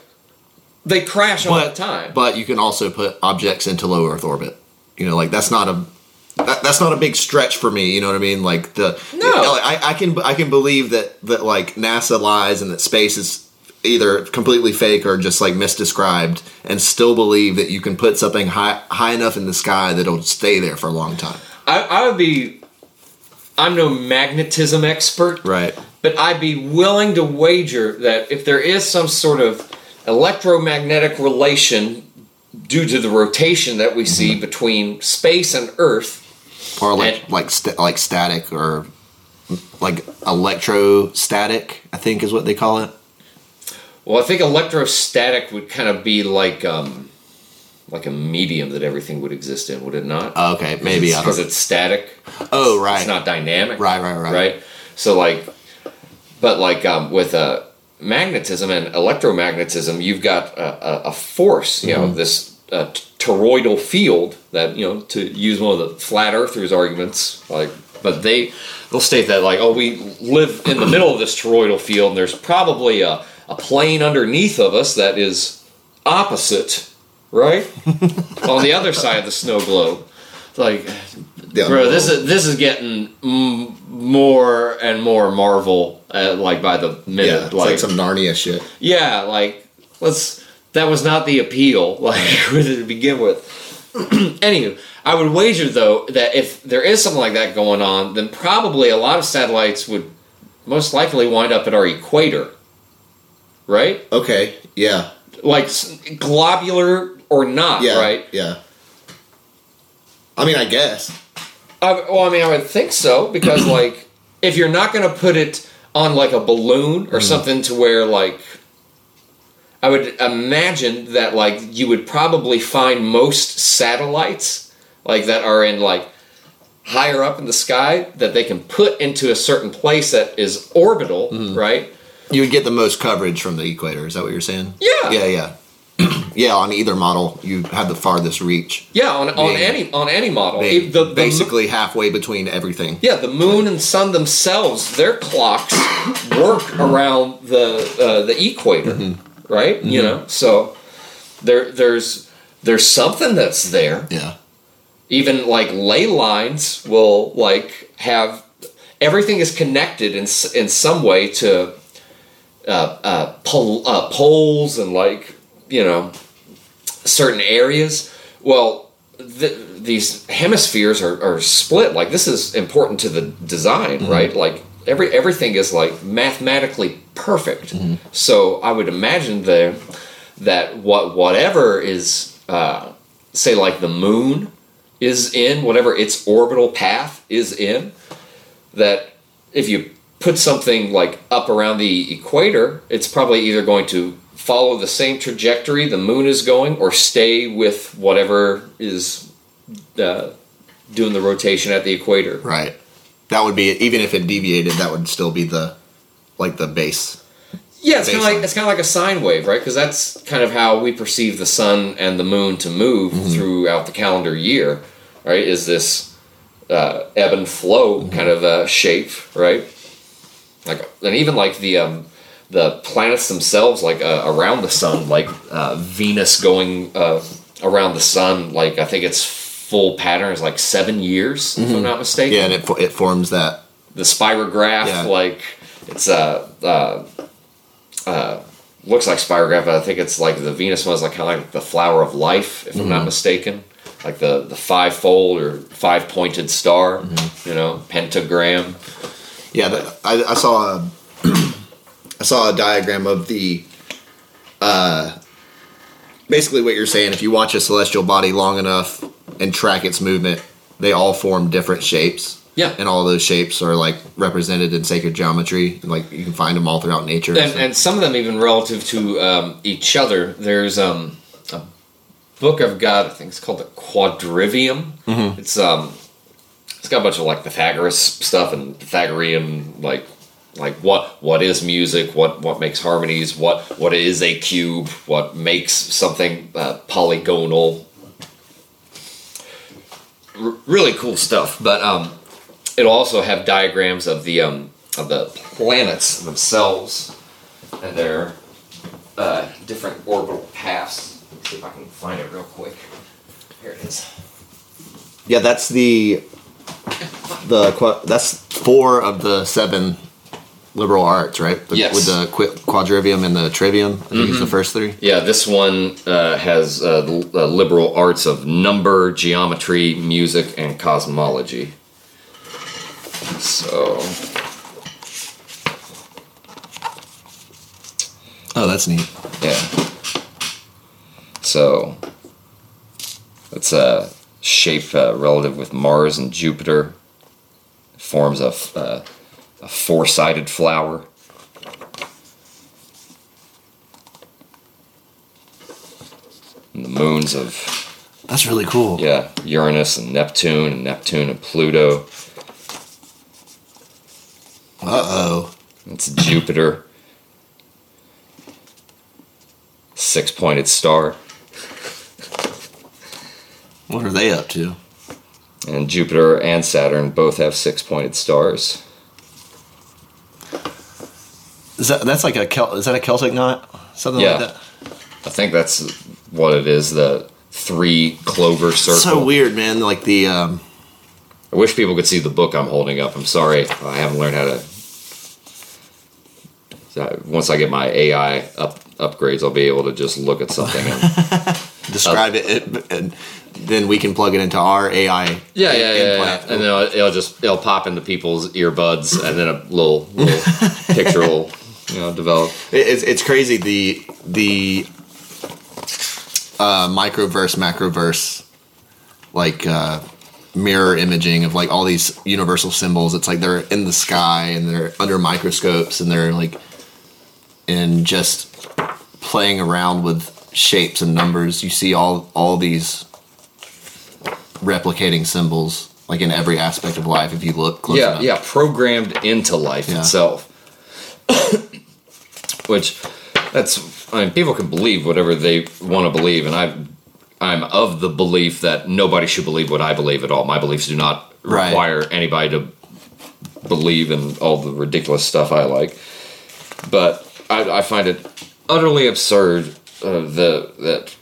They crash all but the time. but you can also put objects into low Earth orbit you know like that's not a that, that's not a big stretch for me you know what I mean like the No. I, I can I can believe that that like NASA lies and that space is either completely fake or just like misdescribed and still believe that you can put something high high enough in the sky that it'll stay there for a long time I, I would be. I'm no magnetism expert, right but I'd be willing to wager that if there is some sort of electromagnetic relation due to the rotation that we see Mm-hmm. between space and Earth, or like And- like st- like static or like electrostatic I think is what they call it well, I think electrostatic would kind of be like um, like a medium that everything would exist in, would it not? Oh, okay maybe because don't, it's static. oh right It's not dynamic. Right, right, right. Right. So like, but like um, with uh, magnetism and electromagnetism, you've got a, a, a force. You Mm-hmm. know this uh, toroidal field that you know to use one of the flat earthers' arguments. Like, but they they'll state that like, oh, we live in the middle of this toroidal field, and there's probably a a plane underneath of us that is opposite. Right [laughs] on the other side of the snow globe, like Yeah, Bro, this is this is getting more and more Marvel, uh, like by the minute. yeah it's like, like some Narnia shit yeah, like let's. That was not the appeal, [laughs] like to begin with. [clears throat] Anywho, I would wager though that if there is something like that going on, then probably a lot of satellites would most likely wind up at our equator, right? okay yeah Like globular or not, yeah right? yeah I mean I guess I, well, I mean, I would think so because, [clears throat] like, if you're not going to put it on like a balloon or mm. something to where, like, I would imagine that, like, you would probably find most satellites, like, that are in like higher up in the sky that they can put into a certain place that is orbital, mm. right? You would get the most coverage from the equator. Is that what you're saying? Yeah. Yeah, yeah. [clears throat] yeah, on either model, you have the farthest reach. Yeah, on, on any on any model, the, the basically halfway between everything. Yeah, the moon and sun themselves, their clocks [coughs] work around the uh, the equator, Mm-hmm. right? You know, so there there's there's something that's there. Yeah. Even like ley lines will like have everything is connected in in some way to uh, uh, pol- uh, poles and like you know certain areas. Well, th- these hemispheres are, are split. Like this is important to the design, right? Like every everything is like mathematically perfect. So I would imagine there that what whatever is uh, say like the moon is in whatever its orbital path is in that if you put something like up around the equator, it's probably either going to follow the same trajectory the moon is going or stay with whatever is uh, doing the rotation at the equator. Right. That would be even if it deviated, that would still be the like the base. Yeah, it's kind of like it's kind of like a sine wave, right? Because that's kind of how we perceive the sun and the moon to move throughout the calendar year, right? Is this uh, ebb and flow kind of uh, shape, right? Like, and even like the um, the planets themselves, like uh, around the sun, like uh, Venus going uh, around the sun, like I think its full pattern is like seven years, if I'm not mistaken. Yeah, and it it forms that. the spirograph Yeah. like it's uh, uh uh looks like spirograph but i think it's like the venus one is like kind of like the flower of life if i'm not mistaken. Like the the five fold or five pointed star you know pentagram. Yeah, I, I saw a I saw a diagram of the. Uh, basically, what you're saying, if you watch a celestial body long enough and track its movement, they all form different shapes. Yeah. and all those shapes are like represented in sacred geometry. Like you can find them all throughout nature. and, so- and some of them even relative to um, each other there's um a book i've got i think it's called the quadrivium it's um it's got a bunch of like Pythagoras stuff and Pythagorean like like what what is music? What what makes harmonies? What what is a cube? What makes something uh, polygonal? R- really cool stuff but um it'll also have diagrams of the um of the planets themselves and their uh, different orbital paths. Let's see if i can find it real quick. Here it is. Yeah, that's the the that's four of the seven liberal arts, right? The, Yes. With the qu- quadrivium and the trivium. I think it's the first three. Yeah, this one uh, has uh, the liberal arts of number, geometry, music, and cosmology. So, Oh, that's neat. yeah. So, it's a shape uh, relative with Mars and Jupiter. Forms a, f- uh, a four sided flower. And the moons of That's really cool. Yeah, Uranus and Neptune, and Neptune and Pluto. Uh oh. It's Jupiter. Six pointed star. What are they up to? And Jupiter and Saturn both have six pointed stars. Is that that's like a Kel- is that a Celtic knot? Something Yeah. like that. I think that's what it is the three clover circle. So weird, man. Like the um, I wish people could see the book I'm holding up. I'm sorry. I haven't learned how to. Once I get my AI up upgrades, I'll be able to just look at something and [laughs] [laughs] describe it, it, and then we can plug it into our AI. Yeah, yeah, yeah, yeah. And then it'll, it'll just it'll pop into people's earbuds, and then a little little [laughs] picture will you know develop. It's it's crazy the the uh, microverse macroverse like uh, mirror imaging of like all these universal symbols. It's like they're in the sky and they're under microscopes and they're like and just playing around with shapes and numbers. You see all all these replicating symbols like in every aspect of life if you look close Yeah, enough. yeah, programmed into life Yeah. itself. [coughs] Which that's I mean people can believe whatever they want to believe, and I I'm of the belief that nobody should believe what I believe at all. My beliefs do not Right. require anybody to believe in all the ridiculous stuff I like. But I, I find it utterly absurd uh, the that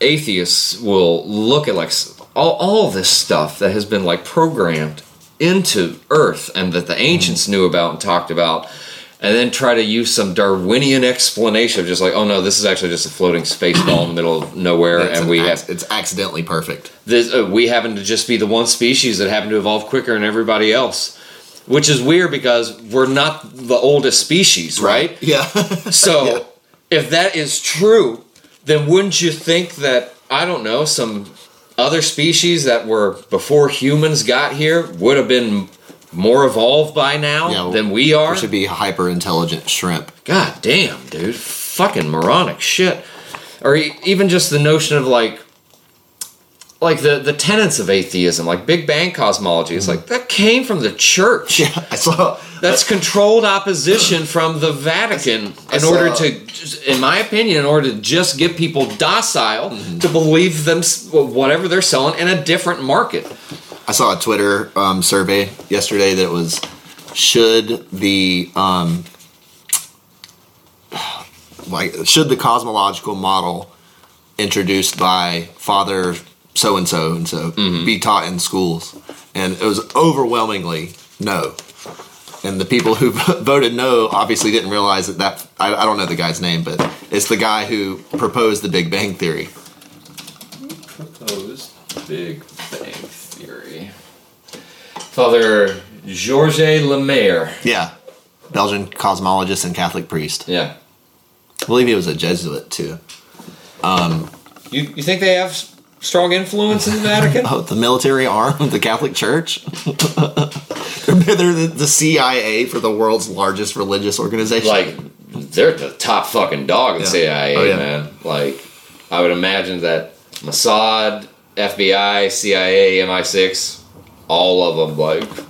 atheists will look at like all, all this stuff that has been like programmed into earth and that the ancients knew about and talked about and then try to use some darwinian explanation of just like oh no this is actually just a floating space ball in the middle of nowhere It's and an we ac- have it's accidentally perfect. this, uh, we happen to just be the one species that happen to evolve quicker than everybody else which is weird because we're not the oldest species right [laughs] Yeah. so, Yeah. if that is true, then wouldn't you think that I don't know some other species that were before humans got here would have been more evolved by now Yeah, than we are? We should be hyper intelligent shrimp. God damn, dude, fucking moronic shit. Or even just the notion of like, like the the tenets of atheism, like Big Bang cosmology. It's like that came from the church. [laughs] Yeah, I saw. [laughs] That's controlled opposition from the Vatican in saw- order to, in my opinion, in order to just get people docile Mm-hmm. to believe them whatever they're selling in a different market. I saw a Twitter um, survey yesterday that was should the um, like should the cosmological model introduced by Father so and so and so be taught in schools, and it was overwhelmingly no. And the people who [laughs] voted no obviously didn't realize that that I, I don't know the guy's name, but it's the guy who proposed the Big Bang Theory. Proposed Big Bang Theory. Father Georges Lemaître. Yeah, Belgian cosmologist and Catholic priest. Yeah. I believe he was a Jesuit too. Um, you, you think they have strong influence in the Vatican? [laughs] Oh, the military arm of the Catholic Church. they're [laughs] they're the, the CIA for the world's largest religious organization. like, they're the top fucking dog in Yeah. CIA, Oh, yeah. man. Like, I would imagine that Mossad, FBI, CIA, MI6, all of them like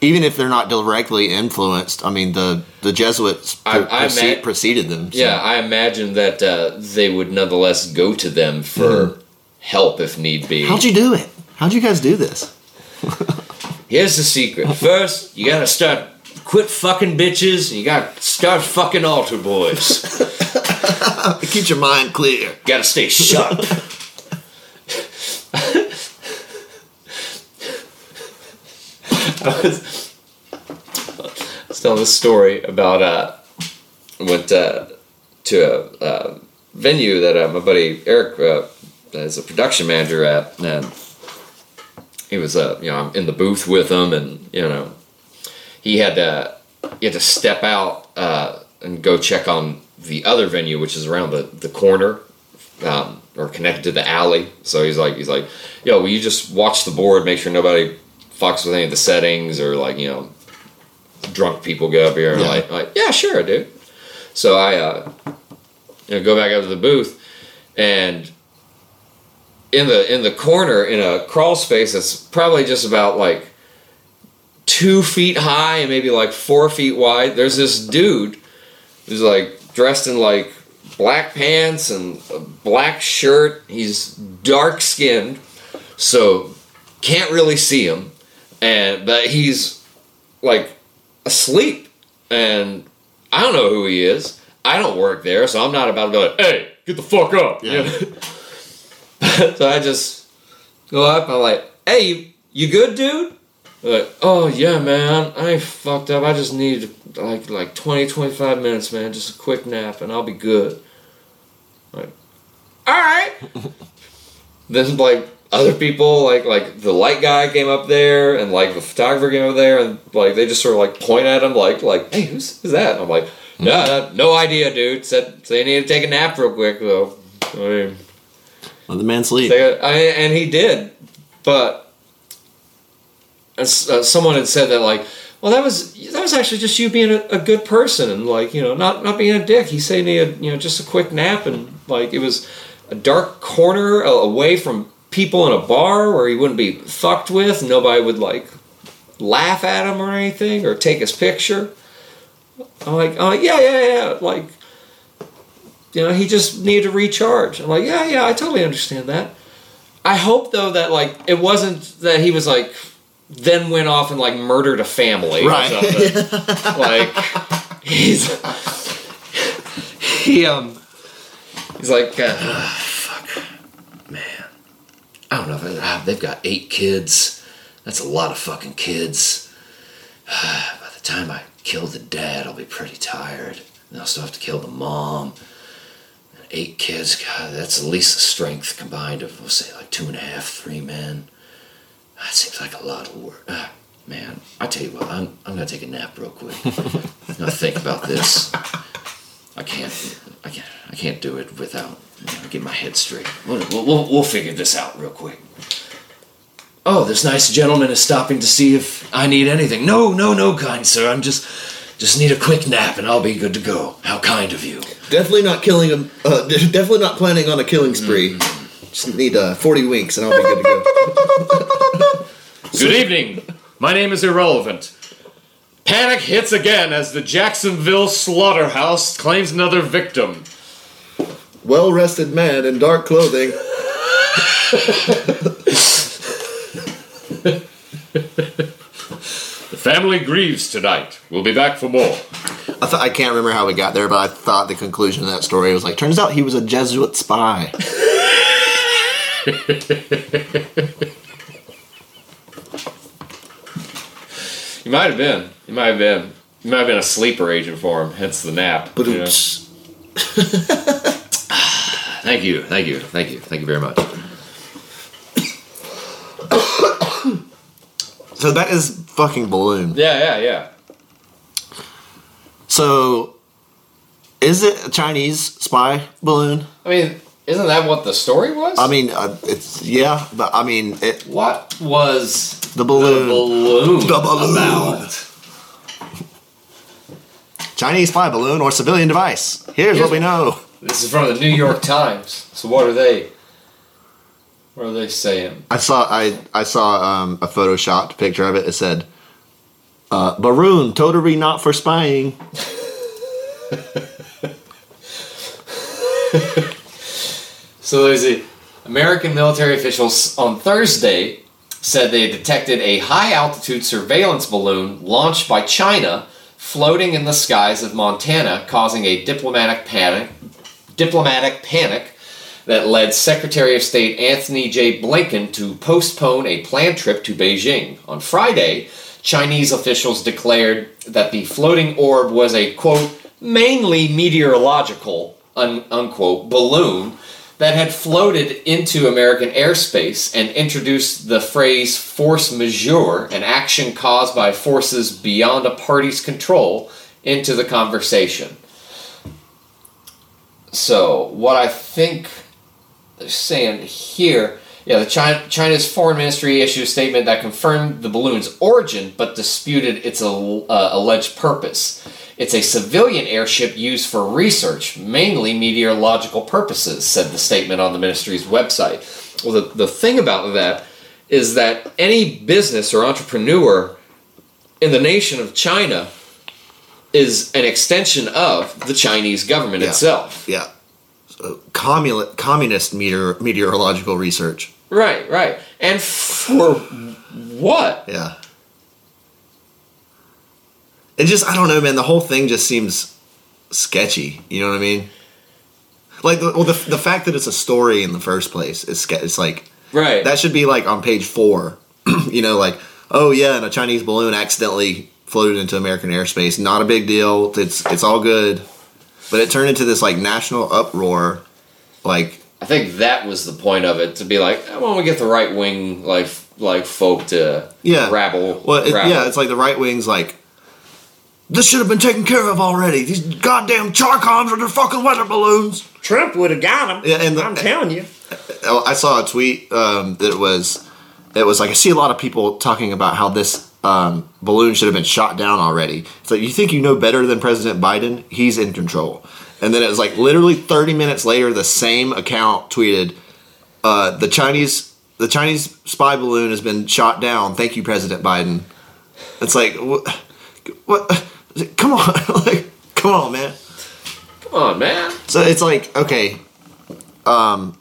Even if they're not directly influenced, I mean the the Jesuits I- pre- I proceed- ma- preceded them. so- Yeah, I imagine that uh, they would nonetheless go to them for help if need be. How'd you do it? How'd you guys do this? [laughs] Here's the secret. First, you gotta start quit fucking bitches, and you gotta start fucking altar boys. [laughs] Keep your mind clear. gotta stay sharp. [laughs] I was, I was telling this story about uh, went uh, to a uh, venue that uh, my buddy Eric uh, is a production manager at, and he was uh, you know I'm in the booth with him, and you know he had to he had to step out uh, and go check on the other venue, which is around the the corner um, or connected to the alley. So he's like, he's like, yo, will you just watch the board, make sure nobody fucks with any of the settings or like, you know, drunk people go up here and Yeah. like, like, yeah, sure, dude. So I, uh, you know, go back up to the booth and in the in the corner in a crawl space that's probably just about like two feet high and maybe like four feet wide. There's this dude who's like dressed in like black pants and a black shirt. He's dark skinned, so can't really see him, and but he's like asleep, and I don't know who he is. I don't work there, so I'm not about to go. Like, Hey, get the fuck up. Yeah. [laughs] so I just go up. I'm like, "Hey, you, you good, dude?" Like, "Oh yeah, man. I fucked up. I just need like like 20, 25 minutes, man. Just a quick nap, and I'll be good." Like, all right. [laughs] then like other people, like like the light guy came up there, and like the photographer came up there, and like they just sort of like point at him, like like, "Hey, who's who's that?" And I'm like, "No, no idea, dude. Said they need to take a nap real quick, though." I mean, Let the man sleep. they, I, and he did, but uh, someone had said that like, well, that was that was actually just you being a, a good person and like you know not not being a dick. He said he had you know just a quick nap and like it was a dark corner away from people in a bar where he wouldn't be fucked with. Nobody would like laugh at him or anything or take his picture. I'm like, I'm yeah, yeah, yeah. Like, you know, he just needed to recharge. I'm like, yeah, yeah, I totally understand that. I hope though that like it wasn't that he was like then went off and like murdered a family Right. or something. [laughs] like he's he um he's like uh, fuck man I don't know ah, they've got eight kids. That's a lot of fucking kids. [sighs] By the time I kill the dad, I'll be pretty tired. And I'll still have to kill the mom. And eight kids, God, that's at least the strength combined of, we'll say, like two and a half, three men. That seems like a lot of work. Ah, man, I tell you what, I'm, I'm gonna take a nap real quick. [laughs] Gonna think about this. I can't, I can't, I can't do it without you know, get my head straight. We'll, we'll, we'll figure this out real quick. Oh, this nice gentleman is stopping to see if I need anything. No, no, no, kind sir. I'm just, just need a quick nap and I'll be good to go. How kind of you. Definitely not killing him. Uh, [laughs] definitely not planning on a killing spree. Mm-hmm. Just need uh, 40 winks and I'll be good to go. [laughs] Good evening. My name is Irrelevant. Panic hits again as the Jacksonville slaughterhouse claims another victim. Well rested man in dark clothing. The family grieves tonight. We'll be back for more. I, th- I can't remember how we got there, but I thought the conclusion of that story was like, turns out he was a Jesuit spy. [laughs] You might have been. You might have been. You might have been a sleeper agent for him, hence the nap. But you know? [sighs] Thank you, thank you, thank you, thank you very much. [coughs] so that is fucking balloon. Yeah, yeah, yeah. So is it a Chinese spy balloon? I mean, isn't that what the story was? I mean, uh, it's yeah, but I mean, it, what was the balloon, balloon, The balloon. about? Chinese spy balloon or civilian device. Here's what we know. This is from the New York Times. So what are they? What are they saying? I saw I I saw um, a photoshopped picture of it. It said, uh, "Baroon, totally not for spying." [laughs] So there's a American military officials on Thursday said they detected a high altitude surveillance balloon launched by China floating in the skies of Montana, causing a diplomatic panic. Diplomatic panic that led Secretary of State Anthony J. Blinken to postpone a planned trip to Beijing. On Friday, Chinese officials declared that the floating orb was a quote mainly meteorological un- unquote balloon that had floated into American airspace and introduced the phrase force majeure, an action caused by forces beyond a party's control, into the conversation. So, what I think they're saying here, yeah, the China, China's foreign ministry issued a statement that confirmed the balloon's origin but disputed its al- uh, alleged purpose. It's a civilian airship used for research, mainly meteorological purposes, said the statement on the ministry's website. Well, the, the thing about that is that any business or entrepreneur in the nation of China is an extension of the Chinese government Yeah. itself. Yeah, so, communi- communist meteor- meteorological research. Right, right. And for what? Yeah. It just I don't know, man. The whole thing just seems sketchy. You know what I mean? Like, well, the the fact that it's a story in the first place is ske- it's like Right. that should be like on page four. [clears throat] you know, like oh yeah, and a Chinese balloon accidentally floated into American airspace. Not a big deal. It's it's all good. But it turned into this like national uproar. Like I think that was the point of it to be like, I want to get the right wing like like folk to Yeah. rabble. Well, it, rabble. yeah, it's like the right wing's like, this should have been taken care of already. These goddamn charcons are their fucking weather balloons. Trump would have got them. Yeah, and the- I'm telling you. Oh, I saw a tweet um, that was, it was like I see a lot of people talking about how this um, balloon should have been shot down already. It's like you think you know better than President Biden? He's in control. And then it was like literally 30 minutes later, the same account tweeted, uh, the Chinese the Chinese spy balloon has been shot down. Thank you, President Biden. It's like what? What come on, [laughs] like come on, man. come on, man. So it's like okay, um,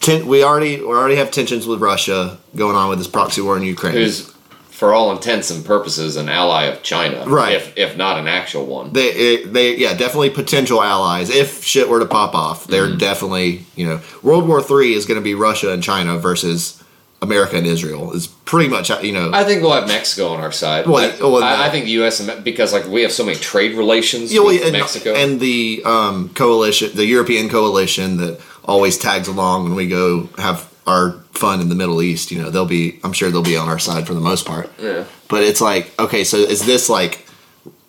ten, we already we already have tensions with Russia going on with this proxy war in Ukraine. Who's for all intents and purposes an ally of China, Right. If if not an actual one. they they yeah definitely potential allies if shit were to pop off. They're Mm-hmm. definitely you know World War Three is going to be Russia and China versus America and Israel. Is pretty much you know I think we'll have Mexico on our side. Well, I, well, I, no. I think the U.S. and because like we have so many trade relations Yeah, well, with and, Mexico. and the um, coalition, the European coalition that always tags along when we go have our fun in the Middle East. You know, they'll be. I'm sure they'll be on our side for the most part. yeah. But it's like, okay, so is this like,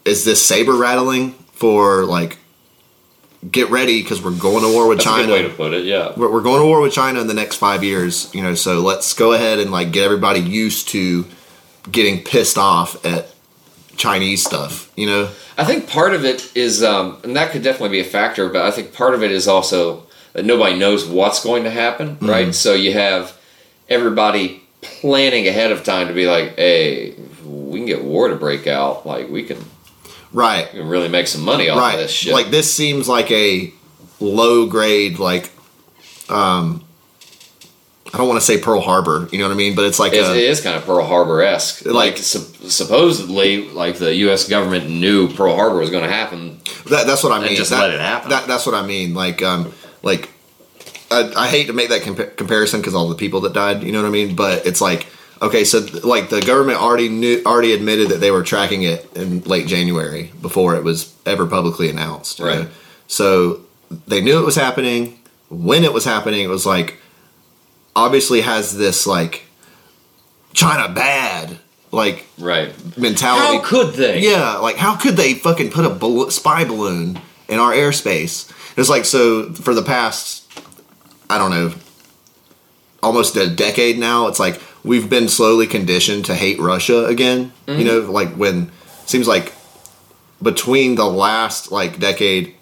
is this saber rattling for like, get ready because we're going to war with That's a China. good way to put it. Yeah. we're, we're going to war with China in the next five years. You know, so let's go ahead and like get everybody used to getting pissed off at Chinese stuff. You know. I think part of it is, um, and that could definitely be a factor, but I think part of it is also that nobody knows what's going to happen, Mm-hmm. right? So you have everybody planning ahead of time to be like, hey, we can get war to break out. Like, we can, Right. we can really make some money off right of this shit. like this seems like a low grade like um i don't want to say pearl harbor you know what i mean but it's like It's, a, it is kind of Pearl Harbor esque. Like- Like, sup- supposedly, like the U.S. government knew Pearl Harbor was going to happen. that, that's what i mean just That- let it happen. that, that's what i mean like um like i, I hate to make that compa- comparison because all the people that died you know what i mean but it's like okay so like the government already knew already admitted that they were tracking it in late january before it was ever publicly announced you Right. know? so they knew it was happening when it was happening it was like obviously has this like china bad like Right. mentality How could they? yeah, like how could they fucking put a spy balloon in our airspace? It's like so for the past, I don't know, almost a decade now. It's like we've been slowly conditioned to hate Russia again. You mm-hmm. know, like when seems like between the last like decade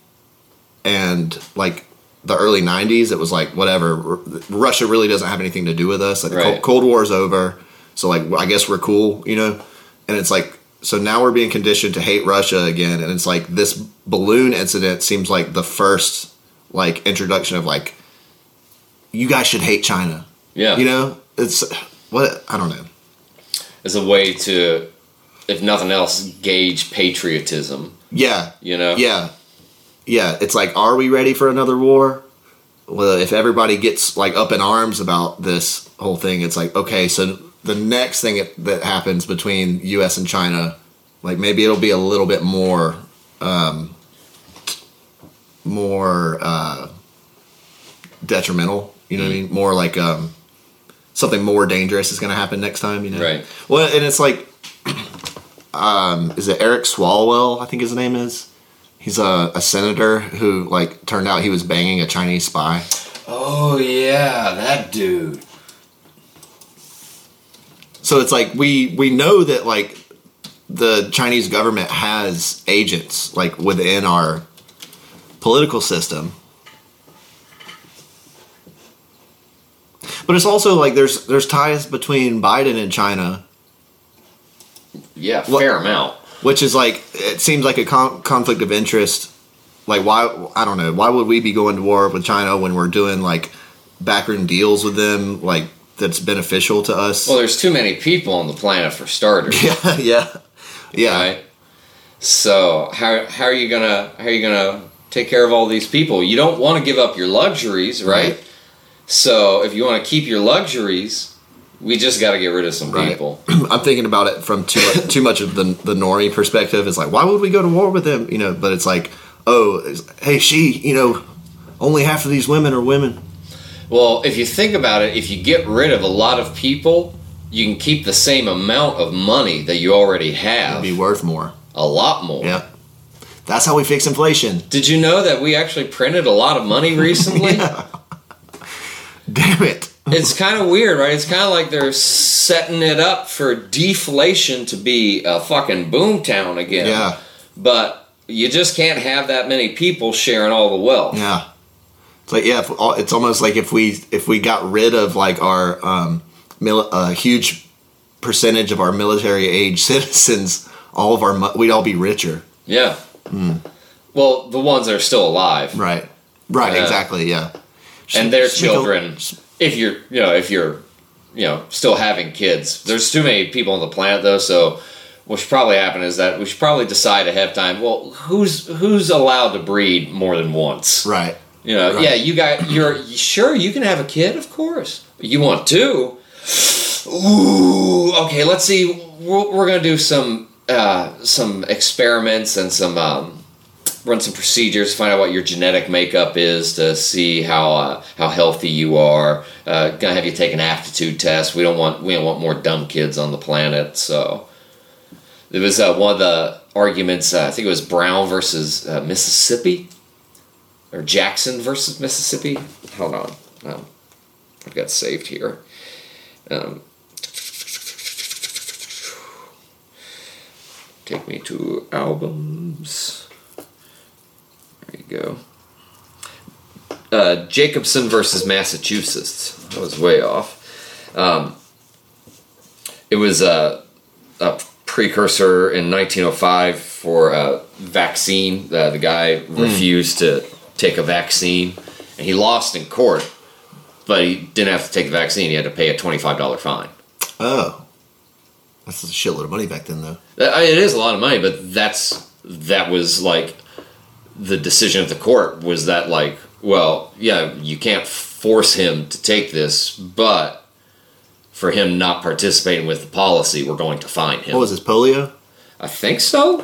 and like the early '90s, it was like whatever. R- Russia really doesn't have anything to do with us. Like the Right. Cold, Cold War's over, so like I guess we're cool, you know. And it's like so now we're being conditioned to hate Russia again, and it's like this balloon incident seems like the first like introduction of like you guys should hate China. Yeah. You know, it's what I don't know. As a way to, if nothing else, gauge patriotism. Yeah, You know. Yeah. Yeah. It's like, are we ready for another war? Well, if everybody gets like up in arms about this whole thing, it's like, okay, so the next thing that- that happens between US and China, like maybe it'll be a little bit more, um, more, uh, detrimental. You know what I mean? More like, um, something more dangerous is going to happen next time, you know? Right. Well, and it's like, [clears throat] um, is it Eric Swalwell? I think his name is. He's a, a senator who like turned out he was banging a Chinese spy. Oh yeah, that dude. So it's like we we know that like the Chinese government has agents like within our political system. But it's also like there's there's ties between Biden and China, Yeah, What- fair amount. which is like it seems like a con- conflict of interest. Like why I don't know why would we be going to war with China when we're doing like backroom deals with them like that's beneficial to us? Well, there's too many people on the planet for starters. [laughs] yeah, yeah, yeah. right? So how how are you gonna how are you gonna take care of all these people? You don't want to give up your luxuries, right? Right. So if you want to keep your luxuries, we just got to get rid of some Right. people. [clears throat] I'm thinking about it from too much, too much of the the normie perspective. It's like, why would we go to war with them? You know, but it's like, oh, it's- hey, she, you know, only half of these women are women. Well, if you think about it, if you get rid of a lot of people, you can keep the same amount of money that you already have. It'd be worth more. a lot more. Yeah, that's how we fix inflation. Did you know that we actually printed a lot of money [laughs] recently? Damn it. it's kind of weird, right? It's kind of like they're setting it up for deflation to be a fucking boomtown again. Yeah, But you just can't have that many people sharing all the wealth. yeah. It's like yeah, if, it's almost like if we if we got rid of like our um, mil- a huge percentage of our military age [laughs] citizens, all of our mo- we'd all be richer. Yeah. Well, the ones that are still alive Right. Right. Exactly. Yeah. And their Just make a- children. If you're, you know, if you're, you know, still having kids, there's too many people on the planet though. So what should probably happen is that we should probably decide ahead of time. Well, who's who's allowed to breed more than once? Right. You know, Right. yeah, you got you're sure you can have a kid, of course. You want two? Ooh, okay. Let's see. We're, we're gonna do some uh, some experiments and some um, run some procedures, find out what your genetic makeup is to see how uh, how healthy you are. Uh, gonna have you take an aptitude test. We don't want we don't want more dumb kids on the planet. So it was uh, one of the arguments. Uh, I think it was Brown versus uh, Mississippi or Jackson versus Mississippi. Hold on, um, I've got saved here. Um, take me to albums. There you go. Uh, Jacobson versus Massachusetts. I was way off. Um, it was a, a precursor in 1905 for a vaccine. Uh, the guy refused to take a vaccine, and he lost in court. But he didn't have to take the vaccine. He had to pay a twenty-five dollar fine. Oh. That's a shitload of money back then, though. Uh, It is a lot of money, but that's that was like the decision of the court was that like, well, yeah, you can't force him to take this, but for him not participating with the policy, we're going to fine him. What was this, polio? I think so.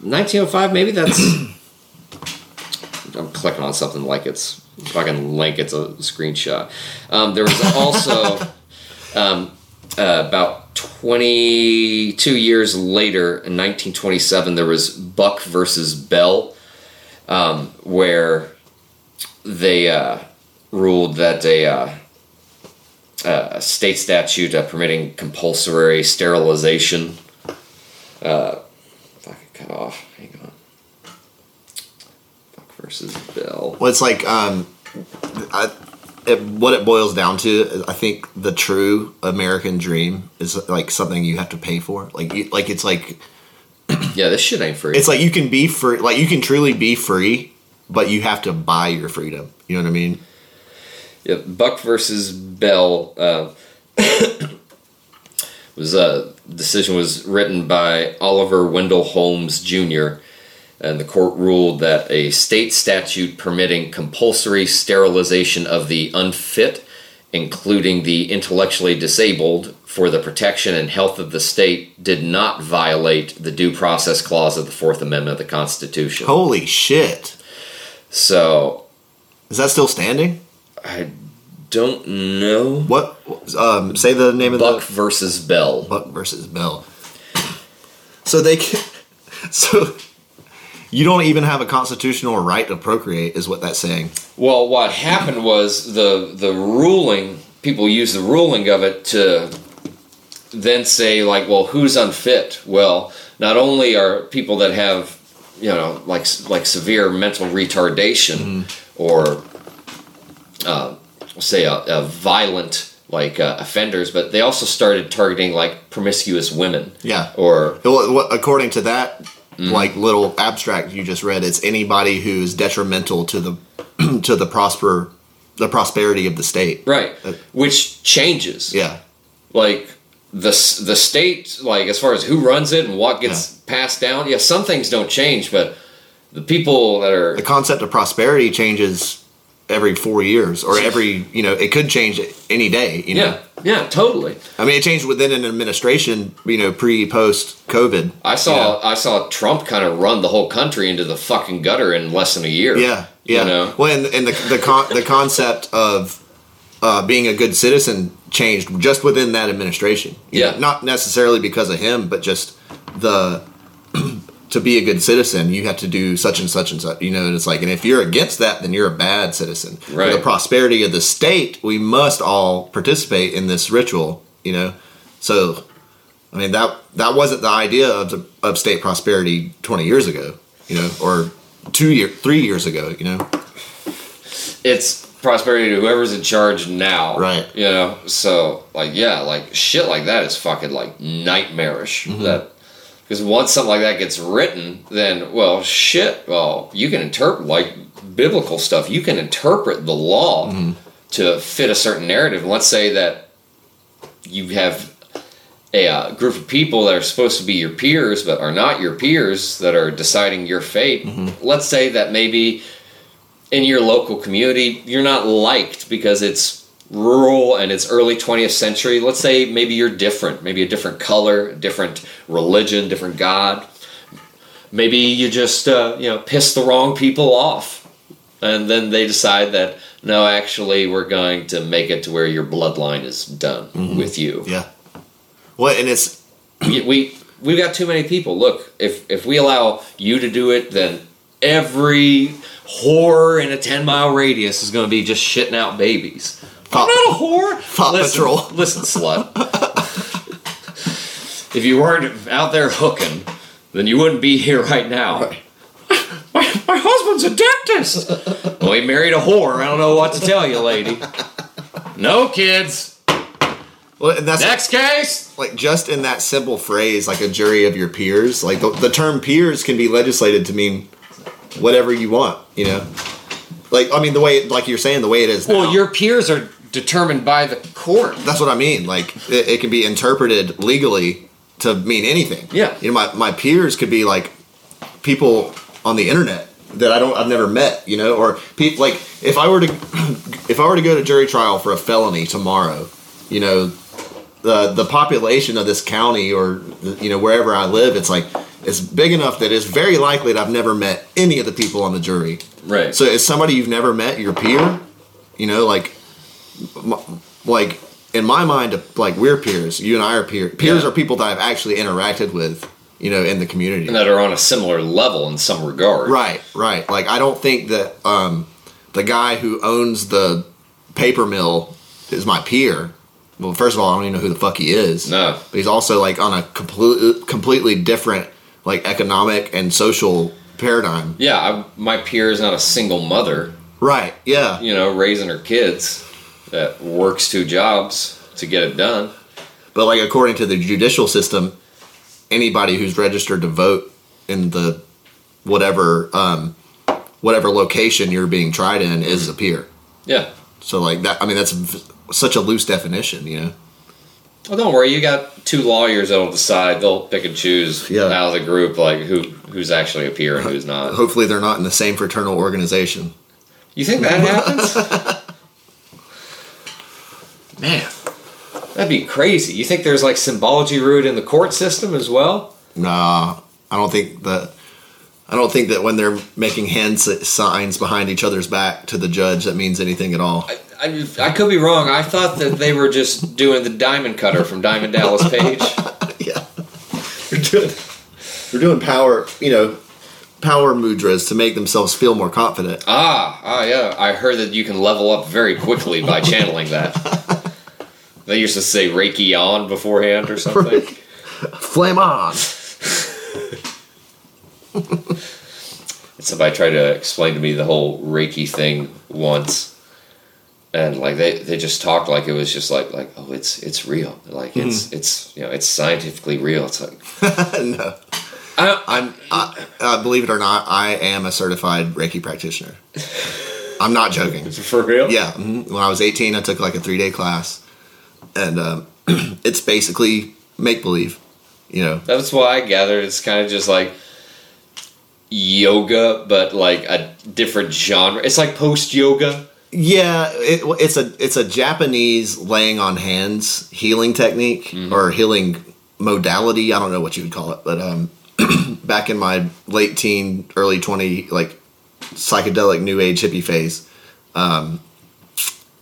1905, maybe that's. [coughs] I'm clicking on something like it's fucking link. It's a screenshot. Um, there was also [laughs] um, uh, about 22 years later, in 1927, there was Buck versus Bell, um, where they uh, ruled that a. Uh, uh, state statute uh, permitting compulsory sterilization uh, fuck it cut off. Hang on. Fuck versus Bell. Well, it's like um, I, it, what it boils down to, I think the true American dream is like something you have to pay for. Like, like it's like Yeah, this shit ain't free. it's like you can be free, like you can truly be free, but you have to buy your freedom. You know what I mean? Yeah, Buck versus Bell uh, [coughs] was a decision was written by Oliver Wendell Holmes Jr. and the court ruled that a state statute permitting compulsory sterilization of the unfit, including the intellectually disabled, for the protection and health of the state did not violate the due process clause of the Fourth Amendment of the Constitution. Holy shit! So Is that still standing? I don't know. What? Um, say the name of the. Buck versus Bell. Buck versus Bell. So they can, [laughs] so you don't even have a constitutional right to procreate, is what that's saying. Well, what happened was the the ruling. People use the ruling of it to then say like, well, who's unfit? Well, not only are people that have you know like like severe mental retardation or uh, say a, a violent like uh, offenders, but they also started targeting like promiscuous women. Yeah. Or according to that, like little abstract you just read, it's anybody who's detrimental to the [clears throat] to the prosper the prosperity of the state. right, Uh, which changes. Yeah. like the the state like as far as who runs it and what gets passed down yeah some things don't change but the people that are The concept of prosperity changes every four years, or every you know, it could change any day. You know, yeah yeah totally I mean, it changed within an administration. You know, pre post COVID. i saw i saw trump kind of run the whole country into the fucking gutter in less than a year Yeah, yeah. you know Well, and, and the the con- the concept of uh, being a good citizen changed just within that administration. Yeah. know, not necessarily because of him, but just the [clears throat] to be a good citizen, you have to do such and such and such. You know, and it's like, and if you're against that, then you're a bad citizen. For Right. the prosperity of the state, we must all participate in this ritual. You know, so. I mean that that wasn't the idea of the, of state prosperity 20 years ago, you know, or two year, three years ago, you know. it's prosperity to whoever's in charge now Right. you know so like yeah like shit like that is fucking like nightmarish Mm-hmm. that because once something like that gets written then well shit well you can interpret like biblical stuff you can interpret the law Mm-hmm. to fit a certain narrative let's say that you have a uh, group of people that are supposed to be your peers but are not your peers that are deciding your fate Mm-hmm. let's say that maybe in your local community you're not liked because it's rural and it's early 20th century let's say maybe you're different maybe a different color different religion different god maybe you just uh, you know piss the wrong people off and then they decide that no actually we're going to make it to where your bloodline is done with you Yeah. Well, and it's we we- we've got too many people. Look, if if we allow you to do it, then every whore in a ten mile radius is going to be just shitting out babies. Paw- I'm not a whore. Paw listen, Patrol. [laughs] Listen, slut. if you weren't out there hooking, then you wouldn't be here right now. [laughs] My, my husband's a dentist. well, he married a whore. I don't know what to tell you, lady. No kids. well, and that's Next case. like just in that simple phrase, like a jury of your peers. Like the, the term peers can be legislated to mean whatever you want. You know, like I mean the way, like you're saying, the way it is. Well, now. your peers are determined by the court. That's what I mean. Like it, it can be interpreted legally to mean anything. Yeah. You know, my, my peers could be like people on the internet that I don't I've never met, you know, or people like if I were to [clears throat] if I were to go to jury trial for a felony tomorrow, you know, the the population of this county or you know wherever I live, it's like it's big enough that it's very likely that I've never met any of the people on the jury. Right. So it's somebody you've never met your peer? You know, like, like in my mind, like we're peers. You and I are peers. Peers Yeah. are people that I've actually interacted with. You know, in the community. and that are on a similar level in some regard. Right, right. Like I don't think that um, the guy who owns the paper mill is my peer. Well, first of all, I don't even know who the fuck he is. No. But he's also like on a complete, completely different like economic and social paradigm. Yeah, I, my peer is not a single mother. Right. Yeah. you know, raising her kids, that works two jobs to get it done. But like according to the judicial system, anybody who's registered to vote in the whatever um, whatever location you're being tried in is a peer. Yeah. So like that. I mean, that's v- such a loose definition. You know. Well, don't worry. You got two lawyers that'll decide. They'll pick and choose Yeah. out of the group, like who who's actually a peer and who's not. Hopefully, they're not in the same fraternal organization. You think that happens? [laughs] Man, that'd be crazy. You think there's like symbology rooted in the court system as well? Nah, I don't think that. I don't think that when they're making hand signs behind each other's back to the judge, that means anything at all. I, I, I could be wrong. I thought that they were just doing the diamond cutter from Diamond Dallas Page. [laughs] yeah, they're doing, they're doing power. You know, power mudras to make themselves feel more confident. Ah, ah, yeah. I heard that you can level up very quickly by [laughs] channeling that. They used to say Reiki on beforehand or something. Flame on. [laughs] Somebody tried to explain to me the whole Reiki thing once, and like they, they just talked like it was just like like oh it's it's real like it's it's you know it's scientifically real. It's like [laughs] no. I, I'm, I, uh, believe it or not, I am a certified Reiki practitioner. [laughs] I'm not joking. for real. Yeah, mhm. when I was 18, I took like a three day class, and um, [clears throat] it's basically make believe. You know, That's why I gathered. It's kind of just like yoga, but like a different genre. It's like post yoga. Yeah, it, it's a it's a Japanese laying on hands healing technique or healing modality. I don't know what you would call it, but um, [clears throat] back in my late teen, early 20, like psychedelic new age hippie phase, um,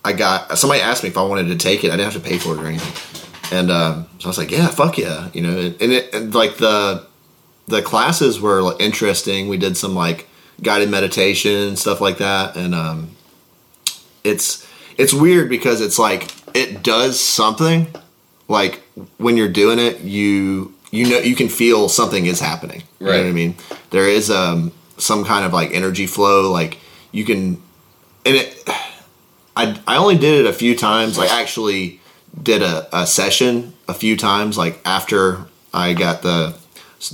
I got somebody asked me if I wanted to take it. I didn't have to pay for it or anything, and um, so I was like, "Yeah, fuck yeah," you know. And it and like the the classes were interesting. We did some like guided meditation and stuff like that, and um, it's it's weird because it's like it does something. Like when you're doing it, you you know you can feel something is happening. You know Right. what I mean? There is um some kind of like energy flow. Like you can, and it. I I only did it a few times. Like actually did a, a session a few times. Like after I got the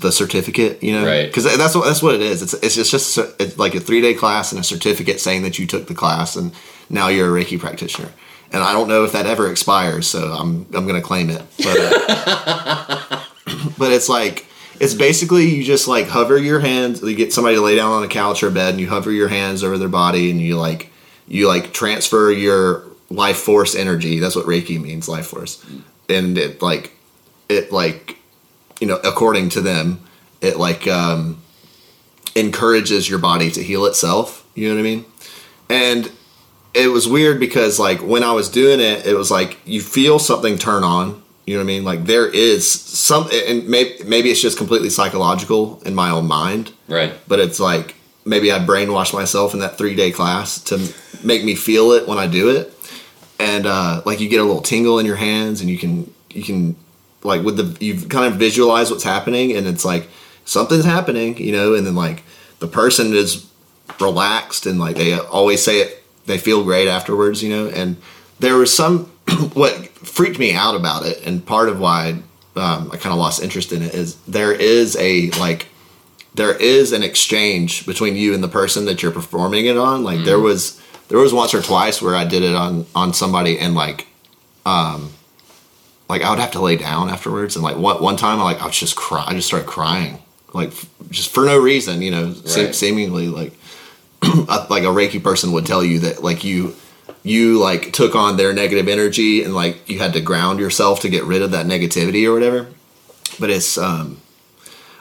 the certificate, you know, Right. Because that's what that's what it is. It's it's just, just a- it's like a three day class and a certificate saying that you took the class and now you're a Reiki practitioner. And I don't know if that ever expires, so I'm I'm gonna claim it. But uh, [laughs] but it's like it's basically you just like hover your hands. You get somebody to lay down on a couch or a bed, and you hover your hands over their body, and you like you like transfer your life force energy. That's what Reiki means, life force. And it like it like you know according to them, it like um, encourages your body to heal itself. You know what I mean? And it was weird because like when I was doing it, it was like you feel something turn on. You know what I mean? Like there is some, and maybe maybe it's just completely psychological in my own mind, Right. but it's like maybe I brainwashed myself in that three day class to make me feel it when I do it, and uh, like you get a little tingle in your hands, and you can you can like with the you kind of visualize what's happening, and it's like something's happening, you know, and then like the person is relaxed and like they always say it they feel great afterwards you know? And there was some [clears throat] what freaked me out about it and part of why um, i kind of lost interest in it is there is a like there is an exchange between you and the person that you're performing it on. Like there was there was once or twice where i did it on on somebody and like um like i would have to lay down afterwards and like one, one time i like i was just cry i just started crying like f- just for no reason you know se- seemingly like [clears throat] like a reiki person would tell you that like you you like took on their negative energy and like you had to ground yourself to get rid of that negativity or whatever but it's um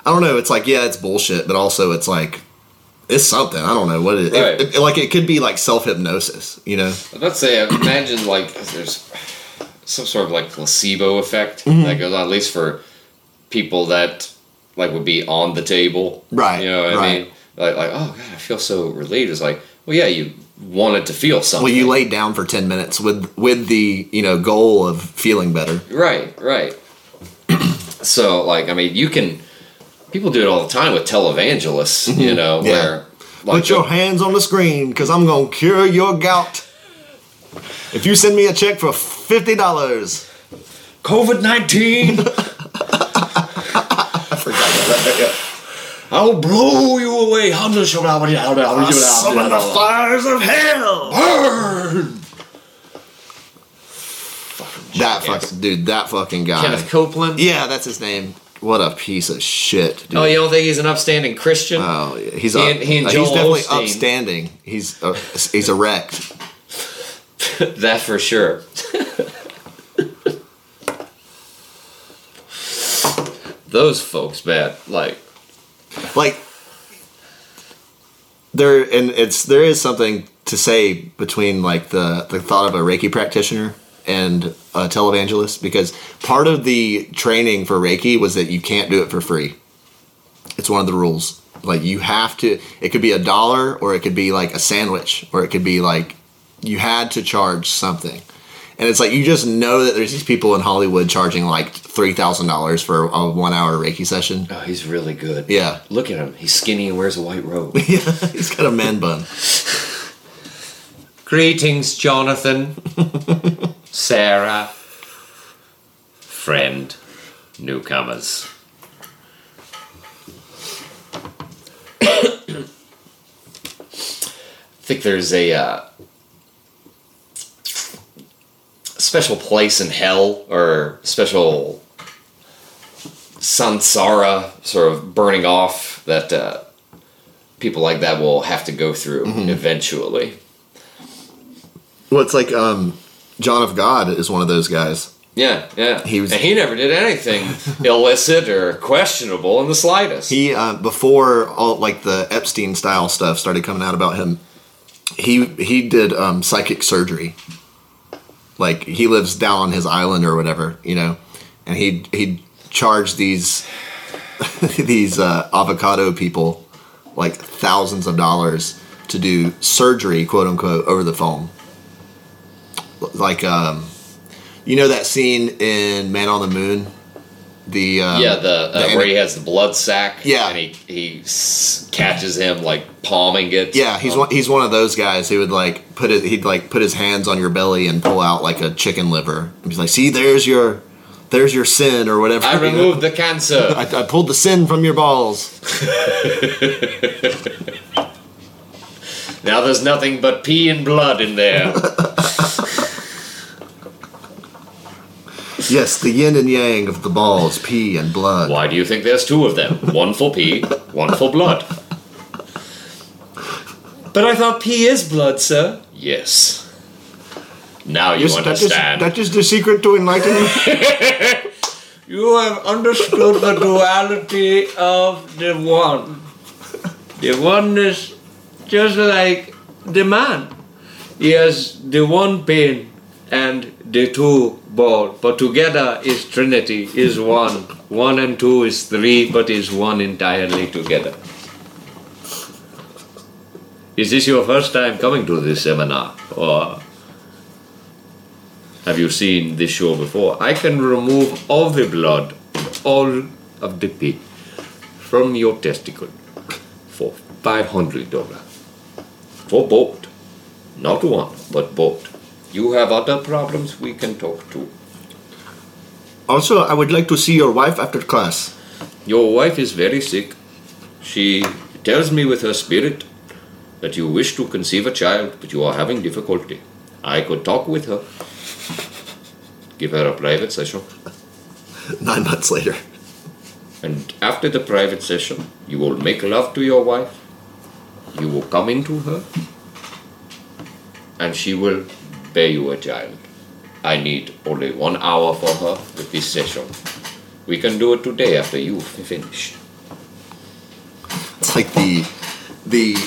i don't know it's like yeah it's bullshit but also it's like it's something i don't know what it, Right. it, it- like it could be like self-hypnosis you know Let's say, imagine like there's some sort of like placebo effect Mm-hmm. that goes on, at least for people that like would be on the table. Right, You know what I mean? Like, like, oh god, I feel so relieved. It's like, well, yeah, you wanted to feel something. well you laid down for 10 minutes with with the you know goal of feeling better Right, right. [clears throat] so, like, I mean, you can. People do it all the time with televangelists, you know, Mm-hmm. Yeah. where Like Put your the- hands on the screen because I'm going to cure your gout. If you send me a check for $50. COVID 19! [laughs] I'll blow you away. How does somebody how do how do we do it? I summon the fires of hell. Burn! That jackass. fucking dude, that fucking guy. Kenneth Copeland? Yeah, that's his name. What a piece of shit, dude. Oh, you don't think he's an upstanding Christian? Oh, yeah. he's He up, he and Joel he's definitely Osteen. upstanding. He's uh, he's erect. [laughs] that for sure. [laughs] Those folks, man, like, Like there, and it's there is something to say between like the the thought of a Reiki practitioner and a televangelist because part of the training for Reiki was that you can't do it for free. It's one of the rules. Like you have to. It could be a dollar, or it could be like a sandwich, or it could be like you had to charge something. And it's like you just know that there's these people in Hollywood charging like three thousand dollars for a one hour Reiki session. oh, he's really good. Yeah, Look at him. He's skinny and wears a white robe. [laughs] yeah, he's got a man bun. [laughs] Greetings, Jonathan. [laughs] Sarah. Friend. Newcomers. [coughs] I think there's a uh, special place in hell or special samsara sort of burning off that uh, people like that will have to go through eventually. Well, it's like um, John of God is one of those guys. Yeah, yeah. He was- and he never did anything [laughs] illicit or questionable in the slightest. He uh, before all like the Epstein style stuff started coming out about him. He he did um, psychic surgery. Like he lives down on his island or whatever, you know, and he he charged these [laughs] these uh, avocado people like thousands of dollars to do surgery, quote unquote, over the phone. Like um, you know that scene in Man on the Moon, the um, yeah, the, uh, the- where he has the blood sack. Yeah. and he he s- catches him like palming it. Yeah, he's Um, one, he's one of those guys who would like put it. He'd like put his hands on your belly and pull out like a chicken liver. And he's like, "See, there's your, there's your sin or whatever." I [laughs] removed the cancer. [laughs] I, I pulled the sin from your balls. [laughs] now there's nothing but pee and blood in there. Yes, the yin and yang of the balls, pee and blood. Why do you think there's two of them? One for pee, one for blood. But I thought pee is blood, sir. Yes. Now you Yes, that is, understand. that is the secret to enlightenment. [laughs] You have understood the duality of the one. The one is just like the man. He has the one pain and the two ball, but together is Trinity, is one. One and two is three, but is one entirely together. Is this your first time coming to this seminar? Or have you seen this show before? I can remove all the blood, all of the pee from your testicle for five hundred dollars. For both. Not one, but both. You have other problems we can talk to. also, I would like to see your wife after class. Your wife is very sick. She tells me with her spirit that you wish to conceive a child, but you are having difficulty. I could talk with her. Give her a private session. [laughs] Nine months later. And after the private session, you will make love to your wife. You will come into her. And she will bear you a child. I need only one hour for her with this session. We can do it today after you've finished. It's like the the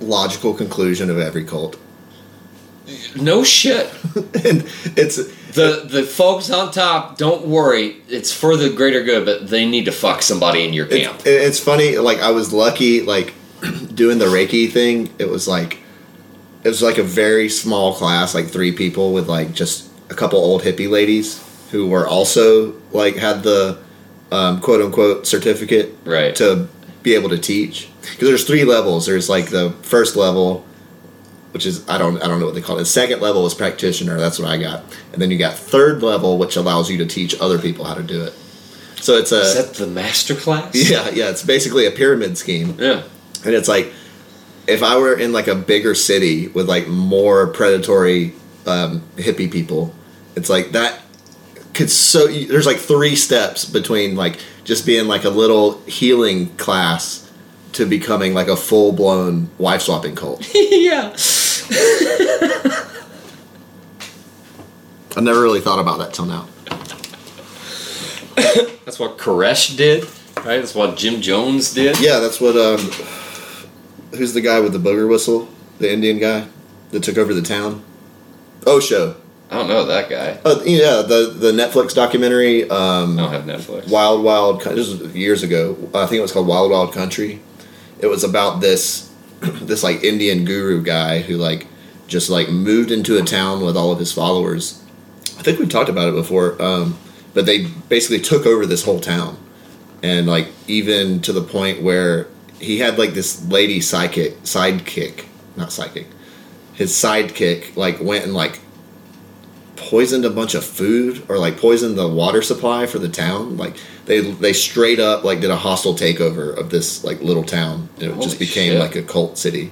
logical conclusion of every cult. no shit. [laughs] and it's The the folks on top, don't worry. It's for the greater good, but they need to fuck somebody in your camp. It's, it's funny. Like I was lucky. Like [clears throat] doing the Reiki thing. It was like it was like a very small class, like three people with like just a couple old hippie ladies who were also like had the um, quote unquote certificate Right. to be able to teach because there's three levels. There's like the first level, which is I don't I don't know what they call it. The second level is practitioner. That's what I got, and then you got third level, which allows you to teach other people how to do it. So it's a Is that the master class? yeah yeah. It's basically a pyramid scheme. Yeah. And it's like, if I were in like a bigger city with like more predatory um, hippie people, it's like that could so there's like three steps between like just being like a little healing class to becoming like a full blown wife swapping cult. [laughs] yeah. I never really thought about that till now. That's what Koresh did, right? That's what Jim Jones did. Yeah, that's what. Um, who's the guy with the booger whistle? The Indian guy that took over the town. Osho. I don't know that guy. Oh yeah, the the Netflix documentary. Um, I don't have Netflix. Wild Wild. This was years ago. I think it was called Wild Wild Country. It was about this [clears throat] this like Indian guru guy who like just like moved into a town with all of his followers. I think we've talked about it before. Um, but they basically took over this whole town, and like even to the point where he had like this lady psychic sidekick, not psychic. His sidekick like went and like poisoned a bunch of food or like poisoned the water supply for the town. Like they they straight up like did a hostile takeover of this like little town. And it Holy just became shit. like a cult city.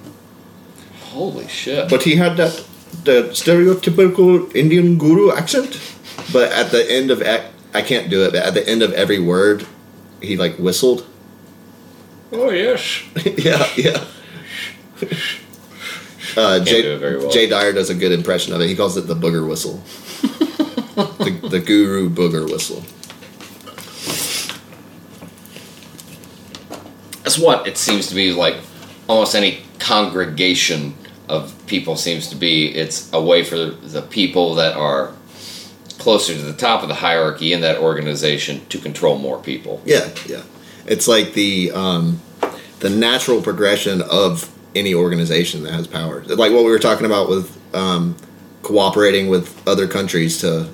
Holy shit. But he had that the stereotypical Indian guru accent. But at the end of I can't do it. But at the end of every word, he like whistled. Oh yes. [laughs] yeah, yeah. Uh, Jay, do it very well. Jay Dyer does a good impression of it. He calls it the booger whistle. the, the guru booger whistle. That's what it seems to be like. Almost any congregation of people seems to be. It's a way for the people that are closer to the top of the hierarchy in that organization to control more people. Yeah, yeah. It's like the um, the natural progression of any organization that has power. Like what we were talking about with um, cooperating with other countries to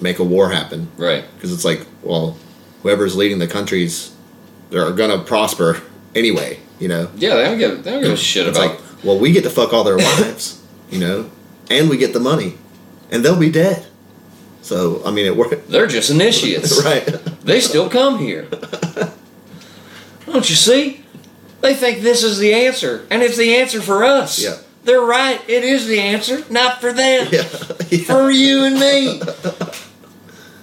make a war happen. Right. Because it's like, well, whoever's leading the countries, they're gonna prosper anyway. You know. Yeah, they don't give they don't give a shit It's about. like, well, we get to fuck all their [coughs] wives, you know, and we get the money, and they'll be dead. So I mean, it worked, they're just initiates. [laughs] right? They still come here. [laughs] Don't you see? They think this is the answer, and it's the answer for us. Yeah. They're right. It is the answer, not for them. [laughs] yeah, yeah. For you and me.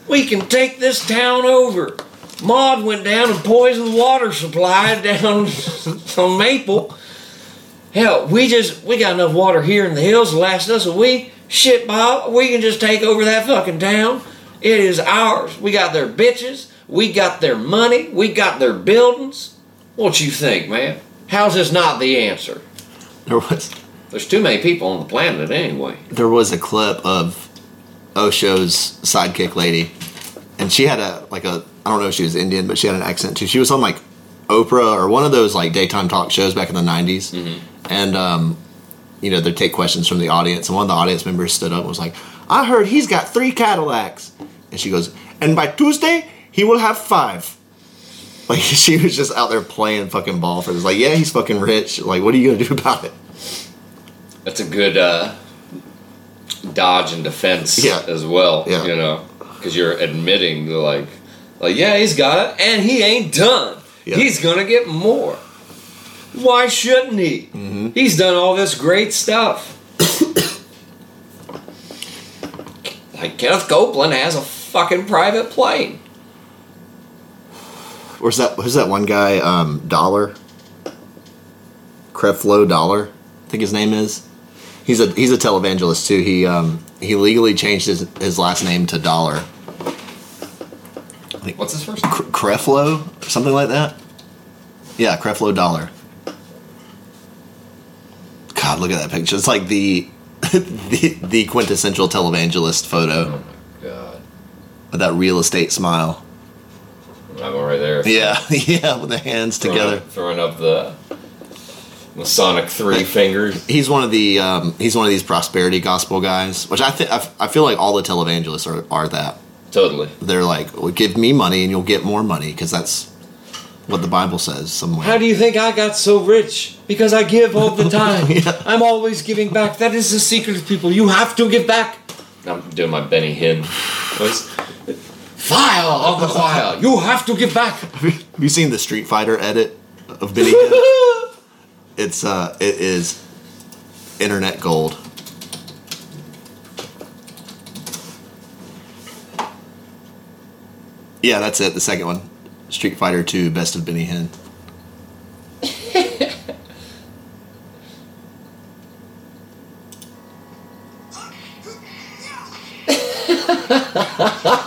We can take this town over. Maud went down and poisoned the water supply [laughs] down on Maple. Hell, we just we got enough water here in the hills to last us a week. Shit, Bob, we can just take over that fucking town. It is ours. We got their bitches. We got their money. We got their buildings. What you think, man? How's this not the answer? There was There's too many people on the planet anyway. there was a clip of Osho's sidekick lady, and she had a like a I don't know if she was Indian, but she had an accent too. She was on like Oprah or one of those like daytime talk shows back in the 90s and um, you know they take questions from the audience, and one of the audience members stood up and was like, "I heard he's got three Cadillacs," and she goes, "And by Tuesday he will have five. Like [laughs] she was just out there playing fucking ball for this. Like, yeah, he's fucking rich. Like, what are you gonna do [laughs] about it? That's a good uh, dodge and defense Yeah. as well. Yeah. You know, because you're admitting like, like yeah, he's got it, and he ain't done. Yeah. He's gonna get more. Why shouldn't he? Mm-hmm. He's done all this great stuff. [coughs] like Kenneth Copeland has a fucking private plane. Where's that? Who's that one guy? Um, Dollar. Creflo Dollar, I think his name is. He's a he's a televangelist too. He um he legally changed his his last name to Dollar. I think what's his first name? Creflo, something like that. Yeah, Creflo Dollar. God, look at that picture. It's like the [laughs] the, the quintessential televangelist photo Oh my god. with that real estate smile. I'm right there. Yeah, [laughs] yeah, with the hands Throwing together. up- throwing up the Masonic three fingers. he's one of the um, he's one of these prosperity gospel guys, which I think I feel like all the televangelists are, are that. Totally. They're like, well, give me money and you'll get more money because that's what the Bible says somewhere. How do you think I got so rich? Because I give all the [laughs] time. I'm always giving back. That is the secret of people. You have to give back. I'm doing my Benny Hinn voice. File of the choir. You have to give back. Have you seen the Street Fighter edit of Benny Hinn? [laughs] It's uh, it is internet gold. Yeah, that's it. The second one, Street Fighter Two, Best of Benny Hinn.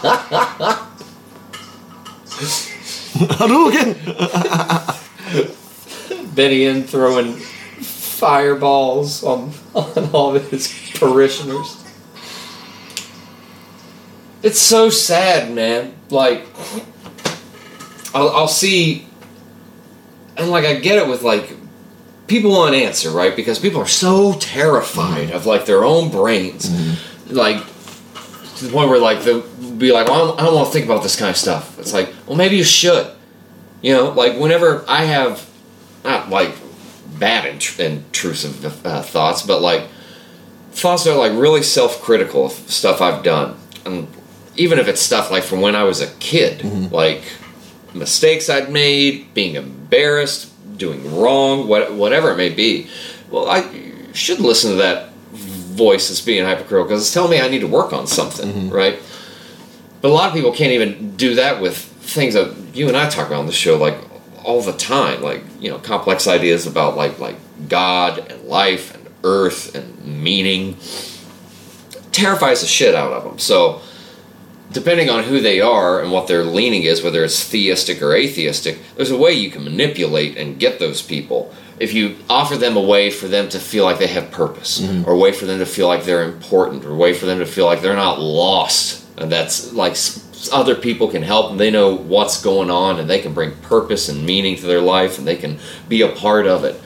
[laughs] Hadouken! Benny Hinn throwing fireballs on, on all of his parishioners. It's so sad, man. Like, I'll, I'll see, and like, I get it with like, people want an answer, right? Because people are so terrified of like their own brains. Mm-hmm. Like, to the point where like they'll be like, well, I don't, I don't want to think about this kind of stuff. It's like, well, maybe you should. You know, like whenever I have, not like bad int- intrusive uh, thoughts, but like thoughts that are like really self-critical of stuff I've done, and even if it's stuff like from when I was a kid, like mistakes I'd made, being embarrassed, doing wrong, what, whatever it may be. Well, I should listen to that voice that's being hypocritical because it's telling me I need to work on something, right? But a lot of people can't even do that with things that you and I talk about on the show, like all the time, like you know, complex ideas about like like God and life and earth and meaning. Terrifies the shit out of them. So, depending on who they are and what their leaning is, whether it's theistic or atheistic, there's a way you can manipulate and get those people. If you offer them a way for them to feel like they have purpose, mm-hmm. or a way for them to feel like they're important, or a way for them to feel like they're not lost, and that's like other people can help and they know what's going on and they can bring purpose and meaning to their life and they can be a part of it.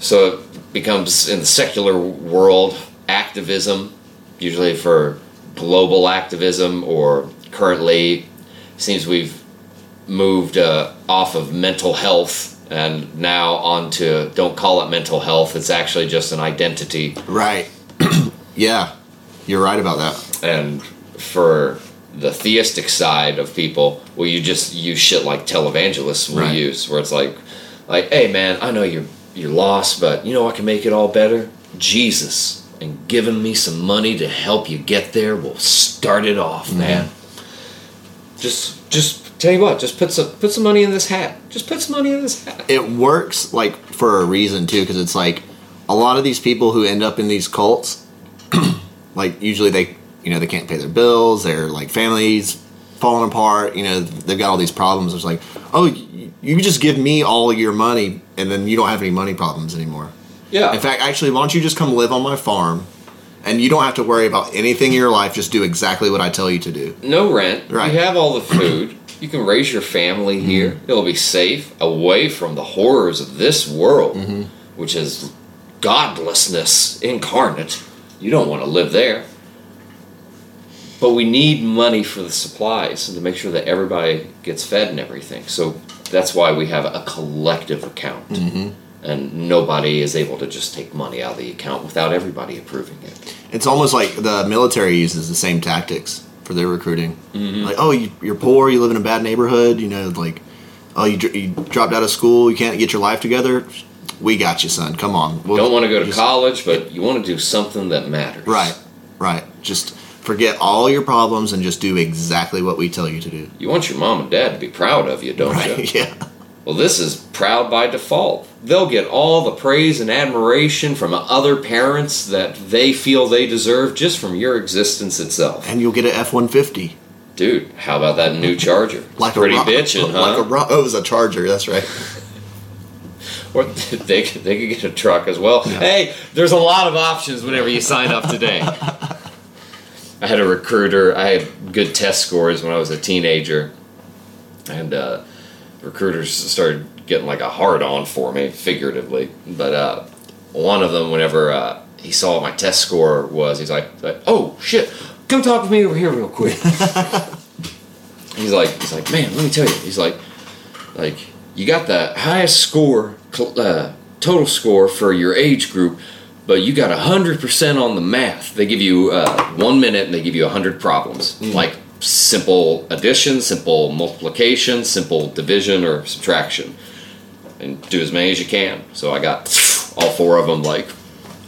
So it becomes in the secular world activism, usually for global activism, or currently seems we've moved uh, off of mental health and now onto don't call it mental health. It's actually just an identity. Right. [clears throat] yeah, you're right about that. And for the theistic side of people, well, you just use shit like televangelists we Right. use, where it's like, like, hey man, I know you're you're lost, but you know i can make it all better? Jesus and giving me some money to help you get there will start it off, mm-hmm. man. Just just tell you what, just put some put some money in this hat. Just put some money in this hat. It works like for a reason too, because it's like a lot of these people who end up in these cults, [clears throat] like usually they, you know, they can't pay their bills. Their like families falling apart. You know, they've got all these problems. It's like, oh, you, just give me all your money, and then you don't have any money problems anymore. Yeah. In fact, actually, why don't you just come live on my farm, and you don't have to worry about anything in your life. Just do exactly what I tell you to do. no rent. Right. You have all the food. You can raise your family mm-hmm. here. It'll be safe, away from the horrors of this world, mm-hmm. which is godlessness incarnate. You don't want to live there. But we need money for the supplies and to make sure that everybody gets fed and everything. So that's why we have a collective account. Mm-hmm. And nobody is able to just take money out of the account without everybody approving it. It's almost like the military uses the same tactics for their recruiting. Mm-hmm. Like, oh, you, you're poor, you live in a bad neighborhood, you know, like, oh, you, you dropped out of school, you can't get your life together. We got you, son. Come on. We'll Don't want to go to just- college, but you want to do something that matters. Right, right. Just forget all your problems and just do exactly what we tell you to do. You want your mom and dad to be proud of you, don't you? [laughs] Yeah. Well, this is proud by default. They'll get all the praise and admiration from other parents that they feel they deserve just from your existence itself. And you'll get an F one fifty. Dude, how about that new Charger? [laughs] Like Pretty a ro- bitchin', huh? [laughs] Like a ro- oh, it was a charger. That's right. or they could, they could get a truck as well. Hey, there's a lot of options whenever you sign up today. I had a recruiter. I had good test scores when I was a teenager, and uh, recruiters started getting like a hard on for me, figuratively. But uh, one of them, whenever uh, he saw my test score was, he's like, like, "Oh shit, come talk with me over here real quick." [laughs] he's like, he's like, man, let me tell you. He's like, like you got the highest score, uh, total score for your age group, but you got 100% on the math. They give you uh, one minute and they give you 100 problems. Like simple addition, simple multiplication, simple division or subtraction. And do as many as you can. So I got all four of them like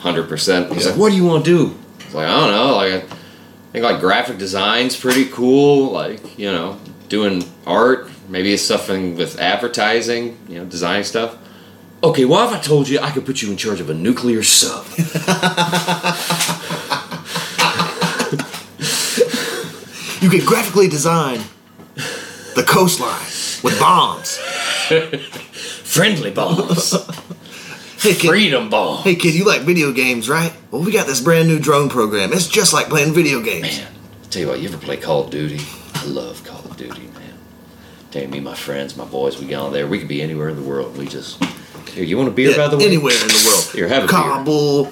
100%. He's like, what do you want to do? I was like, I don't know. Like, I think like graphic design's pretty cool. Like, you know, doing art, maybe it's something with advertising, you know, designing stuff. Okay, well, if I told you I could put you in charge of a nuclear sub? [laughs] You could graphically design the coastline with bombs. Friendly bombs. [laughs] Hey kid, Freedom bomb. hey kid, you like video games, right? Well, we got this brand new drone program. It's just like playing video games. Man, tell you what, you ever play Call of Duty? I love Call of Duty, man. You, me, my friends, my boys, we get on there. We could be anywhere in the world. We just. Here, you want a beer, Yeah, by the way? anywhere in the world. Here, have a. Kabul.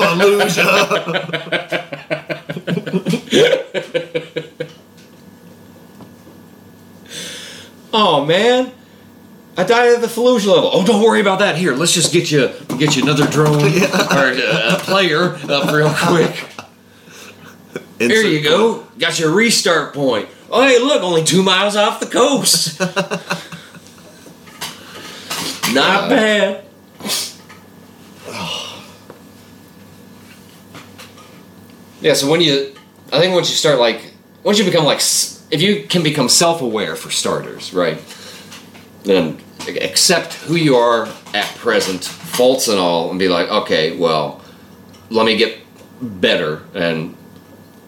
Fallujah. Oh man, I died at the Fallujah level. Oh, don't worry about that. Here, let's just get you get you another drone [laughs] or uh, a player up real quick. There you go. Got your restart point. Oh, hey, look, only two miles off the coast. [laughs] Not uh, bad. Yeah, so when you, I think once you start like, once you become like, s- if you can become self-aware for starters, right? Then accept who you are at present, faults and all, and be like, okay, well, let me get better. And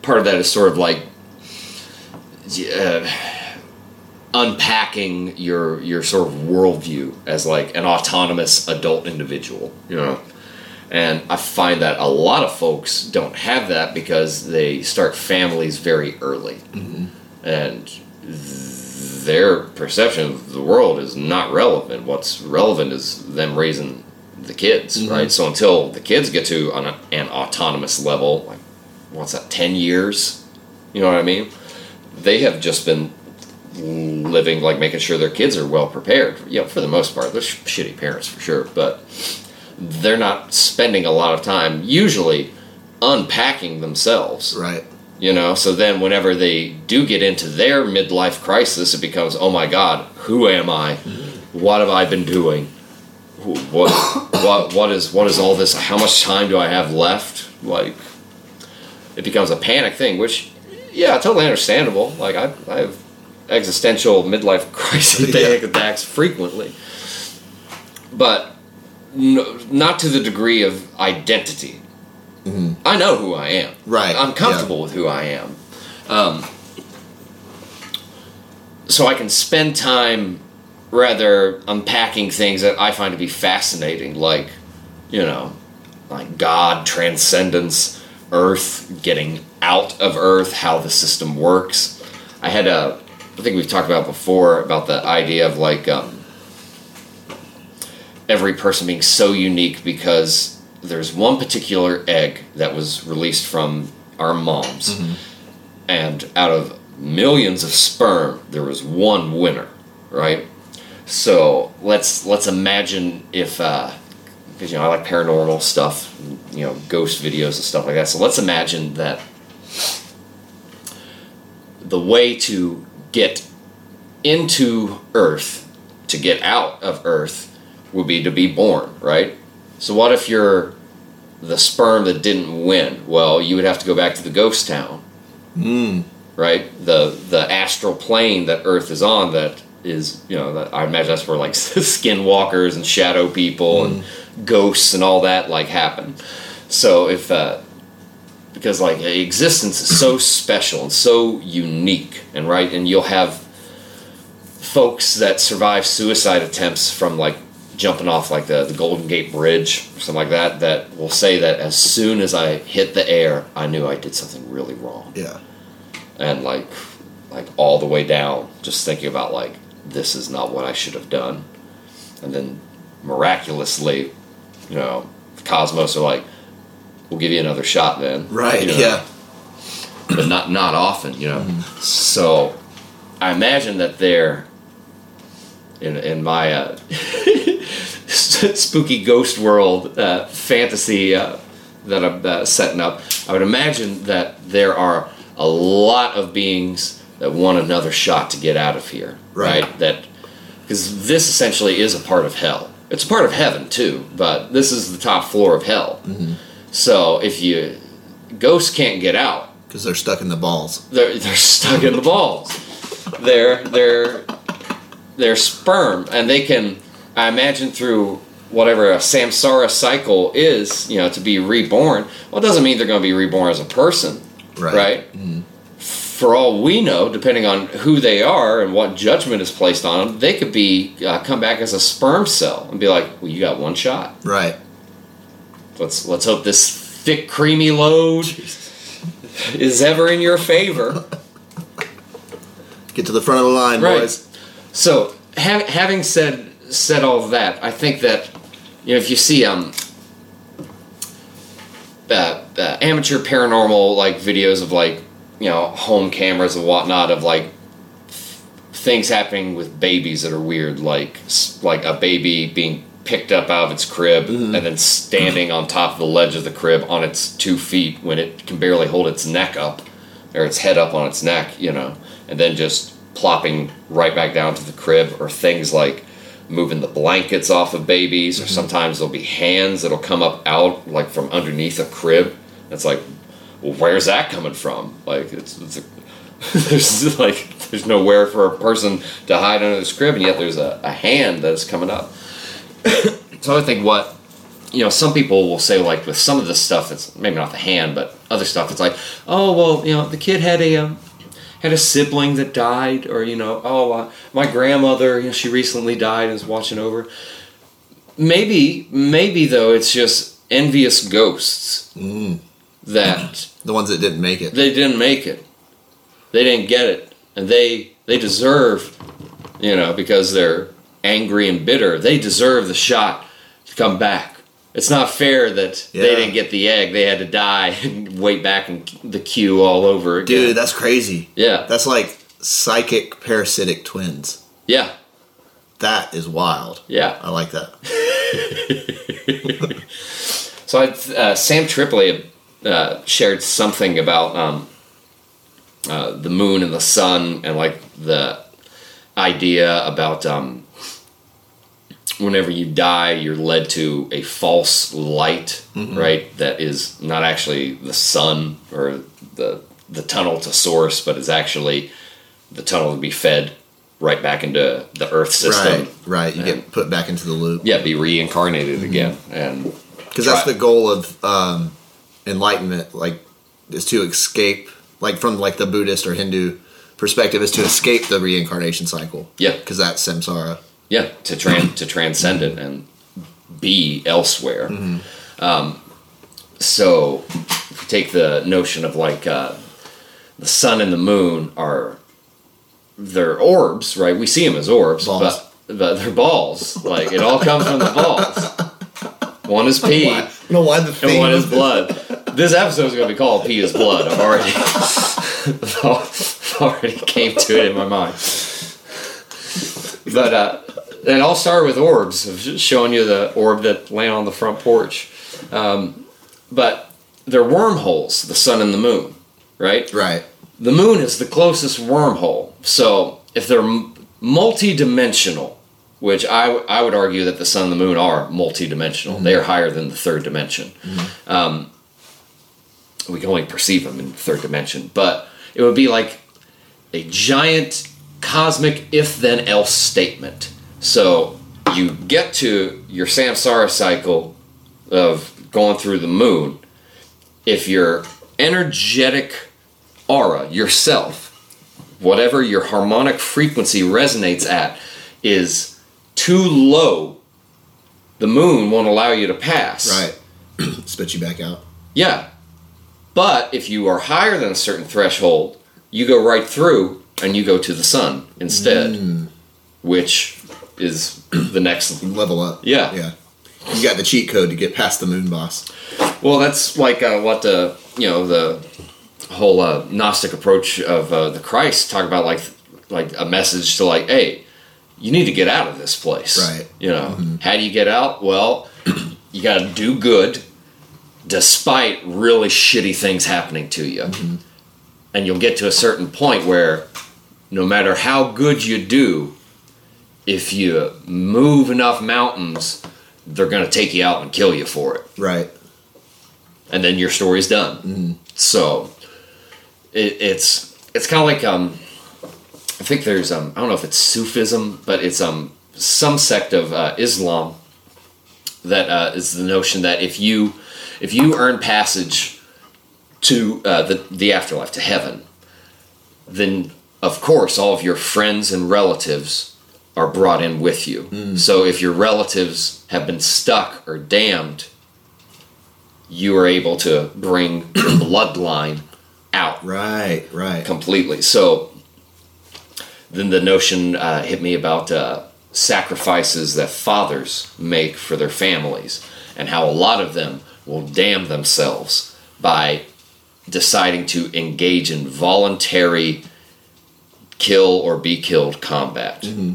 part of that is sort of like uh, unpacking your your sort of worldview as like an autonomous adult individual, you know. And I find that a lot of folks don't have that because they start families very early. And th- their perception of the world is not relevant. What's relevant is them raising the kids, right? So until the kids get to an, an autonomous level, like, what's that, 10 years? You know what I mean? They have just been living, like making sure their kids are well prepared. You know, for the most part, they're sh- shitty parents for sure, but they're not spending a lot of time usually unpacking themselves. Right. you know so then whenever they do get into their midlife crisis it becomes oh my god who am i? What have i been doing? What [coughs] what what is what is all this? How much time do i have left? Like it becomes a panic thing which yeah totally understandable like i, I have existential midlife [laughs] crisis Yeah. attacks frequently but no, not to the degree of identity I know who I am. Right, I'm comfortable with who I am. Um, so I can spend time rather unpacking things that I find to be fascinating, like, you know, like God, transcendence, Earth, getting out of Earth, how the system works. I had a, I think we've talked about before about the idea of like um, every person being so unique because there's one particular egg that was released from our moms, and out of millions of sperm, there was one winner, right? So let's let's imagine if because you know I like paranormal stuff, you know, ghost videos and stuff like that. So let's imagine that the way to get into Earth, to get out of Earth, would be to be born, right? So what if you're the sperm that didn't win? Well, you would have to go back to the ghost town, right? The the astral plane that Earth is on that is you know that I imagine that's where like [laughs] skinwalkers and shadow people and ghosts and all that like happen. So if uh, because like existence is so special and so unique and right and you'll have folks that survive suicide attempts from like jumping off like the, the golden gate bridge or something like that that will say that as soon as i hit the air i knew i did something really wrong Yeah. and like like all the way down just thinking about like this is not what i should have done and then miraculously you know cosmos are like we'll give you another shot then Right. You know? Yeah. but not not often, you know. So I imagine that they're in in my uh, [laughs] spooky ghost world uh, fantasy uh, that I'm uh, setting up. I would imagine that there are a lot of beings that want another shot to get out of here, Right. right? That because this essentially is a part of hell. It's a part of heaven too, but this is the top floor of hell. So if you ghosts can't get out, Because they're stuck in the balls. they're they're stuck in the balls. They're they're they're sperm, and they can. I imagine through whatever a samsara cycle is, you know, to be reborn. Well, it doesn't mean they're going to be reborn as a person, Right. right? For all we know, depending on who they are and what judgment is placed on them, they could be uh, come back as a sperm cell and be like, "Well, you got one shot. Right. Let's let's hope this thick, creamy load is ever in your favor." Get to the front of the line, Right. boys. So, ha- having said said all that, I think that you know if you see um uh, uh, amateur paranormal like videos of like you know home cameras and whatnot of like th- things happening with babies that are weird, like like a baby being picked up out of its crib mm-hmm. and then standing on top of the ledge of the crib on its two feet when it can barely hold its neck up or its head up on its neck, you know, and then just plopping right back down to the crib, or things like moving the blankets off of babies, or mm-hmm. sometimes there'll be hands that'll come up out like from underneath a crib. It's like, well, where's that coming from? Like, it's, it's a, [laughs] there's like there's nowhere for a person to hide under this crib, and yet there's a, a hand that's coming up. So I think what you know, some people will say like with some of the stuff that's maybe not the hand, but other stuff. It's like, oh well, you know, the kid had a um, had a sibling that died, or you know, oh uh, my grandmother, you know, she recently died and is watching over. Maybe, maybe though, it's just envious ghosts that [clears throat] The ones that didn't make it. they didn't make it. They didn't get it, and they they deserve, you know, because they're angry and bitter. They deserve the shot to come back. It's not fair that they didn't get the egg. They had to die [laughs] and wait back in the queue all over again. Dude, that's crazy. yeah, That's like psychic parasitic twins. yeah, That is wild. yeah. I like that. [laughs] [laughs] So I, uh, Sam Tripoli uh, shared something about um, uh, the moon and the sun, and like the idea about um, whenever you die, you're led to a false light, right? That is not actually the sun or the the tunnel to source, but is actually the tunnel to be fed right back into the Earth system. Right, right. You get put back into the loop. Yeah, be reincarnated again, and Because that's the goal of um, enlightenment, like, is to escape, like, from like the Buddhist or Hindu perspective, is to escape the reincarnation cycle. Yeah. Because that's samsara. Yeah to tran to transcend it and be elsewhere um, so if we take the notion of like uh, the sun and the moon are they're orbs right we see them as orbs Balls. but but they're balls like it all comes from the balls one is pee know why the and thing one is blood. This episode is going to be called "Pee is Blood." I've already, [laughs] I've already came to it in my mind. But uh, it all started with orbs, of showing you the orb that land on the front porch. Um, but they're wormholes, the sun and the moon, right? Right. The moon is the closest wormhole. So if they're m- multi-dimensional, which I, w- I would argue that the sun and the moon are multi-dimensional, they are higher than the third dimension. Um, we can only perceive them in the third dimension, but it would be like a giant cosmic if-then-else statement. So you get to your samsara cycle of going through the moon. If your energetic aura, yourself, whatever your harmonic frequency resonates at, is too low, the moon won't allow you to pass. Right. [clears throat] Spit you back out. Yeah. But if you are higher than a certain threshold, you go right through and you go to the sun instead, which is the next. [clears throat] Level up. Yeah. Yeah. You got the cheat code to get past the moon boss. Well, that's like uh, what the you know the whole uh, Gnostic approach of uh, the Christ talk about, like like a message to like, hey, you need to get out of this place. Right. You know, how do you get out? Well, you got to do good despite really shitty things happening to you. And you'll get to a certain point where no matter how good you do, if you move enough mountains, they're going to take you out and kill you for it. Right. And then your story's done. So it, it's it's kind of like um, I think there's um, I don't know if it's Sufism, but it's um some sect of uh, Islam that uh, is the notion that if you if you earn passage to uh, the the afterlife to heaven, then of course all of your friends and relatives are brought in with you. So if your relatives have been stuck or damned, you are able to bring your [clears throat] bloodline out Right. Right. completely. So then the notion uh, hit me about uh, sacrifices that fathers make for their families and how a lot of them will damn themselves by deciding to engage in voluntary kill or be killed combat. Mm-hmm.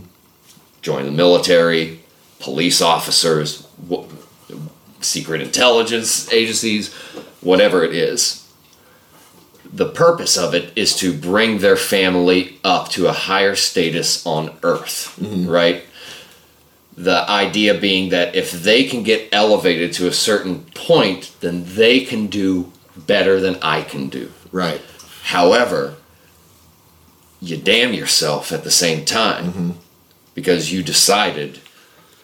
Join the military, police officers, w- secret intelligence agencies, whatever it is the purpose of it is to bring their family up to a higher status on earth, mm-hmm. right? The idea being that if they can get elevated to a certain point, then they can do better than I can do. Right. However, you damn yourself at the same time mm-hmm. because you decided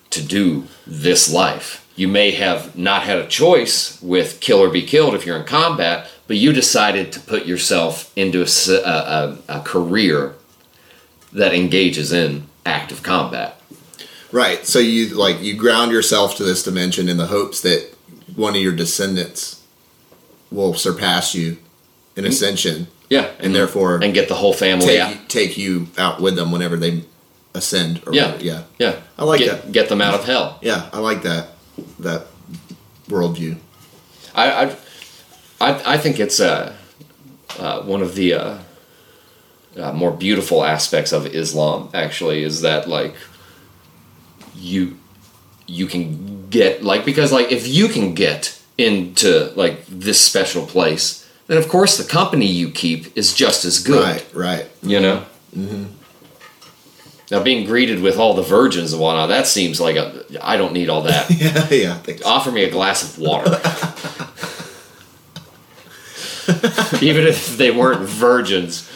to do this life. You may have not had a choice with kill or be killed if you're in combat, but you decided to put yourself into a career that engages in active combat. Right. So you like you ground yourself to this dimension in the hopes that one of your descendants will surpass you in mm. ascension Yeah, and therefore and get the whole family take, out. take you out with them whenever they ascend. Or Yeah. whatever. yeah, Yeah, I like get, that. Get them out of hell. yeah. I like that that worldview. I, I, I, I think it's uh, uh, one of the uh, uh, more beautiful aspects of Islam. Actually, is that like you you can get like because like if you can get into like this special place, then of course the company you keep is just as good. Right. Right. You know. Mm-hmm. Now, being greeted with all the virgins and whatnot, that seems like a, I don't need all that. [laughs] Yeah. Yeah. So. Offer me a glass of water. [laughs] Even if they weren't virgins.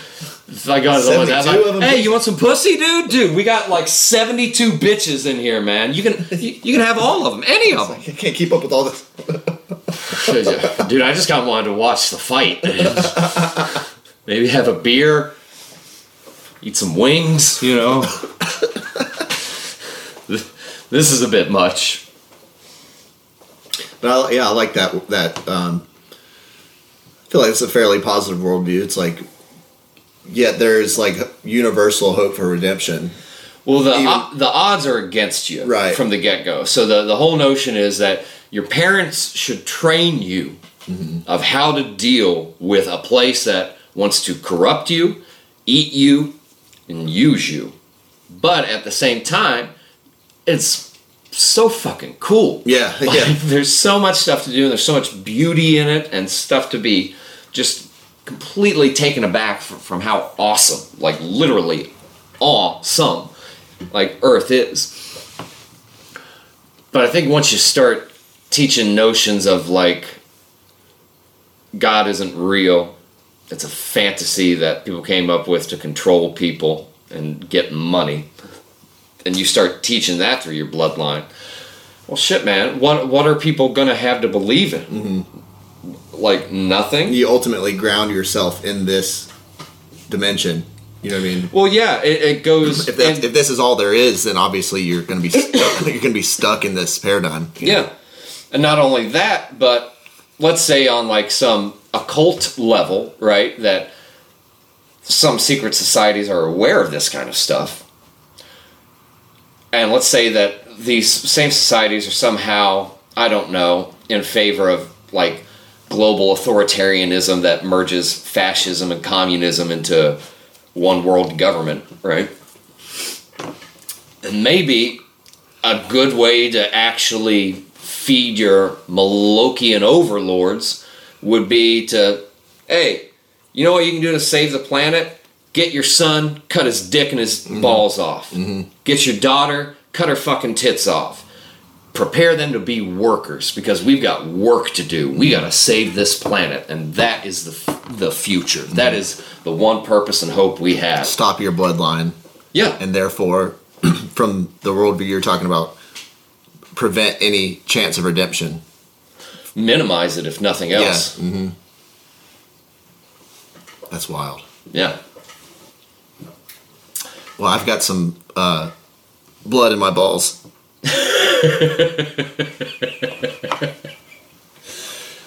I go to the ones that 72 of like, them? hey, you want some pussy, dude? Dude, we got like 72 bitches in here, man. You can you, you can have all of them, any of them. I can't keep up with all this. [laughs] Dude, I just got wanted to watch the fight. [laughs] Maybe have a beer, eat some wings, you know. [laughs] this is a bit much. But I, yeah, I like that. That um, I feel like it's a fairly positive worldview. It's like, yet there's like universal hope for redemption. Well, the Even- o- the odds are against you Right. from the get go. So the the whole notion is that your parents should train you mm-hmm. of how to deal with a place that wants to corrupt you, eat you, and use you. But at the same time, it's so fucking cool. Yeah, [laughs] Like, yeah. There's so much stuff to do, and there's so much beauty in it, and stuff to be just completely taken aback from, from how awesome, like literally awesome, like Earth is. But I think once you start teaching notions of like God isn't real, it's a fantasy that people came up with to control people and get money, and you start teaching that through your bloodline. Well, shit, man. What what are people gonna have to believe in? Mm-hmm. Like nothing. You ultimately ground yourself in this dimension. You know what I mean? Well, yeah, it, it goes. If, and- if this is all there is, then obviously you're to be stuck, [laughs] you're to be stuck in this paradigm. Yeah. And not only that, but let's say on like some occult level, right, that some secret societies are aware of this kind of stuff. And let's say that these same societies are somehow, I don't know, in favor of like global authoritarianism that merges fascism and communism into one world government, right? And maybe a good way to actually feed your Molochian overlords would be to, hey, you know what you can do to save the planet? Get your son, cut his dick and his mm-hmm. balls off. Mm-hmm. Get your daughter, cut her fucking tits off. Prepare them to be workers because we've got work to do. We got to save this planet, and that is the f- the future. Mm-hmm. That is the one purpose and hope we have. Stop your bloodline, Yeah, and therefore, [clears throat] from the worldview you're talking about, prevent any chance of redemption. minimize it if nothing else. Yeah. hmm That's wild. Yeah. Well, I've got some uh, blood in my balls. [laughs]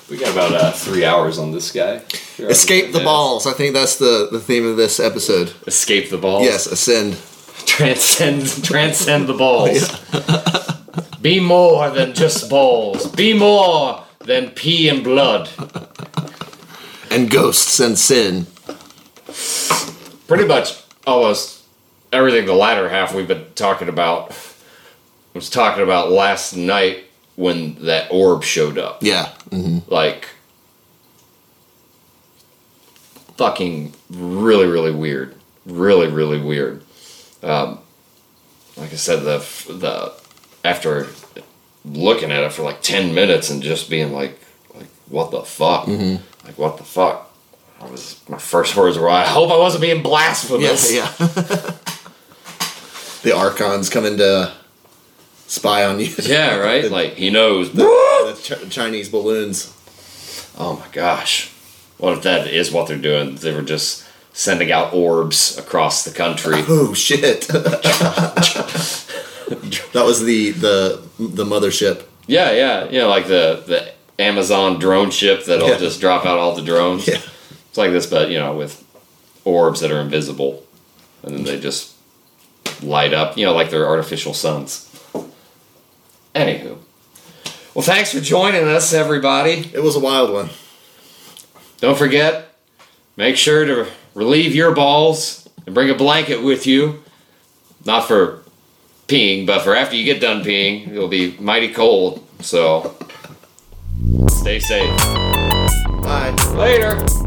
We got about uh, three hours on this guy. Escape the Yeah. balls. I think that's the, the theme of this episode. Escape the balls. Yes, ascend. Transcend [laughs] transcend the balls. [laughs] Be more than just balls. Be more than pee and blood. And ghosts and sin. Pretty much almost everything the latter half we've been talking about was talking about last night when that orb showed up. Yeah. hmm Like fucking really, really weird. Really, really weird. Um, like I said, the the after looking at it for like ten minutes and just being like, like what the fuck, mm-hmm. like what the fuck. I was my first words were, I hope I wasn't being Yeah, blasphemous. yeah. [laughs] the archons coming to spy on you. Yeah, [laughs] right? the, Like, he knows. the, the Ch- Chinese balloons. Oh my gosh. What if that is what they're doing? They were just sending out orbs across the country. Oh shit! [laughs] [laughs] that was the the the mothership. Yeah, yeah, yeah, like the the Amazon drone ship that'll Yeah. just drop out all the drones. Yeah. It's like this, but you know, with orbs that are invisible, and then they just light up. You know, like they're artificial suns. Anywho, well, thanks for joining us, everybody. It was a wild one. Don't forget, make sure to relieve your balls and bring a blanket with you. Not for peeing, but for after you get done peeing. It'll be mighty cold, so stay safe. Bye. Later.